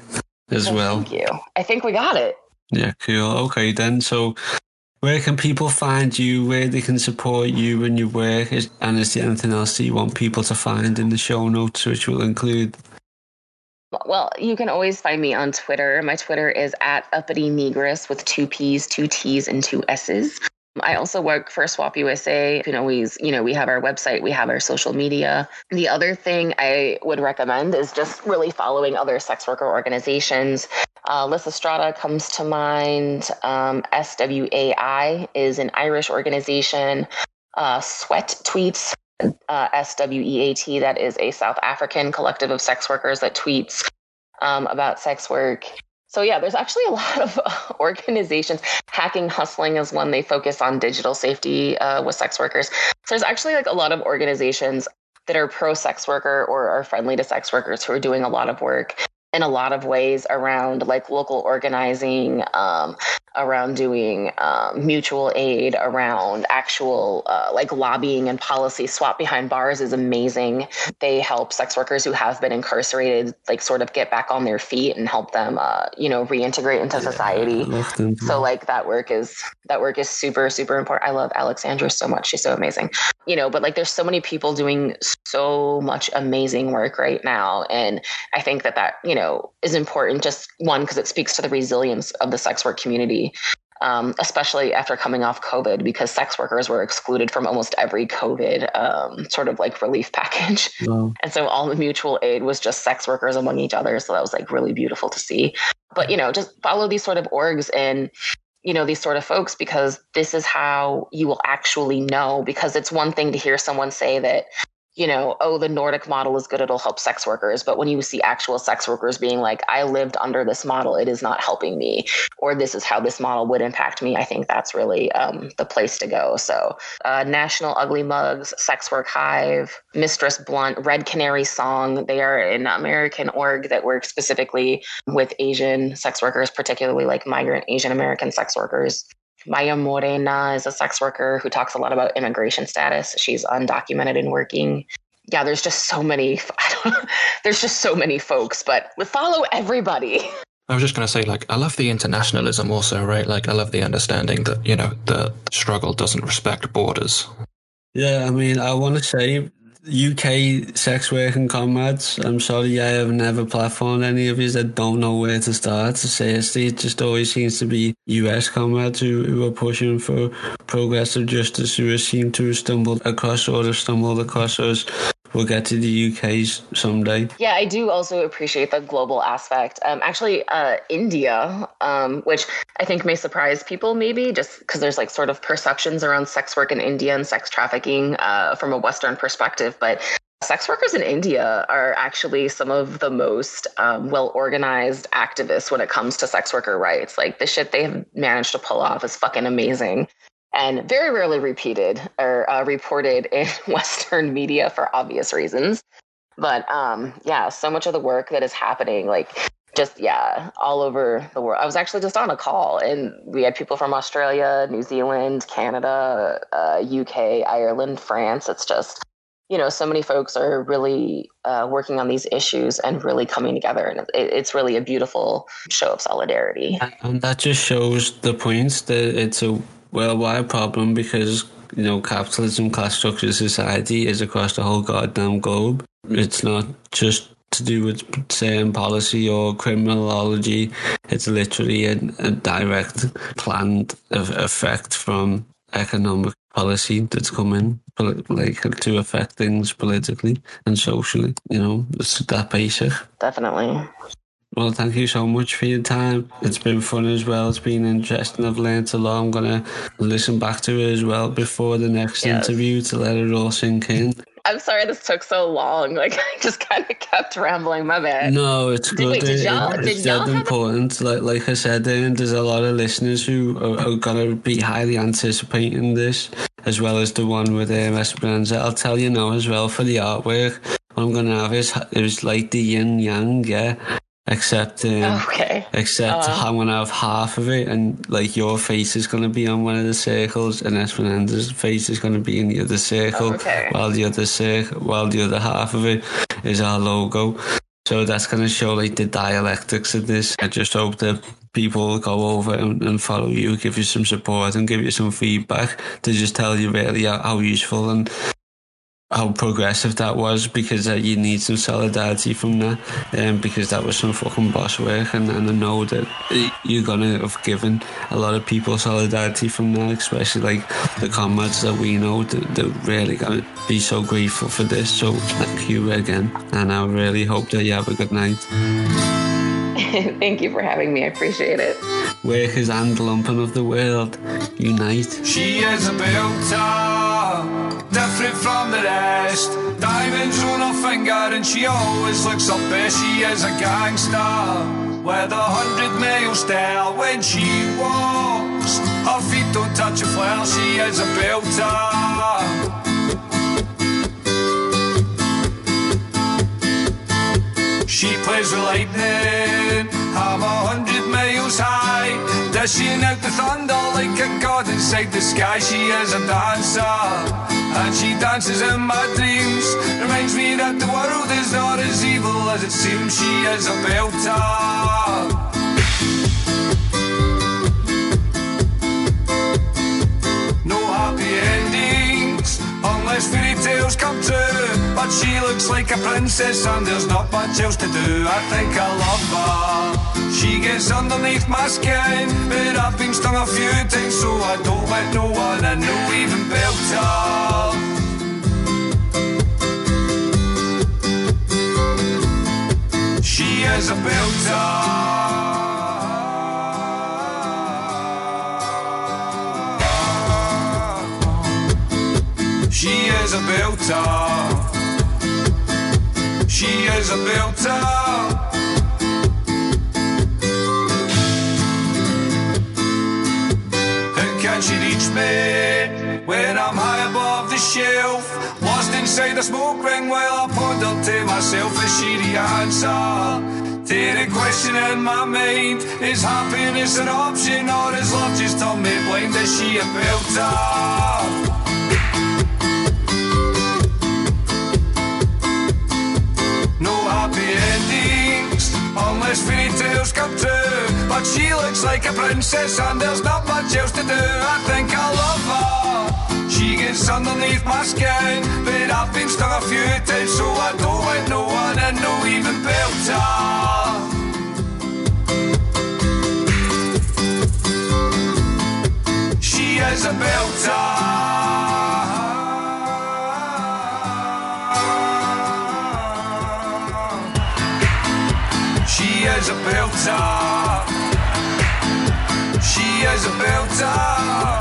as well. Thank you. I think we got it. Yeah, cool. Okay, then. So, where can people find you? Where they can support you and your work? Is, And is there anything else that you want people to find in the show notes, which will include? Well, you can always find me on Twitter. My Twitter is at uppity negress with two P's, two T's, and two S's. I also work for SWOP USA. You can always, you know, we have our website, we have our social media. The other thing I would recommend is just really following other sex worker organizations. Uh, Lysistrata comes to mind. Um, SWAI is an Irish organization. Uh, Sweat Tweets, uh, SWEAT, that is a South African collective of sex workers that tweets um, about sex work. So yeah, there's actually a <laughs> lot of organizations. Hacking Hustling is one. They focus on digital safety uh, with sex workers. So there's actually like a lot of organizations that are pro sex worker or are friendly to sex workers who are doing a lot of work in a lot of ways around like local organizing, um, around doing um, mutual aid, around actual uh, like lobbying and policy. SWOP Behind Bars is amazing. They help sex workers who have been incarcerated, like sort of get back on their feet and help them, uh, you know, reintegrate into society. So like that work is that work is super super important. I love Alexandra so much. She's so amazing. You know, but like there's so many people doing so much amazing work right now, and I think that that you know is important just one because it speaks to the resilience of the sex work community um, especially after coming off covid because sex workers were excluded from almost every covid um, sort of like relief <laughs> package. Wow. and so all the mutual aid was just sex workers among each other. So that was like really beautiful to see. But you know just follow these sort of orgs and you know these sort of folks because this is how you will actually know because it's one thing to hear someone say that you know, oh, the Nordic model is good, it'll help sex workers. But when you see actual sex workers being like, I lived under this model, it is not helping me, or this is how this model would impact me, I think that's really um, the place to go. So, uh, National Ugly Mugs, Sex Work Hive, Mistress Blunt, Red Canary Song, they are an American org that works specifically with Asian sex workers, particularly like migrant Asian American sex workers. Maya Morena is a sex worker who talks a lot about immigration status. She's undocumented and working. Yeah, there's just so many. <laughs> I don't know, there's just so many folks, but follow everybody. I was just going to say, like, I love the internationalism also, right? Like, I love the understanding that, you know, the struggle doesn't respect borders. Yeah, I mean, I want to say UK sex working comrades, I'm sorry I have never platformed any of you that don't know where to start. Seriously, it just always seems to be US comrades who, who are pushing for progressive justice who seem to have stumbled across or have stumbled across us. We'll get to the UK's someday. Yeah, I do also appreciate the global aspect. Um, actually, uh, India, um, which I think may surprise people, maybe just because there's like sort of perceptions around sex work in India and sex trafficking uh, from a Western perspective, but sex workers in India are actually some of the most um, well organized activists when it comes to sex worker rights. Like the shit they have managed to pull off is fucking amazing and very rarely repeated or uh, reported <laughs> in Western media for obvious reasons. But um, yeah, so much of the work that is happening, like just yeah, all over the world. I was actually just on a call, and we had people from Australia, New Zealand, Canada, uh, UK, Ireland, France. It's just you know, so many folks are really uh, working on these issues and really coming together, and it, it's really a beautiful show of solidarity. And that just shows the point that it's a worldwide problem because you know capitalism, class structure, society is across the whole goddamn globe. It's not just to do with saying policy or criminology. It's literally a, a direct planned effect from economic policy that's coming like to affect things politically and socially. You know, it's that basic. Definitely. Well, thank you so much for your time. It's been fun as well. It's been interesting. I've learned a lot. I'm going to listen back to it as well before the next Yes. interview to let it all sink in. I'm sorry this took so long. <laughs> Like I just kind of kept rambling. My bad. No, it's Did- good. wait, did y'all- it's did y'all dead important. Like like I said, there's a lot of listeners who are, are gonna be highly anticipating this, as well as the one with um, Esperanza. I'll tell you now as well for the artwork. What I'm gonna have is is like the yin yang, yeah. Except um, Okay. Except Uh. I'm gonna have half of it, and like your face is gonna be on one of the circles, and Esperanza's face is gonna be in the other circle, Okay. while the other circle, while the other half of it is our logo. So that's gonna show like the dialectics of this. I just hope that people will go over and, and follow you, give you some support, and give you some feedback to just tell you really how, how useful and how progressive that was because uh, you need some solidarity from that um, because that was some fucking boss work and, and I know that you're gonna have given a lot of people solidarity from that especially like the comrades that we know that, that really gonna be so grateful for this. So thank you again and I really hope that you have a good night <laughs> Thank you for having me. I appreciate it. workers and lumpen of the world unite She is a belter, different from the rest. Diamonds on her finger, and she always looks her best. She is a gangster with a hundred mile stare when she walks. Her feet don't touch a floor. She is a belter. She plays with lightning, have a hundred miles high. Dishing out the thunder like a god inside the sky. She is a dancer, and she dances in my dreams. Reminds me that the world is not as evil as it seems. She is a belter. No happy endings unless fairy tales come true. But she looks like a princess and there's not much else to do. I think I love her. She gets underneath my skin, but I've been stung a few times, so I don't let no one I know even belt her. She is a belter. A belter. She is a belter. Can she reach me when I'm high above the shelf? Lost inside a smoke ring while I ponder to myself is she the answer? The question in my mind Is happiness an option or is love just turned me blind? Is she a belter? No happy endings unless fairy tales come true. But she looks like a princess and there's not much else to do. I think I love her. She gets underneath my skin, but I've been stung a few times, so I don't want no one and no even belter. She is a belter. She is a belt up.